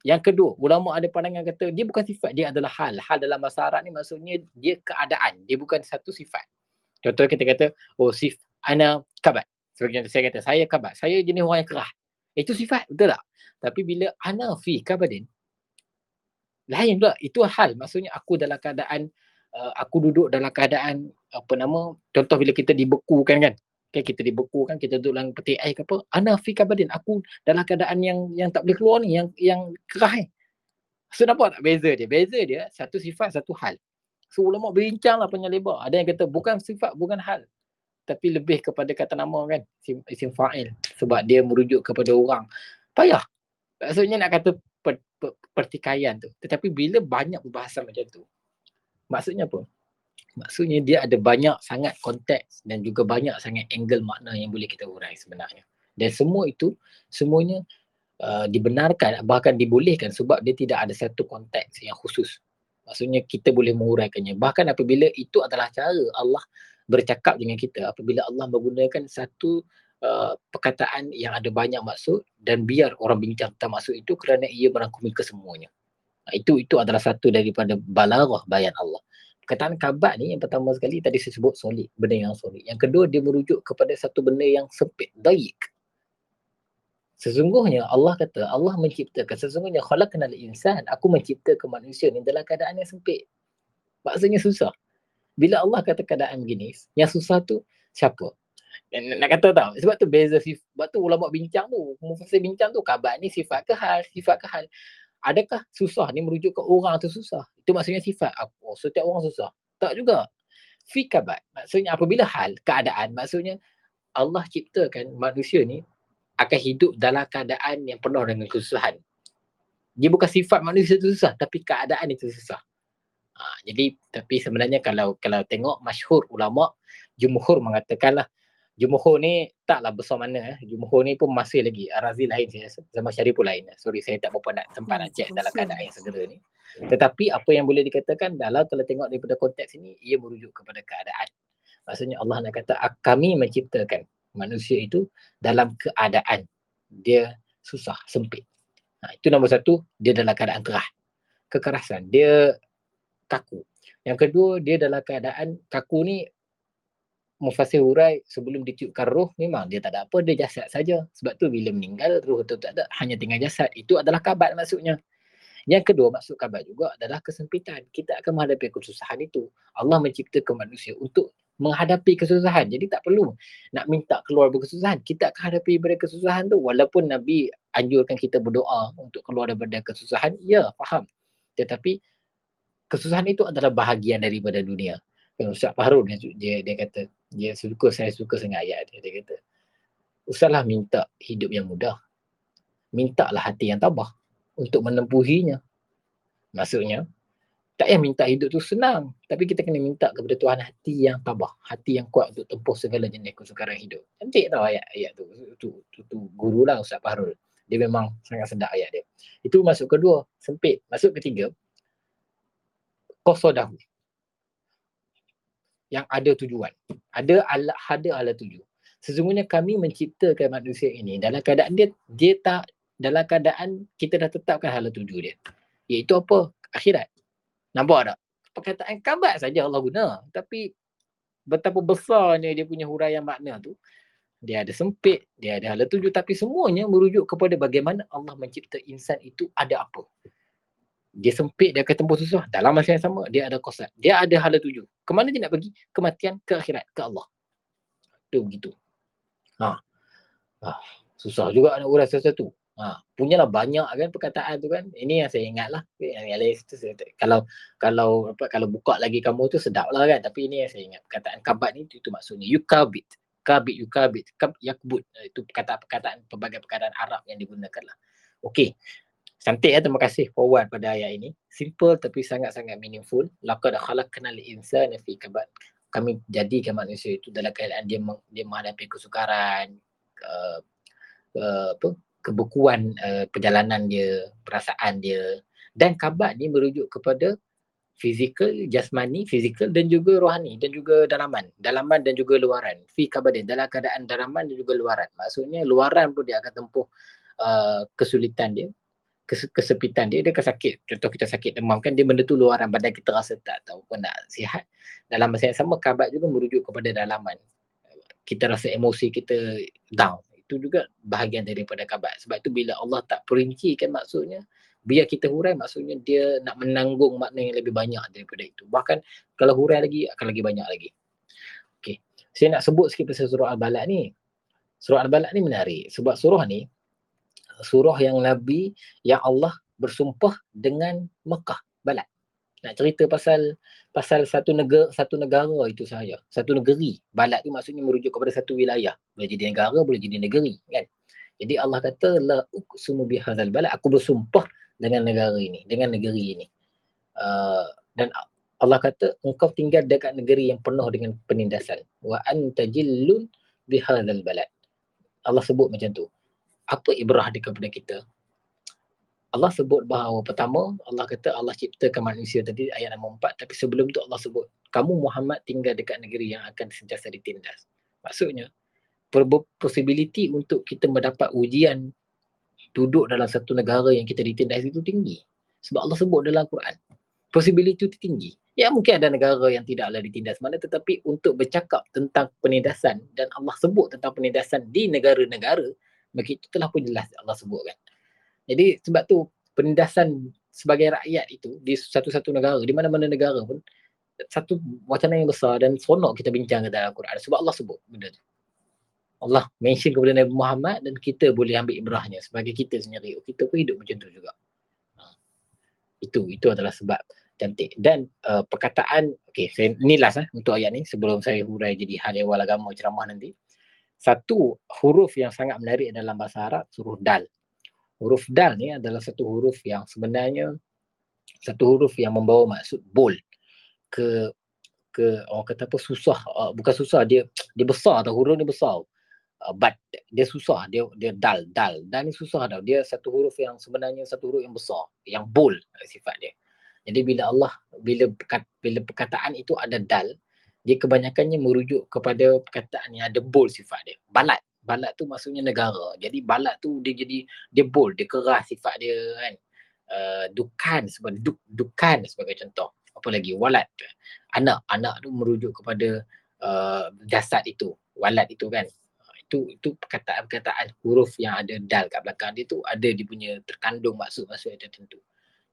Yang kedua, ulama ada pandangan kata dia bukan sifat, dia adalah hal. Hal dalam bahasa Arab ni maksudnya dia keadaan, dia bukan satu sifat. Contoh kita kata, oh sif ana kabat. Sebagai contoh saya kata, saya kabat. Saya jenis orang yang kerah. Itu sifat, betul tak? Tapi bila ana fi kabadin, lain pula. Itu hal. Maksudnya aku dalam keadaan uh, aku duduk dalam keadaan apa nama contoh bila kita dibekukan kan okay, kita dibekukan kita duduk dalam peti air ke apa. Ana fi kabadin aku dalam keadaan yang yang tak boleh keluar ni yang yang kerah ni. So nampak tak? Beza dia. Beza dia satu sifat satu hal. So ulama berbincang lah panjang lebar. Ada yang kata bukan sifat bukan hal. Tapi lebih kepada kata nama kan isim, isim fa'il. Sebab dia merujuk kepada orang. Payah. Maksudnya nak kata per, per, pertikaian tu. Tetapi bila banyak perbahasan macam tu Maksudnya apa? Maksudnya dia ada banyak sangat konteks dan juga banyak sangat angle makna yang boleh kita urai sebenarnya. Dan semua itu, semuanya uh, dibenarkan bahkan dibolehkan sebab dia tidak ada satu konteks yang khusus. Maksudnya kita boleh menguraikannya. Bahkan apabila itu adalah cara Allah bercakap dengan kita. Apabila Allah menggunakan satu uh, perkataan yang ada banyak maksud dan biar orang bincang tentang maksud itu kerana ia merangkumi kesemuanya. Ah, itu itu adalah satu daripada balarah bayan Allah. Perkataan kabat ni yang pertama sekali tadi saya sebut solid, benda yang solid. Yang kedua dia merujuk kepada satu benda yang sempit, daik. Sesungguhnya Allah kata, Allah menciptakan, sesungguhnya khalaqnal insan, aku menciptakan manusia ni dalam keadaan yang sempit. Maksudnya susah. Bila Allah kata keadaan begini, yang susah tu siapa? Nak, kata tau, sebab tu beza sifat, sebab tu ulama bincang tu, mufasir bincang tu, kabat ni sifat ke hal, sifat ke hal adakah susah ni merujuk ke orang tu susah? Itu maksudnya sifat. Oh, setiap orang susah. Tak juga. Fikabat. Maksudnya apabila hal, keadaan. Maksudnya Allah ciptakan manusia ni akan hidup dalam keadaan yang penuh dengan kesusahan. Dia bukan sifat manusia tu susah, tapi keadaan itu susah. Ha, jadi tapi sebenarnya kalau kalau tengok masyhur ulama jumhur mengatakanlah Jumhur ni taklah besar mana eh. Jumhur ni pun masih lagi Arazi lain saya zaman Syarif pun lain. Sorry saya tak berapa nak tempat nak cek dalam keadaan yang segera ni. Tetapi apa yang boleh dikatakan dalam kalau tengok daripada konteks ini ia merujuk kepada keadaan. Maksudnya Allah nak kata kami menciptakan manusia itu dalam keadaan dia susah, sempit. Ha, itu nombor satu, dia dalam keadaan kerah. Kekerasan, dia kaku. Yang kedua, dia dalam keadaan kaku ni mufasir hurai sebelum ditiupkan roh memang dia tak ada apa dia jasad saja. Sebab tu bila meninggal roh tu tak ada hanya tinggal jasad. Itu adalah kabat maksudnya. Yang kedua maksud kabat juga adalah kesempitan. Kita akan menghadapi kesusahan itu. Allah menciptakan manusia untuk menghadapi kesusahan. Jadi tak perlu nak minta keluar dari kesusahan kita akan hadapi daripada kesusahan tu. Walaupun Nabi anjurkan kita berdoa untuk keluar daripada kesusahan ya faham. Tetapi kesusahan itu adalah bahagian daripada dunia. Ustaz Fahrul dia, dia, dia kata dia suka saya suka sangat ayat dia. Dia kata usahlah minta hidup yang mudah. Mintalah hati yang tabah untuk menempuhinya. Maksudnya tak payah minta hidup tu senang tapi kita kena minta kepada Tuhan hati yang tabah hati yang kuat untuk tempuh segala jenis kesukaran hidup. Cantik tau ayat ayat tu. Tu, tu, tu guru lah Ustaz Fahrul. Dia memang sangat sedap ayat dia. Itu masuk kedua sempit. Masuk ketiga qasadahu yang ada tujuan. Ada ala ada ala tuju. Sesungguhnya kami menciptakan manusia ini dalam keadaan dia dia tak dalam keadaan kita dah tetapkan hala tuju dia. Iaitu apa? Akhirat. Nampak tak? Perkataan kabat saja Allah guna. Tapi betapa besarnya dia punya huraian makna tu. Dia ada sempit, dia ada hala tuju tapi semuanya merujuk kepada bagaimana Allah mencipta insan itu ada apa dia sempit dia akan tempuh susah. Dalam masa yang sama dia ada kosat dia ada hala tuju. Ke mana dia nak pergi? Kematian ke akhirat ke Allah. Tu begitu. Ha. ha. susah juga nak urus sesuatu. Ha. punyalah banyak kan perkataan tu kan. Ini yang saya ingat lah yang, lain tu saya, kalau kalau apa kalau buka lagi kamu tu sedap lah kan. Tapi ini yang saya ingat. Perkataan kabat ni itu, maksudnya you kabit. Kabit you kabit. Kab yakbut. Itu perkataan-perkataan pelbagai perkataan Arab yang digunakan lah okey Cantik ya, terima kasih forward pada ayat ini. Simple tapi sangat-sangat meaningful. Laqad khalaqnal insana fi kabad. Kami jadikan manusia itu dalam keadaan dia dia menghadapi kesukaran, uh, uh, apa, kebekuan uh, perjalanan dia, perasaan dia. Dan kabat ni merujuk kepada fizikal, jasmani, fizikal dan juga rohani dan juga dalaman. Dalaman dan juga luaran. Fi kabadin dalam keadaan dalaman dan juga luaran. Maksudnya luaran pun dia akan tempuh uh, kesulitan dia kesepitan dia, dia akan sakit. Contoh kita sakit demam kan, dia benda tu luaran badan kita rasa tak tahu pun nak sihat. Dalam masa yang sama, kabat juga merujuk kepada dalaman. Kita rasa emosi kita down. Itu juga bahagian daripada kabat. Sebab itu bila Allah tak perincikan maksudnya, biar kita hurai maksudnya dia nak menanggung makna yang lebih banyak daripada itu. Bahkan kalau hurai lagi, akan lagi banyak lagi. Okay. Saya nak sebut sikit pasal surah Al-Balad ni. Surah Al-Balad ni menarik. Sebab surah ni, surah yang Nabi yang Allah bersumpah dengan Mekah Balad. Nak cerita pasal pasal satu negara satu negara itu sahaja. Satu negeri. Balad tu maksudnya merujuk kepada satu wilayah. Boleh jadi negara, boleh jadi negeri, kan? Jadi Allah kata la uqsimu bihadzal balad. Aku bersumpah dengan negara ini, dengan negeri ini. Uh, dan Allah kata engkau tinggal dekat negeri yang penuh dengan penindasan. Wa anta jillun bihadzal balad. Allah sebut macam tu apa ibrah dia kepada kita? Allah sebut bahawa pertama Allah kata Allah ciptakan manusia tadi ayat nombor empat tapi sebelum tu Allah sebut kamu Muhammad tinggal dekat negeri yang akan sentiasa ditindas. Maksudnya possibility untuk kita mendapat ujian duduk dalam satu negara yang kita ditindas itu tinggi. Sebab Allah sebut dalam Quran. Possibility itu tinggi. Ya mungkin ada negara yang tidaklah ditindas mana tetapi untuk bercakap tentang penindasan dan Allah sebut tentang penindasan di negara-negara bagi itu telah pun jelas Allah sebut kan. Jadi sebab tu penindasan sebagai rakyat itu di satu-satu negara, di mana-mana negara pun satu wacana yang besar dan seronok kita bincang dalam Al-Quran sebab Allah sebut benda tu. Allah mention kepada Nabi Muhammad dan kita boleh ambil ibrahnya sebagai kita sendiri. Oh, kita pun hidup macam tu juga. Ha. Itu itu adalah sebab cantik dan uh, perkataan okey saya ni last eh, untuk ayat ni sebelum saya hurai jadi hal ehwal agama ceramah nanti satu huruf yang sangat menarik dalam bahasa Arab huruf dal. Huruf dal ni adalah satu huruf yang sebenarnya satu huruf yang membawa maksud bol ke ke orang kata apa susah. Uh, bukan susah dia dia besar tau huruf ni besar. Uh, but dia susah dia dia dal dal. Dan ni susah tau. Dia satu huruf yang sebenarnya satu huruf yang besar yang bol sifat dia. Jadi bila Allah bila bila perkataan itu ada dal dia kebanyakannya merujuk kepada perkataan yang ada bold sifat dia. Balat. Balat tu maksudnya negara. Jadi balat tu dia jadi dia bold, dia keras sifat dia kan. Uh, dukan sebagai duk, dukan sebagai contoh. Apa lagi? Walat. Anak. Anak tu merujuk kepada uh, jasad itu, walad itu kan. Uh, Itu itu perkataan-perkataan huruf yang ada dal kat belakang dia tu ada dia punya terkandung maksud-maksud yang tertentu.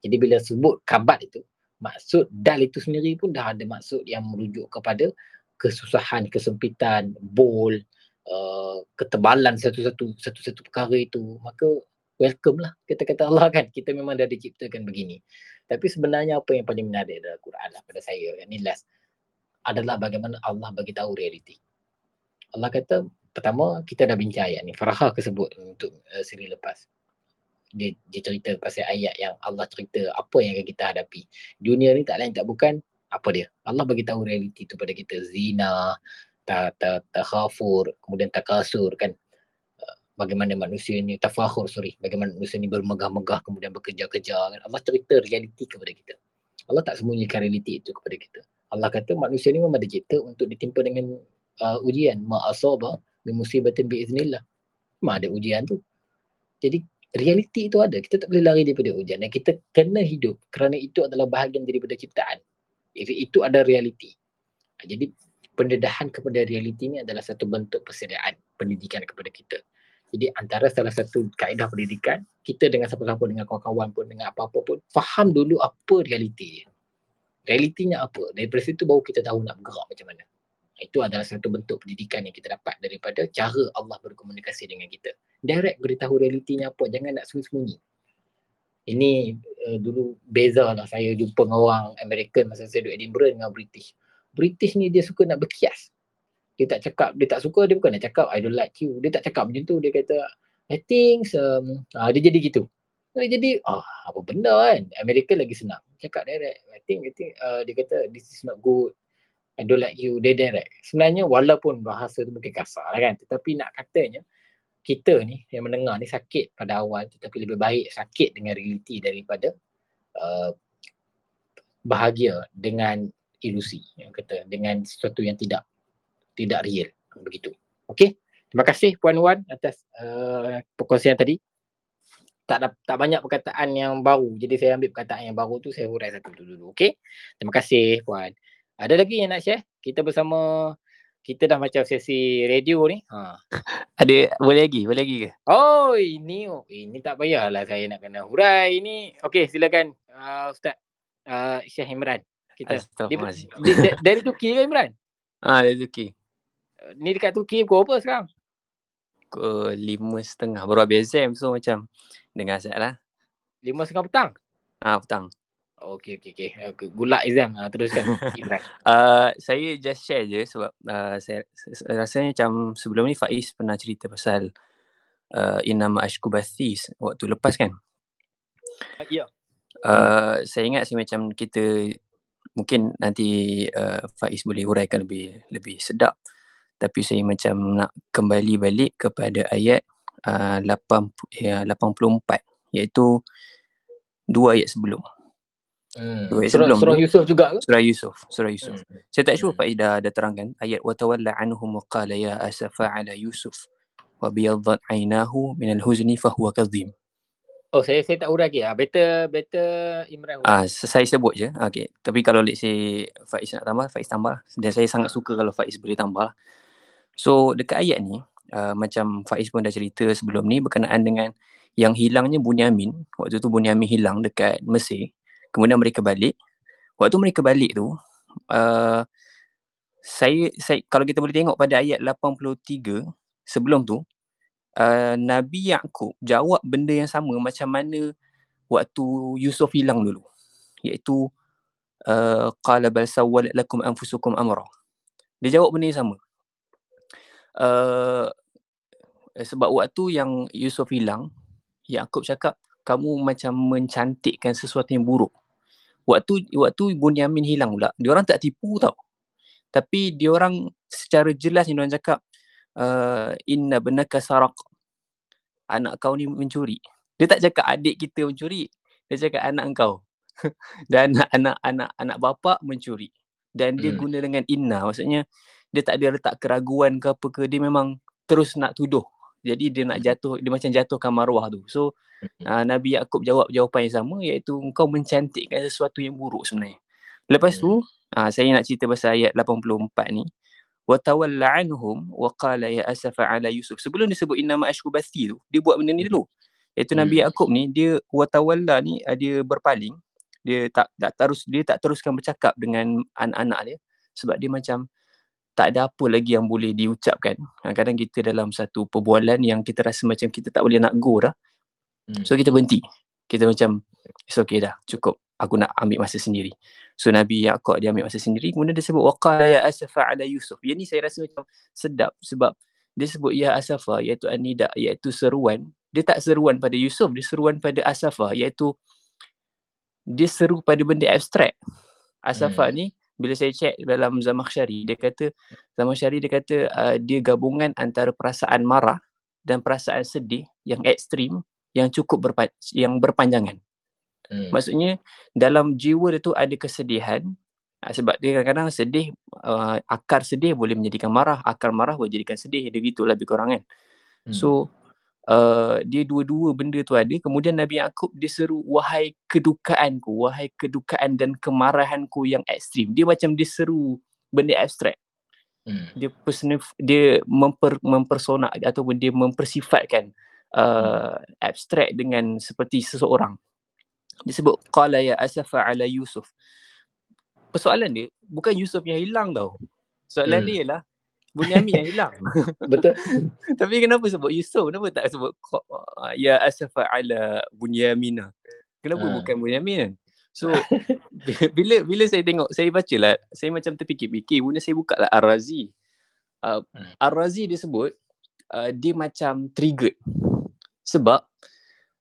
Jadi bila sebut kabat itu, maksud dal itu sendiri pun dah ada maksud yang merujuk kepada kesusahan, kesempitan, bol, uh, ketebalan satu-satu satu-satu perkara itu. Maka welcome lah kata-kata Allah kan. Kita memang dah diciptakan begini. Tapi sebenarnya apa yang paling menarik dalam Quran lah pada saya yang ni last adalah bagaimana Allah bagi tahu realiti. Allah kata pertama kita dah bincang ayat ni. Farahah kesebut untuk uh, siri lepas. Dia, dia cerita pasal ayat yang Allah cerita apa yang akan kita hadapi. Dunia ni tak lain tak bukan apa dia. Allah bagi tahu realiti tu pada kita. Zina, ta, ta, takhafur, kemudian takasur kan. Uh, Bagaimana manusia ni, tafakhur sorry. Bagaimana manusia ni bermegah-megah kemudian bekerja-kerja kan. Allah cerita realiti kepada kita. Allah tak sembunyikan realiti itu kepada kita. Allah kata manusia ni memang dicipta untuk ditimpa dengan uh, ujian. Ma'asaba min musibatin biiznillah. Memang ada ujian tu. Jadi realiti itu ada. Kita tak boleh lari daripada ujian. Dan kita kena hidup kerana itu adalah bahagian daripada ciptaan. Itu, itu ada realiti. Ha, Jadi pendedahan kepada realiti ni adalah satu bentuk persediaan pendidikan kepada kita. Jadi antara salah satu kaedah pendidikan, kita dengan siapa-siapa, dengan kawan-kawan pun, dengan apa-apa pun, faham dulu apa realiti. Realitinya apa. Daripada situ baru kita tahu nak bergerak macam mana. Itu adalah satu bentuk pendidikan yang kita dapat daripada cara Allah berkomunikasi dengan kita. Direct beritahu realitinya apa. Jangan nak sembunyi-sembunyi. Ini uh, dulu beza lah saya jumpa dengan orang American masa saya duduk Edinburgh dengan British. British ni dia suka nak berkias. Dia tak cakap, dia tak suka, dia bukan nak cakap I don't like you. Dia tak cakap macam tu. Dia kata, I think, um, ah, dia jadi gitu. Dia jadi, ah, apa benda kan. Amerika lagi senang. Cakap direct. I think, I think, uh, dia kata, this is not good. I don't like you. Dia direct. Sebenarnya walaupun bahasa tu mungkin kasar lah kan. Tetapi nak katanya, kita ni yang mendengar ni sakit pada awal tetapi lebih baik sakit dengan realiti daripada uh, bahagia dengan ilusi yang kata dengan sesuatu yang tidak tidak real begitu. Okey. Terima kasih Puan Wan atas uh, perkongsian tadi. Tak ada, tak banyak perkataan yang baru. Jadi saya ambil perkataan yang baru tu saya hurai satu dulu. Okey. Terima kasih Puan. Ada lagi yang nak share? Kita bersama kita dah macam sesi radio ni. Ha. Ada boleh lagi, boleh lagi ke? Oh, ini oh, ini tak payahlah saya nak kena hurai ini. Okey, silakan uh, Ustaz uh, Syekh Imran. Kita dia, dari Turki ke Imran? Ah, dari Turki. Ni dekat Turki pukul apa sekarang? Pukul lima setengah. Baru habis exam so macam dengar asal lah. Lima setengah petang? Ah, petang. Okey, okey, okey. Okay. Gulak exam. Ha, teruskan. Uh, saya just share je sebab uh, saya, saya rasanya macam sebelum ni Faiz pernah cerita pasal uh, Inama Ashku Bathis waktu lepas kan. Ya. Uh, saya ingat sih macam kita mungkin nanti uh, Faiz boleh huraikan lebih lebih sedap. Tapi saya macam nak kembali balik kepada ayat uh, 80, ya, 84 iaitu dua ayat sebelum. Hmm. Dua ayat Surah, sebelum surah Yusuf juga ke? Surah Yusuf, surah Yusuf. Hmm. Saya tak sure Hmm. Faiz dah, dah terangkan ayat wa tawalla anhum wa qala ya asafa ala Yusuf wa biyaddat aynahu min al-huzni fa huwa kadhim. Oh, saya saya tak hurai lagi. Ah, better better Imran. Ah se- saya sebut je. Okey. Tapi kalau let's say Faiz nak tambah, Faiz tambah. Dan saya sangat suka kalau Faiz boleh tambah. So dekat ayat ni uh, macam Faiz pun dah cerita sebelum ni berkenaan dengan yang hilangnya Bunyamin. Waktu tu Bunyamin hilang dekat Mesir. Kemudian mereka balik. Waktu mereka balik tu uh, saya saya kalau kita boleh tengok pada ayat 83 sebelum tu uh, Nabi Yaakob jawab benda yang sama macam mana waktu Yusuf hilang dulu. Iaitu uh, qala bal sawwalat lakum anfusukum amra. Dia jawab benda yang sama. Uh, sebab waktu yang Yusuf hilang Yaakob cakap kamu macam mencantikkan sesuatu yang buruk waktu waktu Bunyamin hilang pula dia orang tak tipu tau. Tapi dia orang secara jelas dia orang cakap uh, inna benaka saraq anak kau ni mencuri. Dia tak cakap adik kita mencuri dia cakap anak engkau dan anak anak anak anak bapa mencuri. Dan dia Hmm. guna dengan inna. Maksudnya dia tak ada letak keraguan ke apa ke dia memang terus nak tuduh jadi dia nak Hmm. jatuh dia macam jatuhkan maruah tu so uh, Nabi Yakub jawab jawapan yang sama iaitu engkau mencantikkan sesuatu yang buruk sebenarnya lepas tu uh, saya nak cerita pasal ayat 84 ni wa tawalla anhum wa qala ya asafa ala Yusuf. Sebelum dia sebut inna ma'ashku bathi tu, dia buat benda ni dulu. Iaitu Nabi Hmm. Yaakob ni dia wa tawalla ni ah, dia berpaling. Dia tak tak terus dia tak teruskan bercakap dengan anak-anak dia sebab dia macam tak ada apa lagi yang boleh diucapkan. Kadang-kadang kita dalam satu perbualan yang kita rasa macam kita tak boleh nak go dah. Hmm. So kita berhenti. Kita macam it's okay dah, cukup. Aku nak ambil masa sendiri. So Nabi Yaakob dia ambil masa sendiri. Kemudian dia sebut waqala ya asafa ala Yusuf. Yang ni saya rasa macam sedap sebab dia sebut ya asafa iaitu anida iaitu seruan. Dia tak seruan pada Yusuf, dia seruan pada asafa iaitu dia seru pada benda abstrak. Asafa Hmm. ni bila saya check dalam Zamakhsyari dia kata Zamakhsyari dia kata uh, dia gabungan antara perasaan marah dan perasaan sedih yang ekstrim yang cukup berpa- yang berpanjangan. Hmm. Maksudnya dalam jiwa dia tu ada kesedihan uh, sebab dia kadang-kadang sedih uh, akar sedih boleh menjadikan marah, akar marah boleh jadikan sedih dia gitulah lebih kurang kan. Hmm. So uh, dia dua-dua benda tu ada kemudian Nabi Yaakob dia seru wahai kedukaanku, wahai kedukaan dan kemarahanku yang ekstrim. Dia macam dia seru benda abstrak Hmm. dia personif dia memper, mempersona ataupun dia mempersifatkan uh, abstrak dengan seperti seseorang. Dia sebut qala ya asafa ala Yusuf. Persoalan dia bukan Yusuf yang hilang tau. Soalan Hmm. dia ialah Bunyamin yang hilang. Betul. Tapi kenapa sebut Yusuf? Kenapa tak sebut uh, ya asafa ala Bunyamina? Kenapa Ah. bukan Bunyamin kan? So bila bila saya tengok saya baca lah saya macam terfikir-fikir kemudian saya buka lah Ar-Razi. Uh, Hmm. Ar-Razi dia sebut uh, dia macam triggered. Sebab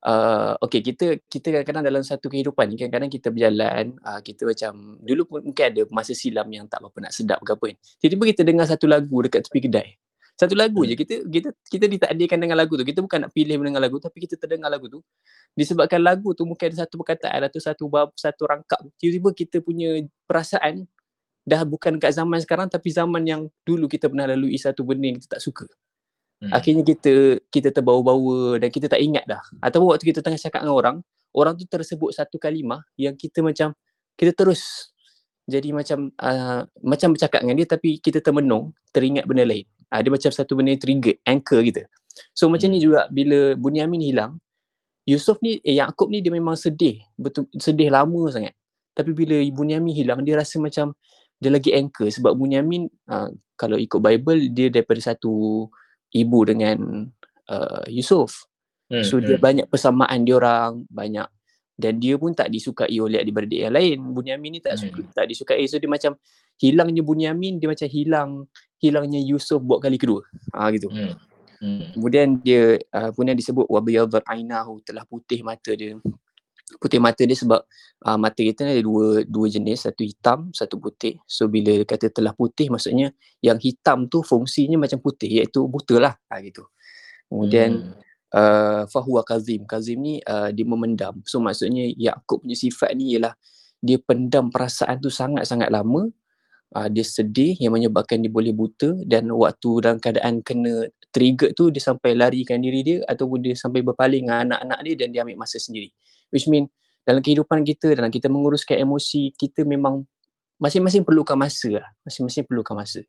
uh, okay kita kita kadang-kadang dalam satu kehidupan ni kadang-kadang kita berjalan uh, kita macam dulu pun mungkin ada masa silam yang tak berapa nak sedap ke apa kan. Tiba-tiba kita dengar satu lagu dekat tepi kedai. Satu lagu Hmm. je kita kita kita ditakdirkan dengan lagu tu. Kita bukan nak pilih mendengar lagu tapi kita terdengar lagu tu. Disebabkan lagu tu mungkin ada satu perkataan atau satu bab satu rangkap. Tiba-tiba kita punya perasaan dah bukan kat zaman sekarang tapi zaman yang dulu kita pernah lalui satu benda yang kita tak suka. Hmm. Akhirnya kita kita terbawa-bawa dan kita tak ingat dah. Ataupun waktu kita tengah cakap dengan orang, orang tu tersebut satu kalimah yang kita macam kita terus jadi macam uh, macam bercakap dengan dia tapi kita termenung, teringat benda lain. Uh, dia macam satu benda yang trigger, anchor kita. So macam ni juga bila Bunyamin hilang, Yusuf ni, eh Yaakob ni dia memang sedih, betul sedih lama sangat. Tapi bila Bunyamin hilang, dia rasa macam dia lagi anchor sebab Bunyamin uh, kalau ikut Bible dia daripada satu ibu dengan uh, Yusuf. Hmm. So dia hmm. banyak persamaan dia orang, banyak dan dia pun tak disukai oleh adik-beradik yang lain. Bunyamin ni tak suka, Hmm. tak disukai. So dia macam hilangnya Bunyamin, dia macam hilang hilangnya Yusuf buat kali kedua. Ah gitu. Hmm. Hmm. Kemudian dia uh, kemudian disebut wa biyadhar ainahu telah putih mata dia. Putih mata dia sebab uh, mata kita ni ada dua dua jenis, satu hitam, satu putih. So bila kata telah putih maksudnya yang hitam tu fungsinya macam putih iaitu buta lah. Ha, gitu. Kemudian Hmm. uh, fahuwa kazim. Kazim ni uh, dia memendam. So maksudnya Yaakob punya sifat ni ialah dia pendam perasaan tu sangat-sangat lama. Uh, dia sedih yang menyebabkan dia boleh buta dan waktu dalam keadaan kena trigger tu dia sampai larikan diri dia ataupun dia sampai berpaling dengan anak-anak dia dan dia ambil masa sendiri. Which mean dalam kehidupan kita, dalam kita menguruskan emosi, kita memang masing-masing perlukan masa lah. Masing-masing perlukan masa.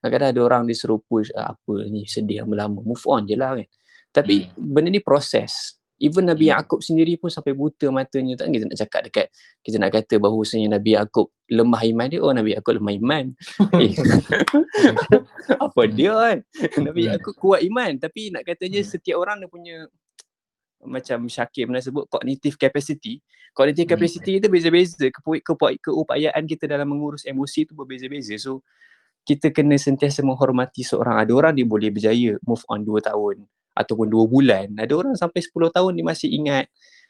Kadang-kadang ada orang dia suruh push ah, apa ni sedih lama-lama. Move on je lah kan. Tapi benda ni proses. Even Nabi Hmm. Yaakob sendiri pun sampai buta matanya. Tak kita nak cakap dekat, kita nak kata bahawasanya Nabi Yaakob lemah iman dia. Oh Nabi Yaakob lemah iman. eh, apa dia kan? Nabi Hmm. Yaakob kuat iman. Tapi nak katanya Hmm. setiap orang dia punya macam Syakir pernah sebut cognitive capacity. Cognitive Hmm. capacity kita beza-beza. Kepu- kepu- Keupayaan kita dalam mengurus emosi tu berbeza-beza. So kita kena sentiasa menghormati seorang. Ada orang dia boleh berjaya move on 2 tahun ataupun 2 bulan. Ada orang sampai 10 tahun dia masih ingat.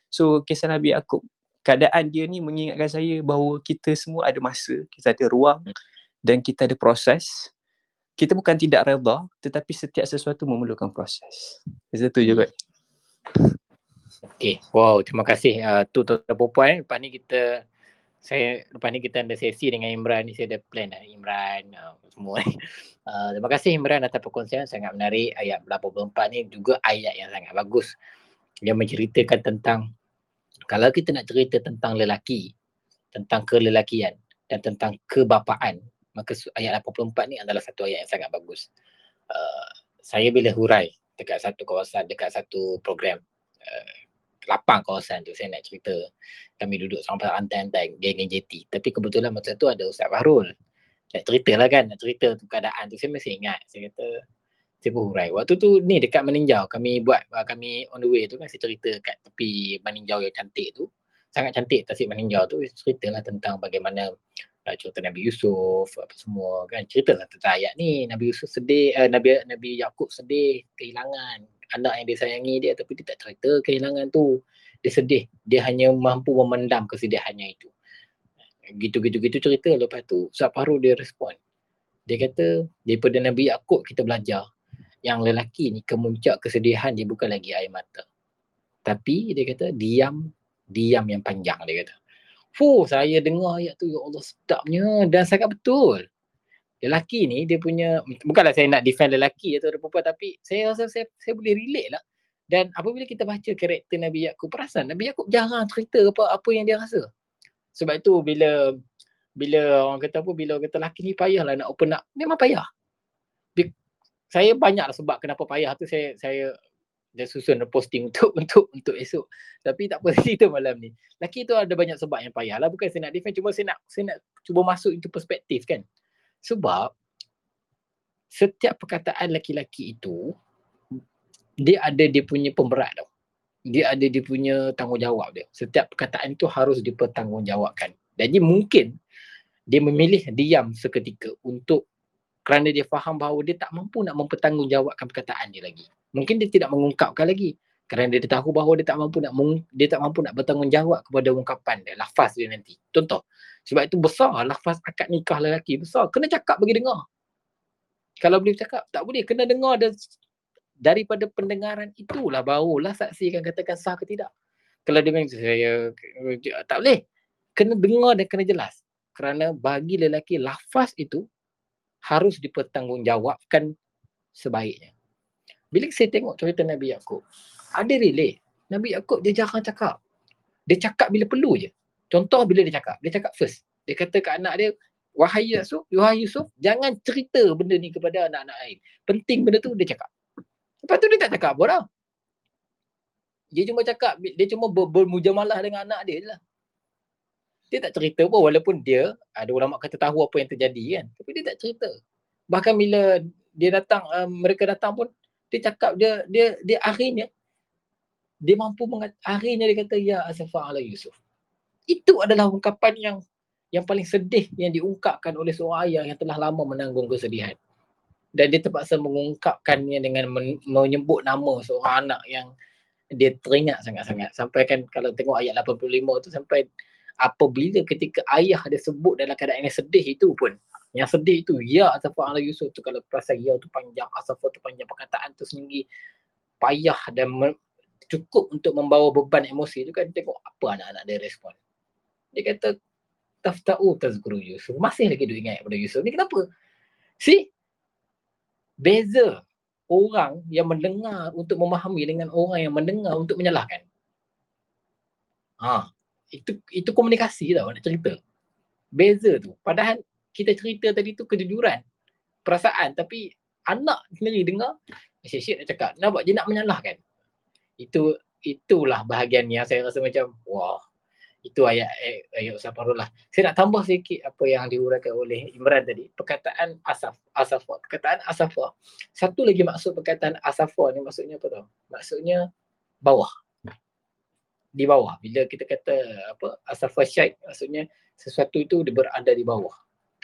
So kisah Nabi Yaakob, keadaan dia ni mengingatkan saya bahawa kita semua ada masa, kita ada ruang dan kita ada proses. Kita bukan tidak redha tetapi setiap sesuatu memerlukan proses. Itu je Okay. Wow, terima kasih. Uh, tu tuan-tuan perempuan. Lepas ni kita saya lepas ni kita ada sesi dengan Imran ni saya ada plan lah Imran uh, semua. Uh, terima kasih Imran atas perkongsian sangat menarik ayat 84 ni juga ayat yang sangat bagus. Dia menceritakan tentang kalau kita nak cerita tentang lelaki, tentang kelelakian dan tentang kebapaan, Maka ayat 84 ni adalah satu ayat yang sangat bagus. Uh, saya bila hurai dekat satu kawasan, dekat satu program, uh, lapang kawasan tu saya nak cerita kami duduk sampai antai-antai geng-geng JT. Tapi kebetulan masa tu ada Ustaz Fahrul. Nak cerita lah kan, nak cerita tu keadaan tu. Saya masih ingat. Saya kata, saya pun hurai. Waktu tu ni dekat Meninjau, kami buat, uh, kami on the way tu kan saya cerita kat tepi Meninjau yang cantik tu. Sangat cantik tasik Meninjau tu, ceritalah tentang bagaimana uh, cerita Nabi Yusuf, apa semua kan. Ceritalah tentang ayat ni, Nabi Yusuf sedih, uh, Nabi Nabi Yakub sedih, kehilangan anak yang dia sayangi dia tapi dia tak cerita kehilangan tu. Dia sedih, dia hanya mampu memendam kesedihannya itu. Gitu-gitu-gitu cerita lepas tu Fahrul dia respon. Dia kata daripada Nabi Yakub kita belajar yang lelaki ni kemuncak kesedihan dia bukan lagi air mata. Tapi dia kata diam, diam yang panjang dia kata. Fuh, saya dengar ayat tu ya Allah sedapnya dan sangat betul. Lelaki ni dia punya bukanlah saya nak defend lelaki atau perempuan tapi saya rasa saya, saya boleh relate lah. Dan apabila kita baca karakter Nabi Yakub perasan Nabi Yakub jarang cerita apa apa yang dia rasa. Sebab itu bila bila orang kata apa bila orang kata lelaki ni payahlah nak open up memang payah. Dia, saya banyak lah sebab kenapa payah tu saya saya dia susun posting untuk untuk untuk esok. Tapi tak apa cerita malam ni. Lelaki tu ada banyak sebab yang payah lah. Bukan saya nak defend. Cuma saya nak saya nak cuba masuk into perspektif kan. Sebab setiap perkataan lelaki-lelaki itu dia ada dia punya pemberat tau. Dia ada dia punya tanggungjawab dia. Setiap perkataan itu harus dipertanggungjawabkan. Jadi mungkin dia memilih diam seketika untuk kerana dia faham bahawa dia tak mampu nak mempertanggungjawabkan perkataan dia lagi. Mungkin dia tidak mengungkapkan lagi kerana dia tahu bahawa dia tak mampu nak meng, dia tak mampu nak bertanggungjawab kepada ungkapan dia, lafaz dia nanti. Contoh, sebab itu besar lafaz akad nikah lelaki besar. Kena cakap bagi dengar. Kalau boleh cakap, tak boleh. Kena dengar dan daripada pendengaran itulah barulah saksi akan katakan sah ke tidak. Kalau dengan saya tak boleh. Kena dengar dan kena jelas. Kerana bagi lelaki lafaz itu harus dipertanggungjawabkan sebaiknya. Bila saya tengok cerita Nabi Yaakob, ada relate. Nabi Yaakob dia jarang cakap. Dia cakap bila perlu je. Contoh bila dia cakap, dia cakap first. Dia kata ke anak dia, wahai Yusuf, wahai Yusuf, jangan cerita benda ni kepada anak-anak lain. Penting benda tu dia cakap. Lepas tu dia tak cakap apa dah. Dia cuma cakap, dia cuma ber, bermujamalah dengan anak dia je lah. Dia tak cerita pun walaupun dia, ada ulama kata tahu apa yang terjadi kan. Tapi dia tak cerita. Bahkan bila dia datang, uh, mereka datang pun, dia cakap dia dia dia akhirnya dia mampu mengat, akhirnya dia kata ya asafa ala Yusuf. Itu adalah ungkapan yang yang paling sedih yang diungkapkan oleh seorang ayah yang telah lama menanggung kesedihan. Dan dia terpaksa mengungkapkannya dengan men, menyebut nama seorang anak yang dia teringat sangat-sangat. Sampai kan kalau tengok ayat 85 tu sampai apabila ketika ayah dia sebut dalam keadaan yang sedih itu pun yang sedih itu ya asafa ala Yusuf tu kalau perasan ya tu panjang asafa tu panjang perkataan tu sendiri payah dan me- cukup untuk membawa beban emosi tu kan tengok apa anak-anak dia respon dia kata tafta'u tazkuru Yusuf. Masih lagi dia ingat pada Yusuf. Ni kenapa? See? Beza orang yang mendengar untuk memahami dengan orang yang mendengar untuk menyalahkan. Ha itu itu komunikasi tau nak cerita. Beza tu. Padahal kita cerita tadi tu kejujuran perasaan tapi anak sendiri dengar syek-syek nak cakap nampak dia nak menyalahkan. Itu itulah bahagian yang saya rasa macam wah itu ayat ayat, ayat Safarul lah. Saya nak tambah sikit apa yang diuraikan oleh Imran tadi. Perkataan asaf, asafa. Perkataan asafa. Satu lagi maksud perkataan asafa ni maksudnya apa tau? Maksudnya bawah. Di bawah. Bila kita kata apa asafa syaik maksudnya sesuatu itu berada di bawah.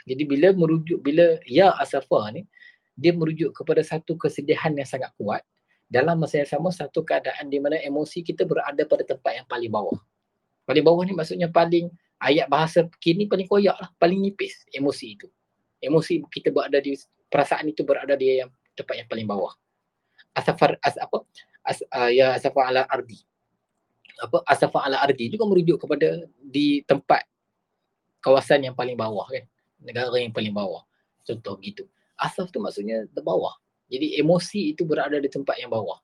Jadi bila merujuk bila ya asafa ni dia merujuk kepada satu kesedihan yang sangat kuat dalam masa yang sama satu keadaan di mana emosi kita berada pada tempat yang paling bawah. Paling bawah ni maksudnya paling ayat bahasa kini paling koyak lah, paling nipis emosi itu. Emosi kita berada di perasaan itu berada di yang tempat yang paling bawah. Asafar as apa? As, uh, ya asafar ala ardi. Apa asafar ala ardi juga merujuk kepada di tempat kawasan yang paling bawah kan. Negara yang paling bawah. Contoh gitu. Asaf tu maksudnya di bawah. Jadi emosi itu berada di tempat yang bawah.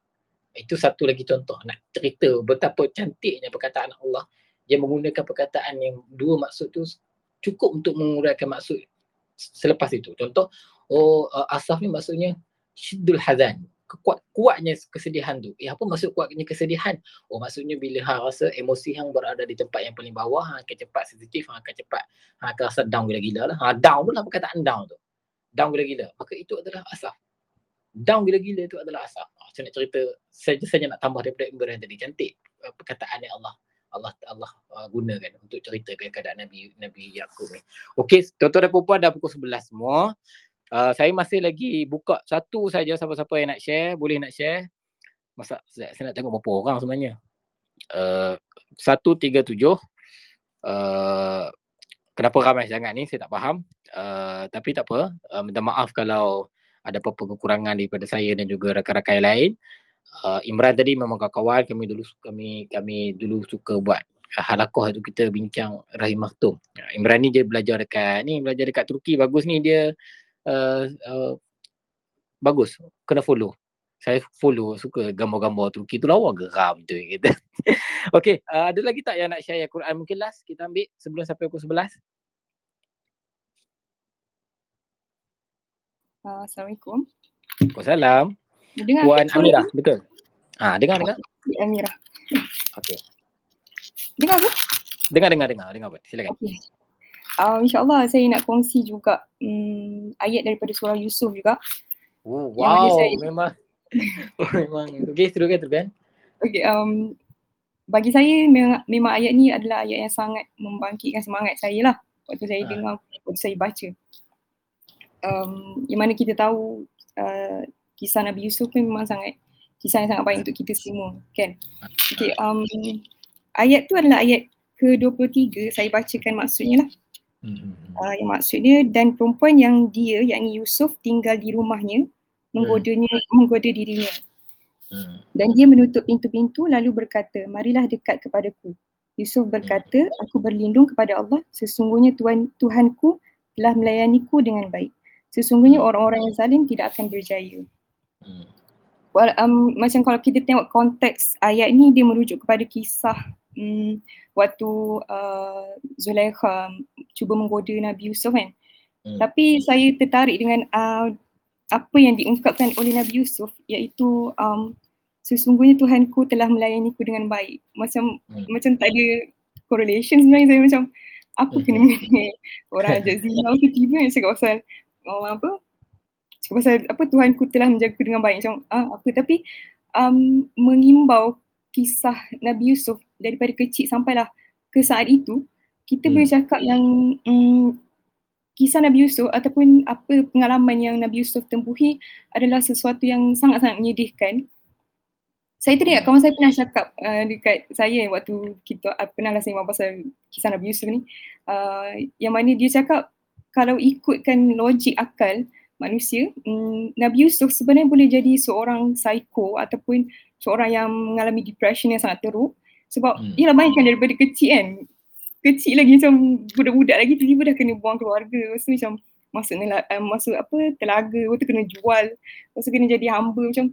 Itu satu lagi contoh nak cerita betapa cantiknya perkataan Allah dia menggunakan perkataan yang dua maksud tu cukup untuk menguraikan maksud selepas itu. Contoh, oh uh, asaf ni maksudnya syiddul hazan. Kuat, kuatnya kesedihan tu. Eh apa maksud kuatnya kesedihan? Oh maksudnya bila hang rasa emosi hang berada di tempat yang paling bawah, hang akan cepat sensitif, hang akan cepat hang akan rasa down gila-gila lah. Ha, down pun lah perkataan down tu. Down gila-gila. Maka itu adalah asaf. Down gila-gila itu adalah asaf. Ha, saya nak cerita, saya saja nak tambah daripada Imran tadi. Cantik uh, perkataan yang Allah Allah Allah uh, gunakan untuk ceritakan keadaan Nabi Nabi Yakub ni. Okey, tuan-tuan dan puan dah pukul 11 semua. Uh, saya masih lagi buka satu saja siapa-siapa yang nak share, boleh nak share. Masa saya, saya nak tengok berapa orang sebenarnya. Uh, 137 uh, kenapa ramai sangat ni saya tak faham. Uh, tapi tak apa. Uh, minta maaf kalau ada apa-apa kekurangan daripada saya dan juga rakan-rakan lain. Uh, Imran tadi memang kawan kami dulu kami kami dulu suka buat halakoh itu kita bincang Rahim Maktum. Uh, Imran ni dia belajar dekat ni belajar dekat Turki bagus ni dia uh, uh, bagus kena follow saya follow suka gambar-gambar Turki tu lawa geram tu kita okey uh, ada lagi tak yang nak share Quran mungkin last kita ambil sebelum sampai pukul 11 Uh, Assalamualaikum. Waalaikumsalam. Dengar Puan Amirah, tu? betul? Ah, dengar dengar. Cik Amirah. Okey. Dengar ke? Dengar dengar dengar, dengar Puan. Silakan. Okey. Uh, InsyaAllah saya nak kongsi juga um, ayat daripada surah Yusuf juga. Oh, wow, saya- memang oh, memang. Okey, teruskan teruskan. Okay, um, bagi saya memang, memang ayat ni adalah ayat yang sangat membangkitkan semangat saya lah waktu saya Ha. dengar, waktu saya baca. Um, yang mana kita tahu uh, kisah Nabi Yusuf ni memang sangat kisah yang sangat baik untuk kita semua kan. Okay, um, ayat tu adalah ayat ke-23 saya bacakan maksudnya lah. Uh, yang maksudnya dan perempuan yang dia yakni Yusuf tinggal di rumahnya menggodanya menggoda dirinya. Hmm. Dan dia menutup pintu-pintu lalu berkata, marilah dekat kepadaku. Yusuf berkata, aku berlindung kepada Allah, sesungguhnya Tuhan Tuhanku telah melayaniku dengan baik. Sesungguhnya orang-orang yang zalim tidak akan berjaya. Hmm. Well, um, macam kalau kita tengok konteks ayat ni dia merujuk kepada kisah um, waktu uh, Zulaikha cuba menggoda Nabi Yusuf kan. Hmm. Tapi saya tertarik dengan uh, apa yang diungkapkan oleh Nabi Yusuf iaitu um, sesungguhnya Tuhanku telah melayaniku dengan baik. Macam Hmm. macam tak ada correlation sebenarnya saya macam apa kena mengenai orang ajak zina tiba-tiba nak cakap pasal orang apa cakap pasal apa Tuhanku telah menjagaku dengan baik macam ah apa tapi um, mengimbau kisah Nabi Yusuf daripada kecil sampailah ke saat itu kita boleh cakap yang um, kisah Nabi Yusuf ataupun apa pengalaman yang Nabi Yusuf tempuhi adalah sesuatu yang sangat-sangat menyedihkan. Saya teringat kawan saya pernah cakap uh, dekat saya waktu kita uh, pernah lah sembang pasal kisah Nabi Yusuf ni. Uh, yang mana dia cakap kalau ikutkan logik akal manusia, um, Nabi Yusuf sebenarnya boleh jadi seorang psycho ataupun seorang yang mengalami depression yang sangat teruk. Sebab Hmm. ialah bayangkan daripada kecil kan, kecil lagi macam budak-budak lagi tiba-tiba dah kena buang keluarga. Lepas tu macam masuk nela, uh, masuk apa telaga, lepas tu kena jual, lepas tu kena jadi hamba macam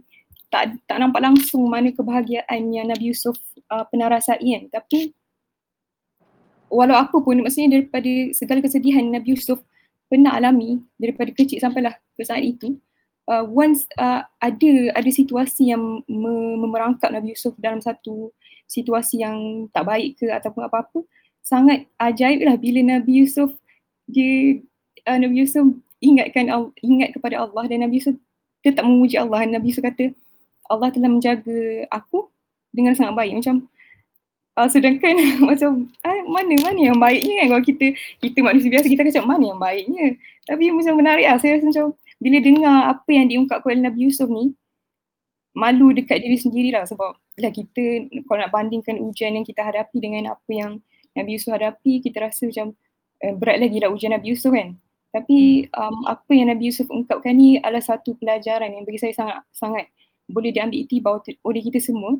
tak tak nampak langsung mana kebahagiaan yang Nabi Yusuf uh, pernah rasai kan. Tapi walau apa pun maksudnya daripada segala kesedihan Nabi Yusuf pernah alami daripada kecil sampailah ke saat itu. Uh, once uh, ada ada situasi yang me- memerangkap Nabi Yusuf dalam satu situasi yang tak baik ke ataupun apa-apa sangat ajaib lah bila Nabi Yusuf dia uh, Nabi Yusuf ingatkan ingat kepada Allah dan Nabi Yusuf tetap memuji Allah. Nabi Yusuf kata Allah telah menjaga aku dengan sangat baik. Macam uh, sedangkan macam ah, mana mana yang baiknya kan? Kalau kita kita manusia biasa kita akan cakap mana yang baiknya? Tapi macam menarik lah saya rasa macam bila dengar apa yang diungkapkan oleh Nabi Yusuf ni malu dekat diri sendiri lah sebab lah kita kalau nak bandingkan ujian yang kita hadapi dengan apa yang Nabi Yusuf hadapi kita rasa macam eh, berat lagi lah ujian Nabi Yusuf kan. Tapi um, apa yang Nabi Yusuf ungkapkan ni adalah satu pelajaran yang bagi saya sangat sangat boleh diambil itibar oleh kita semua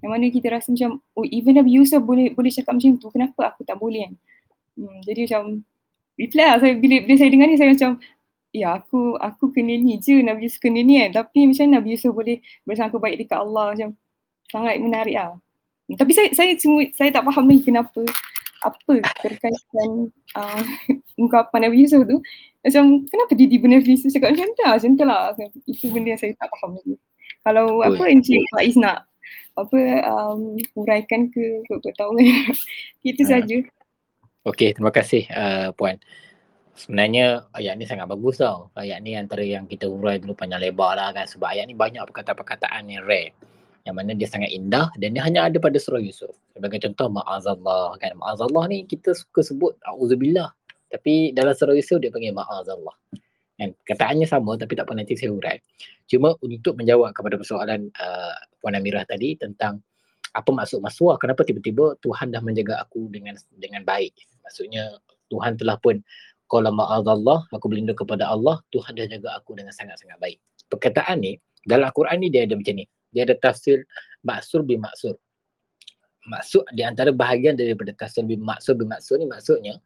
yang mana kita rasa macam oh even Nabi Yusuf boleh boleh cakap macam tu kenapa aku tak boleh kan? Hmm, jadi macam reflect lah saya bila, bila saya dengar ni saya macam ya aku aku kena ni je Nabi Yusuf kena ni kan? Tapi macam Nabi Yusuf boleh bersangka baik dekat Allah? Macam sangat menarik lah. Hmm, tapi saya saya semua saya tak faham lagi kenapa apa terkaitan uh, ungkapan Nabi Yusuf tu. Macam kenapa dia dibernafis cakap macam tu lah? Macam tu lah. Itu benda yang saya tak faham lagi. Kalau apa Encik Faiz nak apa um, uraikan ke ke tahu itu Ah. saja Okey, terima kasih uh, Puan. Sebenarnya ayat ni sangat bagus tau. Ayat ni antara yang kita urai dulu panjang lebar lah kan. Sebab ayat ni banyak perkataan-perkataan yang rare. Yang mana dia sangat indah dan dia hanya ada pada surah Yusuf. Sebagai contoh ma'azallah kan. Ma'azallah ni kita suka sebut a'udzubillah. Tapi dalam surah Yusuf dia panggil ma'azallah. Kan? Kataannya sama tapi tak nanti saya urai. Cuma untuk menjawab kepada persoalan uh, Puan Amirah tadi tentang apa maksud masuah kenapa tiba-tiba Tuhan dah menjaga aku dengan dengan baik maksudnya Tuhan telah pun qala ma'adallah aku berlindung kepada Allah Tuhan dah jaga aku dengan sangat-sangat baik perkataan ni dalam Al-Quran ni dia ada macam ni dia ada tafsir maksur bi maksur maksud di antara bahagian daripada tafsir bi maksur bi maksur ni maksudnya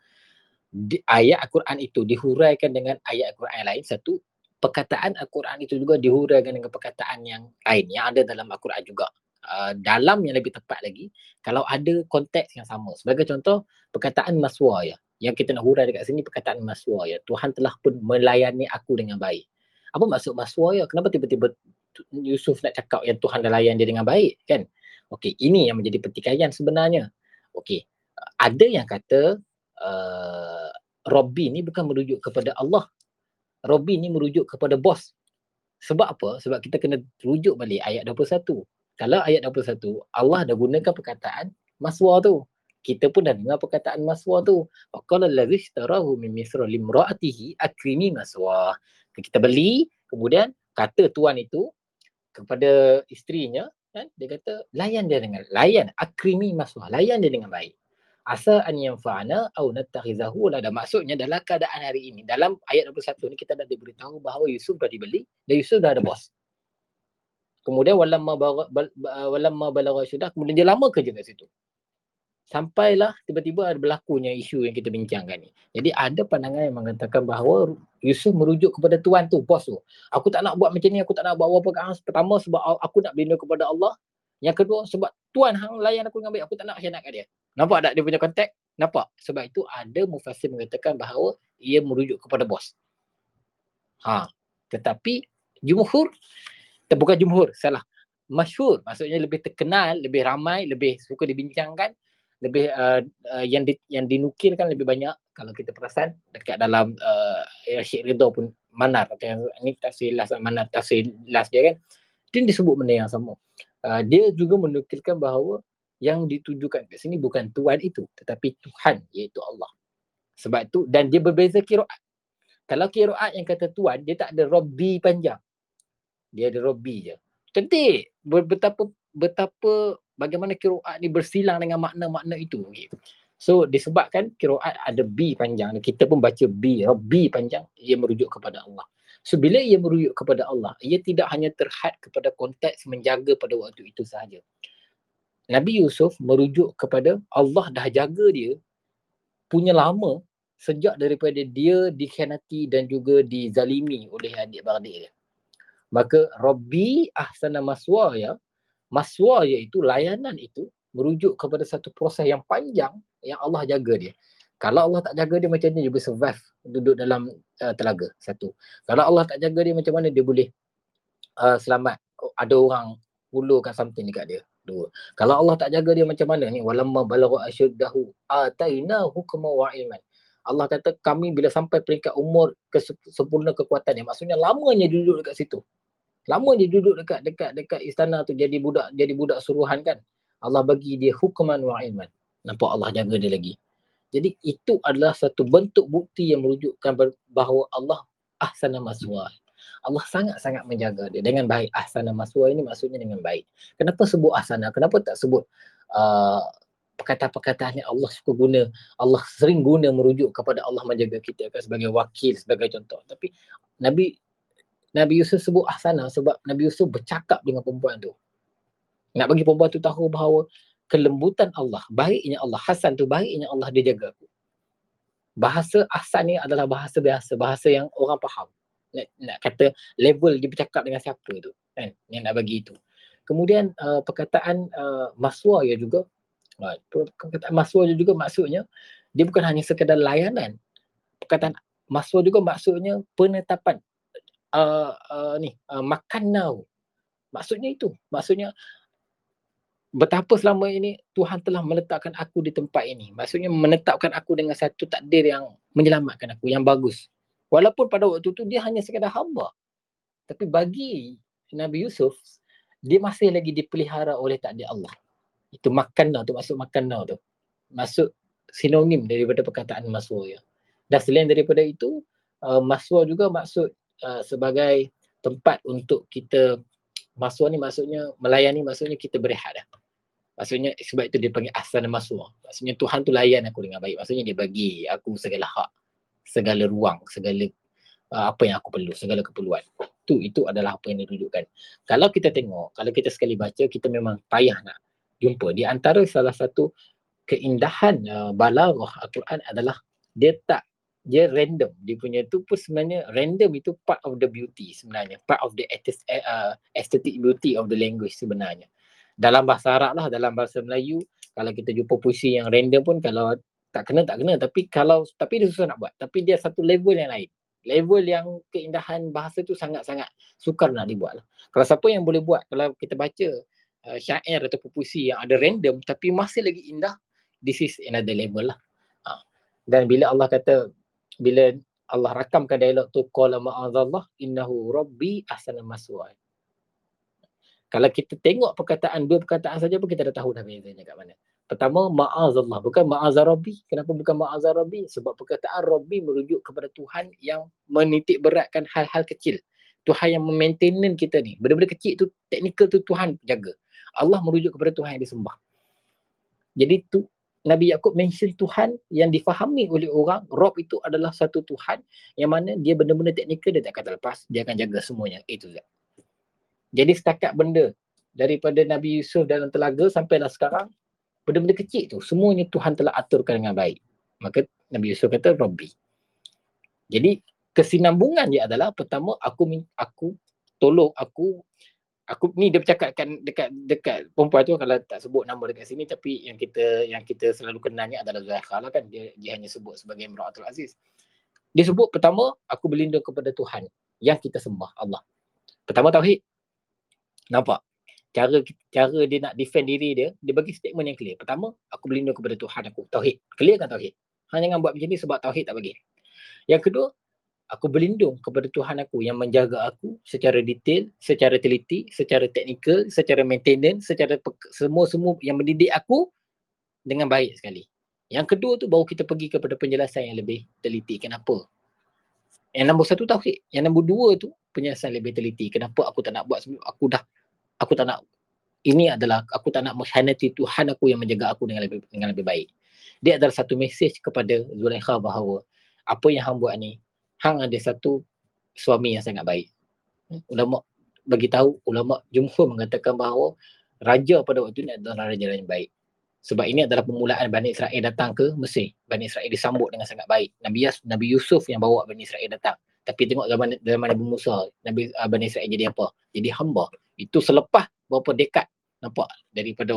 di, ayat Al-Quran itu dihuraikan dengan ayat Al-Quran yang lain. Satu perkataan Al-Quran itu juga dihuraikan dengan perkataan yang lain yang ada dalam Al-Quran juga. Uh, dalam yang lebih tepat lagi kalau ada konteks yang sama. Sebagai contoh perkataan maswa ya. Yang kita nak hurai dekat sini perkataan maswa ya. Tuhan telah pun melayani aku dengan baik. Apa maksud maswa ya? Kenapa tiba-tiba Yusuf nak cakap yang Tuhan dah layan dia dengan baik kan? Okey ini yang menjadi pertikaian sebenarnya. Okey ada yang kata uh, Robbi ni bukan merujuk kepada Allah. Robbi ni merujuk kepada bos. Sebab apa? Sebab kita kena rujuk balik ayat 21 kalau ayat 21 Allah dah gunakan perkataan maswa tu. Kita pun dah dengar perkataan maswa tu. Faqala allazi ishtarahu min misra limraatihi akrimi maswa. Kita beli kemudian kata tuan itu kepada isterinya kan? Dia kata layan dia dengan layan akrimi maswa layan dia dengan baik asa an yanfa'ana au nattakhizahu walada maksudnya dalam keadaan hari ini dalam ayat 21 ni kita dah diberitahu bahawa Yusuf dah dibeli dan Yusuf dah ada bos. Kemudian walamma ba- walamma balagha syudah kemudian dia lama kerja kat situ. Sampailah tiba-tiba ada berlakunya isu yang kita bincangkan ni. Jadi ada pandangan yang mengatakan bahawa Yusuf merujuk kepada tuan tu bos tu. Aku tak nak buat macam ni aku tak nak buat apa kan pertama sebab aku nak berlindung kepada Allah. Yang kedua sebab tuan hang layan aku dengan baik aku tak nak khianat kat dia nampak tak dia punya konteks nampak. Sebab itu ada mufassir mengatakan bahawa ia merujuk kepada bos. Ha. Tetapi jumhur bukan jumhur salah. Masyhur maksudnya lebih terkenal lebih ramai lebih suka dibincangkan lebih uh, uh, yang di, yang dinukilkan lebih banyak. Kalau kita perasan dekat dalam uh, Syekh Ridha pun Manar atau yang ni tafsir last Manar tafsir last dia kan. Dia disebut benda yang sama. Uh, dia juga menukilkan bahawa yang ditujukan ke sini bukan Tuhan itu tetapi Tuhan iaitu Allah. Sebab itu dan dia berbeza kiraat kalau kiraat yang kata Tuhan dia tak ada Robbi panjang. Dia ada Robbi je. Cantik. Betapa betapa bagaimana kiraat ni bersilang dengan makna-makna itu. So disebabkan kiraat ada B panjang kita pun baca B Rabbi panjang. Ia merujuk kepada Allah. So bila ia merujuk kepada Allah ia tidak hanya terhad kepada konteks menjaga pada waktu itu sahaja. Nabi Yusuf merujuk kepada Allah dah jaga dia punya lama sejak daripada dia dikhianati dan juga dizalimi oleh adik-beradik dia. Maka Rabbi ahsana maswa ya maswa iaitu layanan itu merujuk kepada satu proses yang panjang yang Allah jaga dia. Kalau Allah tak jaga dia macam ni dia boleh survive duduk dalam uh, telaga satu. Kalau Allah tak jaga dia macam mana dia boleh uh, selamat ada orang hulurkan something dekat dia. Dua. Kalau Allah tak jaga dia macam mana ni? Walamma balagha asyuddahu ataina hukma wa ilman. Allah kata kami bila sampai peringkat umur kesempurna kekuatan dia maksudnya lamanya duduk dekat situ. Lama dia duduk dekat dekat dekat istana tu jadi budak jadi budak suruhan kan? Allah bagi dia hukman wa ilman. Nampak Allah jaga dia lagi. Jadi itu adalah satu bentuk bukti yang merujukkan bahawa Allah ahsana maswa Allah sangat-sangat menjaga dia dengan baik ahsana maswa ini maksudnya dengan baik kenapa sebut ahsana kenapa tak sebut uh, perkataan-perkataan yang Allah suka guna Allah sering guna merujuk kepada Allah menjaga kita kan sebagai wakil sebagai contoh tapi Nabi Nabi Yusuf sebut ahsana sebab Nabi Yusuf bercakap dengan perempuan tu. Nak bagi perempuan tu tahu bahawa kelembutan Allah, baiknya Allah, Hasan tu baiknya Allah dia jaga aku. Bahasa ahsan ni adalah bahasa biasa, bahasa yang orang faham. Nak, nak kata level dia bercakap dengan siapa tu kan yang nak bagi itu. Kemudian uh, perkataan uh, maswa ya juga Ha, perkataan maswa juga maksudnya dia bukan hanya sekadar layanan. Perkataan maswa juga maksudnya penetapan uh, uh, ni uh, makan now. Maksudnya itu. Maksudnya betapa selama ini Tuhan telah meletakkan aku di tempat ini. Maksudnya menetapkan aku dengan satu takdir yang menyelamatkan aku, yang bagus. Walaupun pada waktu itu dia hanya sekadar hamba. Tapi bagi Nabi Yusuf, dia masih lagi dipelihara oleh takdir Allah. Itu makan now tu, maksud makan now tu. Masuk sinonim daripada perkataan maswa ya. Dan selain daripada itu, uh, maswa juga maksud uh, sebagai tempat untuk kita maswa ni maksudnya melayani maksudnya kita berehat dah. Maksudnya sebab itu dia panggil asana maswa. Maksudnya Tuhan tu layan aku dengan baik. Maksudnya dia bagi aku segala hak, segala ruang, segala uh, apa yang aku perlu, segala keperluan. Tu itu adalah apa yang ditunjukkan. Kalau kita tengok, kalau kita sekali baca, kita memang payah nak jumpa. Di antara salah satu keindahan uh, balaghah Al-Quran adalah dia tak dia random. Dia punya tu pun sebenarnya random itu part of the beauty sebenarnya. Part of the uh, aesthetic beauty of the language sebenarnya dalam bahasa Arab lah, dalam bahasa Melayu, kalau kita jumpa puisi yang random pun kalau tak kena tak kena tapi kalau tapi dia susah nak buat tapi dia satu level yang lain level yang keindahan bahasa tu sangat-sangat sukar nak dibuat lah. kalau siapa yang boleh buat kalau kita baca uh, syair atau puisi yang ada random tapi masih lagi indah this is another level lah ha. dan bila Allah kata bila Allah rakamkan dialog tu qala ma'azallah innahu rabbi ahsana maswa kalau kita tengok perkataan dua perkataan saja pun kita dah tahu dah bezanya kat mana. Pertama ma'azallah bukan ma'azarabi. Kenapa bukan ma'azarabi? Sebab perkataan rabbi merujuk kepada Tuhan yang menitik beratkan hal-hal kecil. Tuhan yang memaintain kita ni. Benda-benda kecil tu teknikal tu Tuhan jaga. Allah merujuk kepada Tuhan yang disembah. Jadi tu Nabi Yaakob mention Tuhan yang difahami oleh orang, Rob itu adalah satu Tuhan yang mana dia benda-benda teknikal dia tak akan lepas, dia akan jaga semuanya. Itu saja. Jadi setakat benda daripada Nabi Yusuf dalam telaga sampailah sekarang, benda-benda kecil tu semuanya Tuhan telah aturkan dengan baik. Maka Nabi Yusuf kata Rabbi. Jadi kesinambungan dia adalah pertama aku aku tolong aku aku ni dia bercakapkan dekat dekat perempuan tu kalau tak sebut nama dekat sini tapi yang kita yang kita selalu kenalnya adalah Zulaikha lah kan dia, dia hanya sebut sebagai Imratul Aziz. Dia sebut pertama aku berlindung kepada Tuhan yang kita sembah Allah. Pertama tauhid, Nampak? Cara cara dia nak defend diri dia, dia bagi statement yang clear. Pertama, aku berlindung kepada Tuhan aku. Tauhid. Clear kan tauhid? Hanya jangan buat macam ni sebab tauhid tak bagi. Yang kedua, aku berlindung kepada Tuhan aku yang menjaga aku secara detail, secara teliti, secara teknikal, secara maintenance, secara semua-semua yang mendidik aku dengan baik sekali. Yang kedua tu baru kita pergi kepada penjelasan yang lebih teliti. Kenapa? Yang nombor satu tauhid. Yang nombor dua tu penjelasan lebih teliti. Kenapa aku tak nak buat sebelum aku dah aku tak nak ini adalah aku tak nak mengkhianati Tuhan aku yang menjaga aku dengan lebih dengan lebih baik. Dia adalah satu mesej kepada Zulaikha bahawa apa yang hang buat ni hang ada satu suami yang sangat baik. Ulama bagi tahu ulama jumhur mengatakan bahawa raja pada waktu ini adalah raja yang baik. Sebab ini adalah permulaan Bani Israel datang ke Mesir. Bani Israel disambut dengan sangat baik. Nabi Yas, Nabi Yusuf yang bawa Bani Israel datang. Tapi tengok zaman zaman Nabi Musa, Nabi uh, Bani Israel jadi apa? Jadi hamba. Itu selepas berapa dekad nampak daripada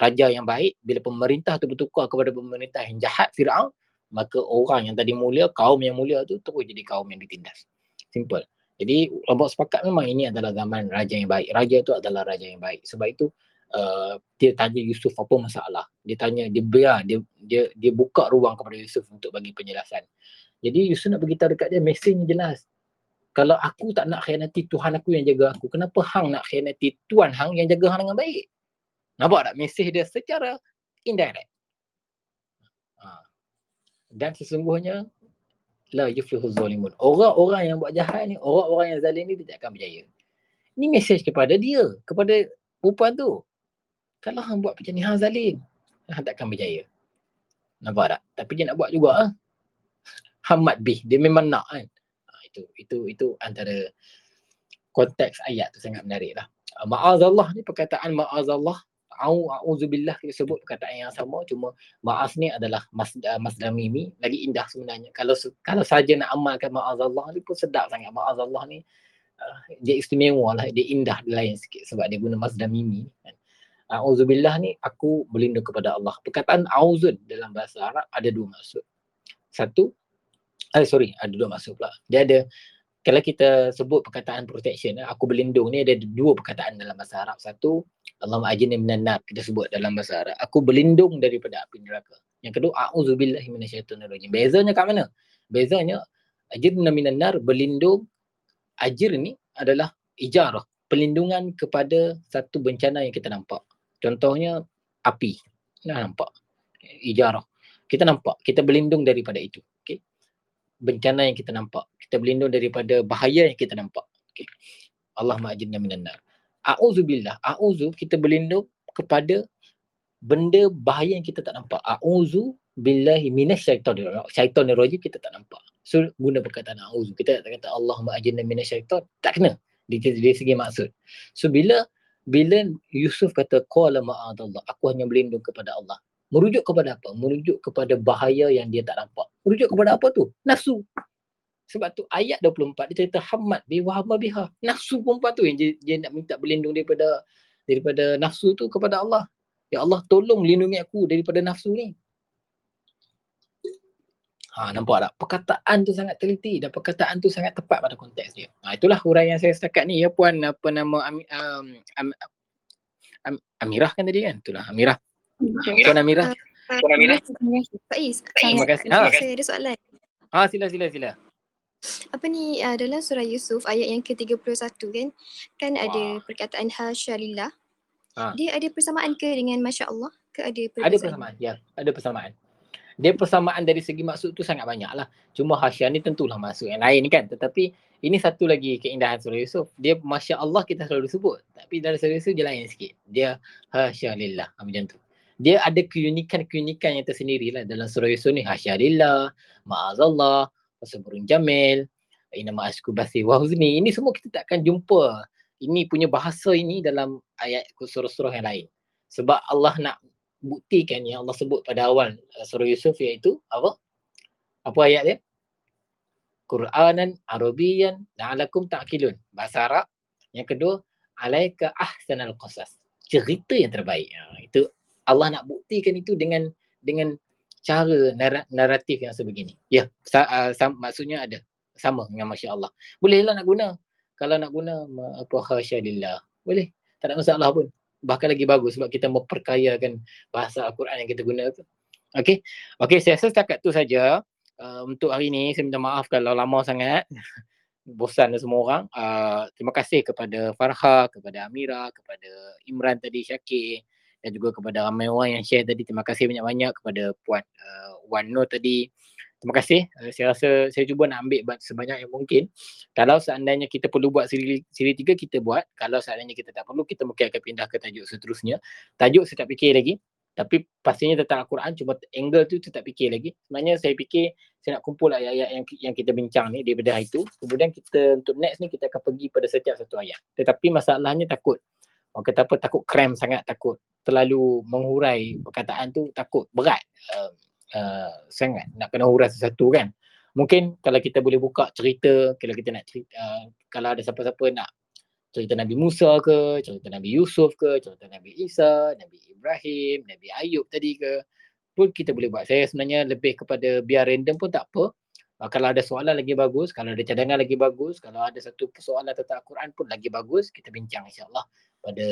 raja yang baik bila pemerintah tu bertukar kepada pemerintah yang jahat Firaun, maka orang yang tadi mulia, kaum yang mulia tu terus jadi kaum yang ditindas. Simple. Jadi ulama sepakat memang ini adalah zaman raja yang baik. Raja itu adalah raja yang baik. Sebab itu uh, dia tanya Yusuf apa masalah. Dia tanya dia biar dia dia dia buka ruang kepada Yusuf untuk bagi penjelasan. Jadi Yusuf nak beritahu dekat dia mesejnya jelas. Kalau aku tak nak khianati Tuhan aku yang jaga aku, kenapa hang nak khianati Tuhan hang yang jaga hang dengan baik? Nampak tak mesej dia secara indirect. Ha. Dan sesungguhnya la yuflihu zalimun. Orang-orang yang buat jahat ni, orang-orang yang zalim ni tidak akan berjaya. Ini mesej kepada dia, kepada perempuan tu kalau hang buat macam ni hang zalim hang tak akan berjaya nampak tak tapi dia nak buat juga ah Hamad bih. Dia memang nak kan? Ha, itu itu itu antara konteks ayat tu sangat menarik lah. Uh, ma'azallah ni perkataan ma'azallah. Au auzubillah kita sebut perkataan yang sama. Cuma maaf ni adalah mas uh, masdar mimi. Lagi indah sebenarnya. Kalau kalau saja nak amalkan ma'azallah ni pun sedap sangat. Ma'azallah ni uh, dia istimewa lah. Dia indah dia lain sikit sebab dia guna masdar mimi kan. A'udzubillah ni aku berlindung kepada Allah. Perkataan auzun dalam bahasa Arab ada dua maksud. Satu, eh sorry, ada dua maksud pula. Dia ada kalau kita sebut perkataan protection, eh, aku berlindung ni ada dua perkataan dalam bahasa Arab. Satu, Allahumma ajinni minan nar kita sebut dalam bahasa Arab. Aku berlindung daripada api neraka. Yang kedua, a'udzubillahi minasyaitonirrajim. Bezanya kat mana? Bezanya ajirna minan nar berlindung ajir ni adalah ijarah, perlindungan kepada satu bencana yang kita nampak. Contohnya api. Nah, nampak. Ijarah. Kita nampak, kita berlindung daripada itu. Bencana yang kita nampak. Kita berlindung daripada bahaya yang kita nampak. Okay. Allah ma'ajirna minan nar. A'udzubillah. A'udzu kita berlindung kepada benda bahaya yang kita tak nampak. A'udzu billahi minasyaitonir syaitonir rajim kita tak nampak. So guna perkataan a'udzu. Kita tak kata Allahumma ajirna minasyaiton. Tak kena di segi maksud. So bila bila Yusuf kata qala ma'adallah aku hanya berlindung kepada Allah merujuk kepada apa merujuk kepada bahaya yang dia tak nampak merujuk kepada apa tu nafsu sebab tu ayat 24 dia cerita hamad bi wa hamma biha nafsu perempuan tu yang dia, dia nak minta berlindung daripada daripada nafsu tu kepada Allah ya Allah tolong lindungi aku daripada nafsu ni Ha, nampak tak? Perkataan tu sangat teliti dan perkataan tu sangat tepat pada konteks dia. Ha, itulah huraian saya setakat ni ya puan apa nama um, Am, Am, Amirah kan tadi kan? Itulah Amirah. Puan Amirah. Puan Amirah. Faiz, Terima kasih. Ha. saya ada soalan. Ha sila sila sila. Apa ni uh, dalam surah Yusuf ayat yang ke-31 kan kan ada Wah. perkataan hasyalillah. Ha. Dia ada persamaan ke dengan masya-Allah ke ada perbezaan? Ada persamaan. Ya, ada persamaan. Dia persamaan dari segi maksud tu sangat banyak lah. Cuma Hasya ni tentulah maksud yang lain kan. Tetapi ini satu lagi keindahan surah Yusuf. Dia Masya Allah kita selalu sebut. Tapi dalam surah Yusuf dia lain sikit. Dia Hasya Lillah. Ha, macam tu. Dia ada keunikan-keunikan yang tersendiri lah dalam surah Yusuf ni. Hasya Lillah, Ma'azallah, Wasaburun Jamil, Inama Asku Basi Wahuzni. Ini semua kita takkan jumpa. Ini punya bahasa ini dalam ayat surah-surah yang lain. Sebab Allah nak buktikan yang Allah sebut pada awal uh, surah Yusuf iaitu apa? Apa ayat dia? Qur'anan Arabiyan la'alakum ta'qilun. Bahasa Arab. Yang kedua, alaika ahsanal qasas. Cerita yang terbaik. Ha, itu Allah nak buktikan itu dengan dengan cara nar- naratif yang sebegini. Ya, sa, uh, sam, maksudnya ada sama dengan masya-Allah. Bolehlah nak guna. Kalau nak guna apa hasyalillah. Boleh. Tak ada masalah pun bahkan lagi bagus sebab kita memperkayakan bahasa Al-Quran yang kita guna tu. Okey. Okey, saya rasa setakat tu saja uh, untuk hari ini. Saya minta maaf kalau lama sangat. Bosan semua orang. Uh, terima kasih kepada Farha, kepada Amira, kepada Imran tadi, Syakir dan juga kepada ramai orang yang share tadi. Terima kasih banyak-banyak kepada Puan uh, Wan Nur tadi. Terima kasih. Uh, saya rasa saya cuba nak ambil ba- sebanyak yang mungkin. Kalau seandainya kita perlu buat siri, siri tiga, kita buat. Kalau seandainya kita tak perlu, kita mungkin akan pindah ke tajuk seterusnya. Tajuk saya tak fikir lagi. Tapi pastinya tentang Al-Quran, cuma angle tu tak fikir lagi. Sebenarnya saya fikir saya nak kumpul ayat-ayat yang, yang kita bincang ni daripada hari tu. Kemudian kita untuk next ni kita akan pergi pada setiap satu ayat. Tetapi masalahnya takut. Orang kata apa, takut cram sangat, takut terlalu menghurai perkataan tu, takut berat. Uh, uh, sangat nak kena hurai sesuatu kan. Mungkin kalau kita boleh buka cerita, kalau kita nak cerita, uh, kalau ada siapa-siapa nak cerita Nabi Musa ke, cerita Nabi Yusuf ke, cerita Nabi Isa, Nabi Ibrahim, Nabi Ayub tadi ke, pun kita boleh buat. Saya sebenarnya lebih kepada biar random pun tak apa. Uh, kalau ada soalan lagi bagus, kalau ada cadangan lagi bagus, kalau ada satu persoalan tentang Al-Quran pun lagi bagus, kita bincang insyaAllah pada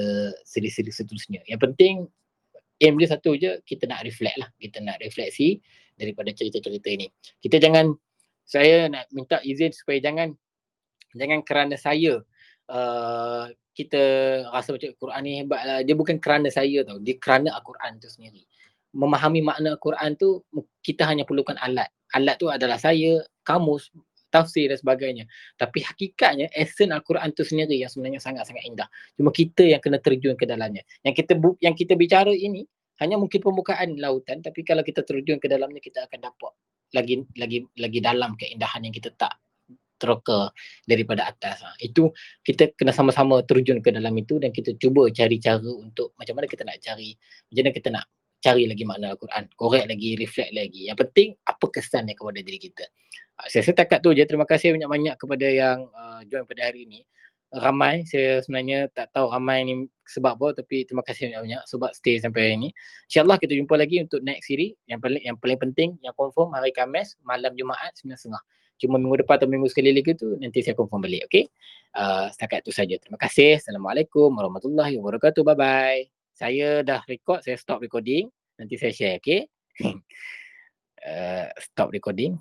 siri-siri seterusnya. Yang penting aim dia satu je, kita nak reflect lah. Kita nak refleksi daripada cerita-cerita ini. Kita jangan, saya nak minta izin supaya jangan, jangan kerana saya uh, kita rasa macam Quran ni hebat lah. Dia bukan kerana saya tau. Dia kerana Al-Quran tu sendiri. Memahami makna Al-Quran tu, kita hanya perlukan alat. Alat tu adalah saya, kamus, tafsir dan sebagainya. Tapi hakikatnya, esen Al-Quran tu sendiri yang sebenarnya sangat-sangat indah. Cuma kita yang kena terjun ke dalamnya. Yang kita bu- yang kita bicara ini, hanya mungkin permukaan lautan tapi kalau kita terjun ke dalamnya kita akan dapat lagi lagi lagi dalam keindahan yang kita tak terka daripada atas. Ha. Itu kita kena sama-sama terjun ke dalam itu dan kita cuba cari cara untuk macam mana kita nak cari, macam mana kita nak cari lagi makna Al-Quran, korek lagi, reflect lagi. Yang penting apa kesan yang kepada diri kita. Ha, saya rasa takat tu je. Terima kasih banyak-banyak kepada yang uh, join pada hari ini. ramai saya sebenarnya tak tahu ramai ni sebab apa tapi terima kasih banyak-banyak sebab stay sampai hari ni. InsyaAllah kita jumpa lagi untuk next series yang paling yang paling penting yang confirm hari Khamis malam Jumaat 9.30. Cuma minggu depan atau minggu sekali lagi tu nanti saya confirm balik. Okay. Uh, setakat tu saja. Terima kasih. Assalamualaikum warahmatullahi wabarakatuh. Bye bye. Saya dah record, saya stop recording. Nanti saya share, okay? uh, stop recording.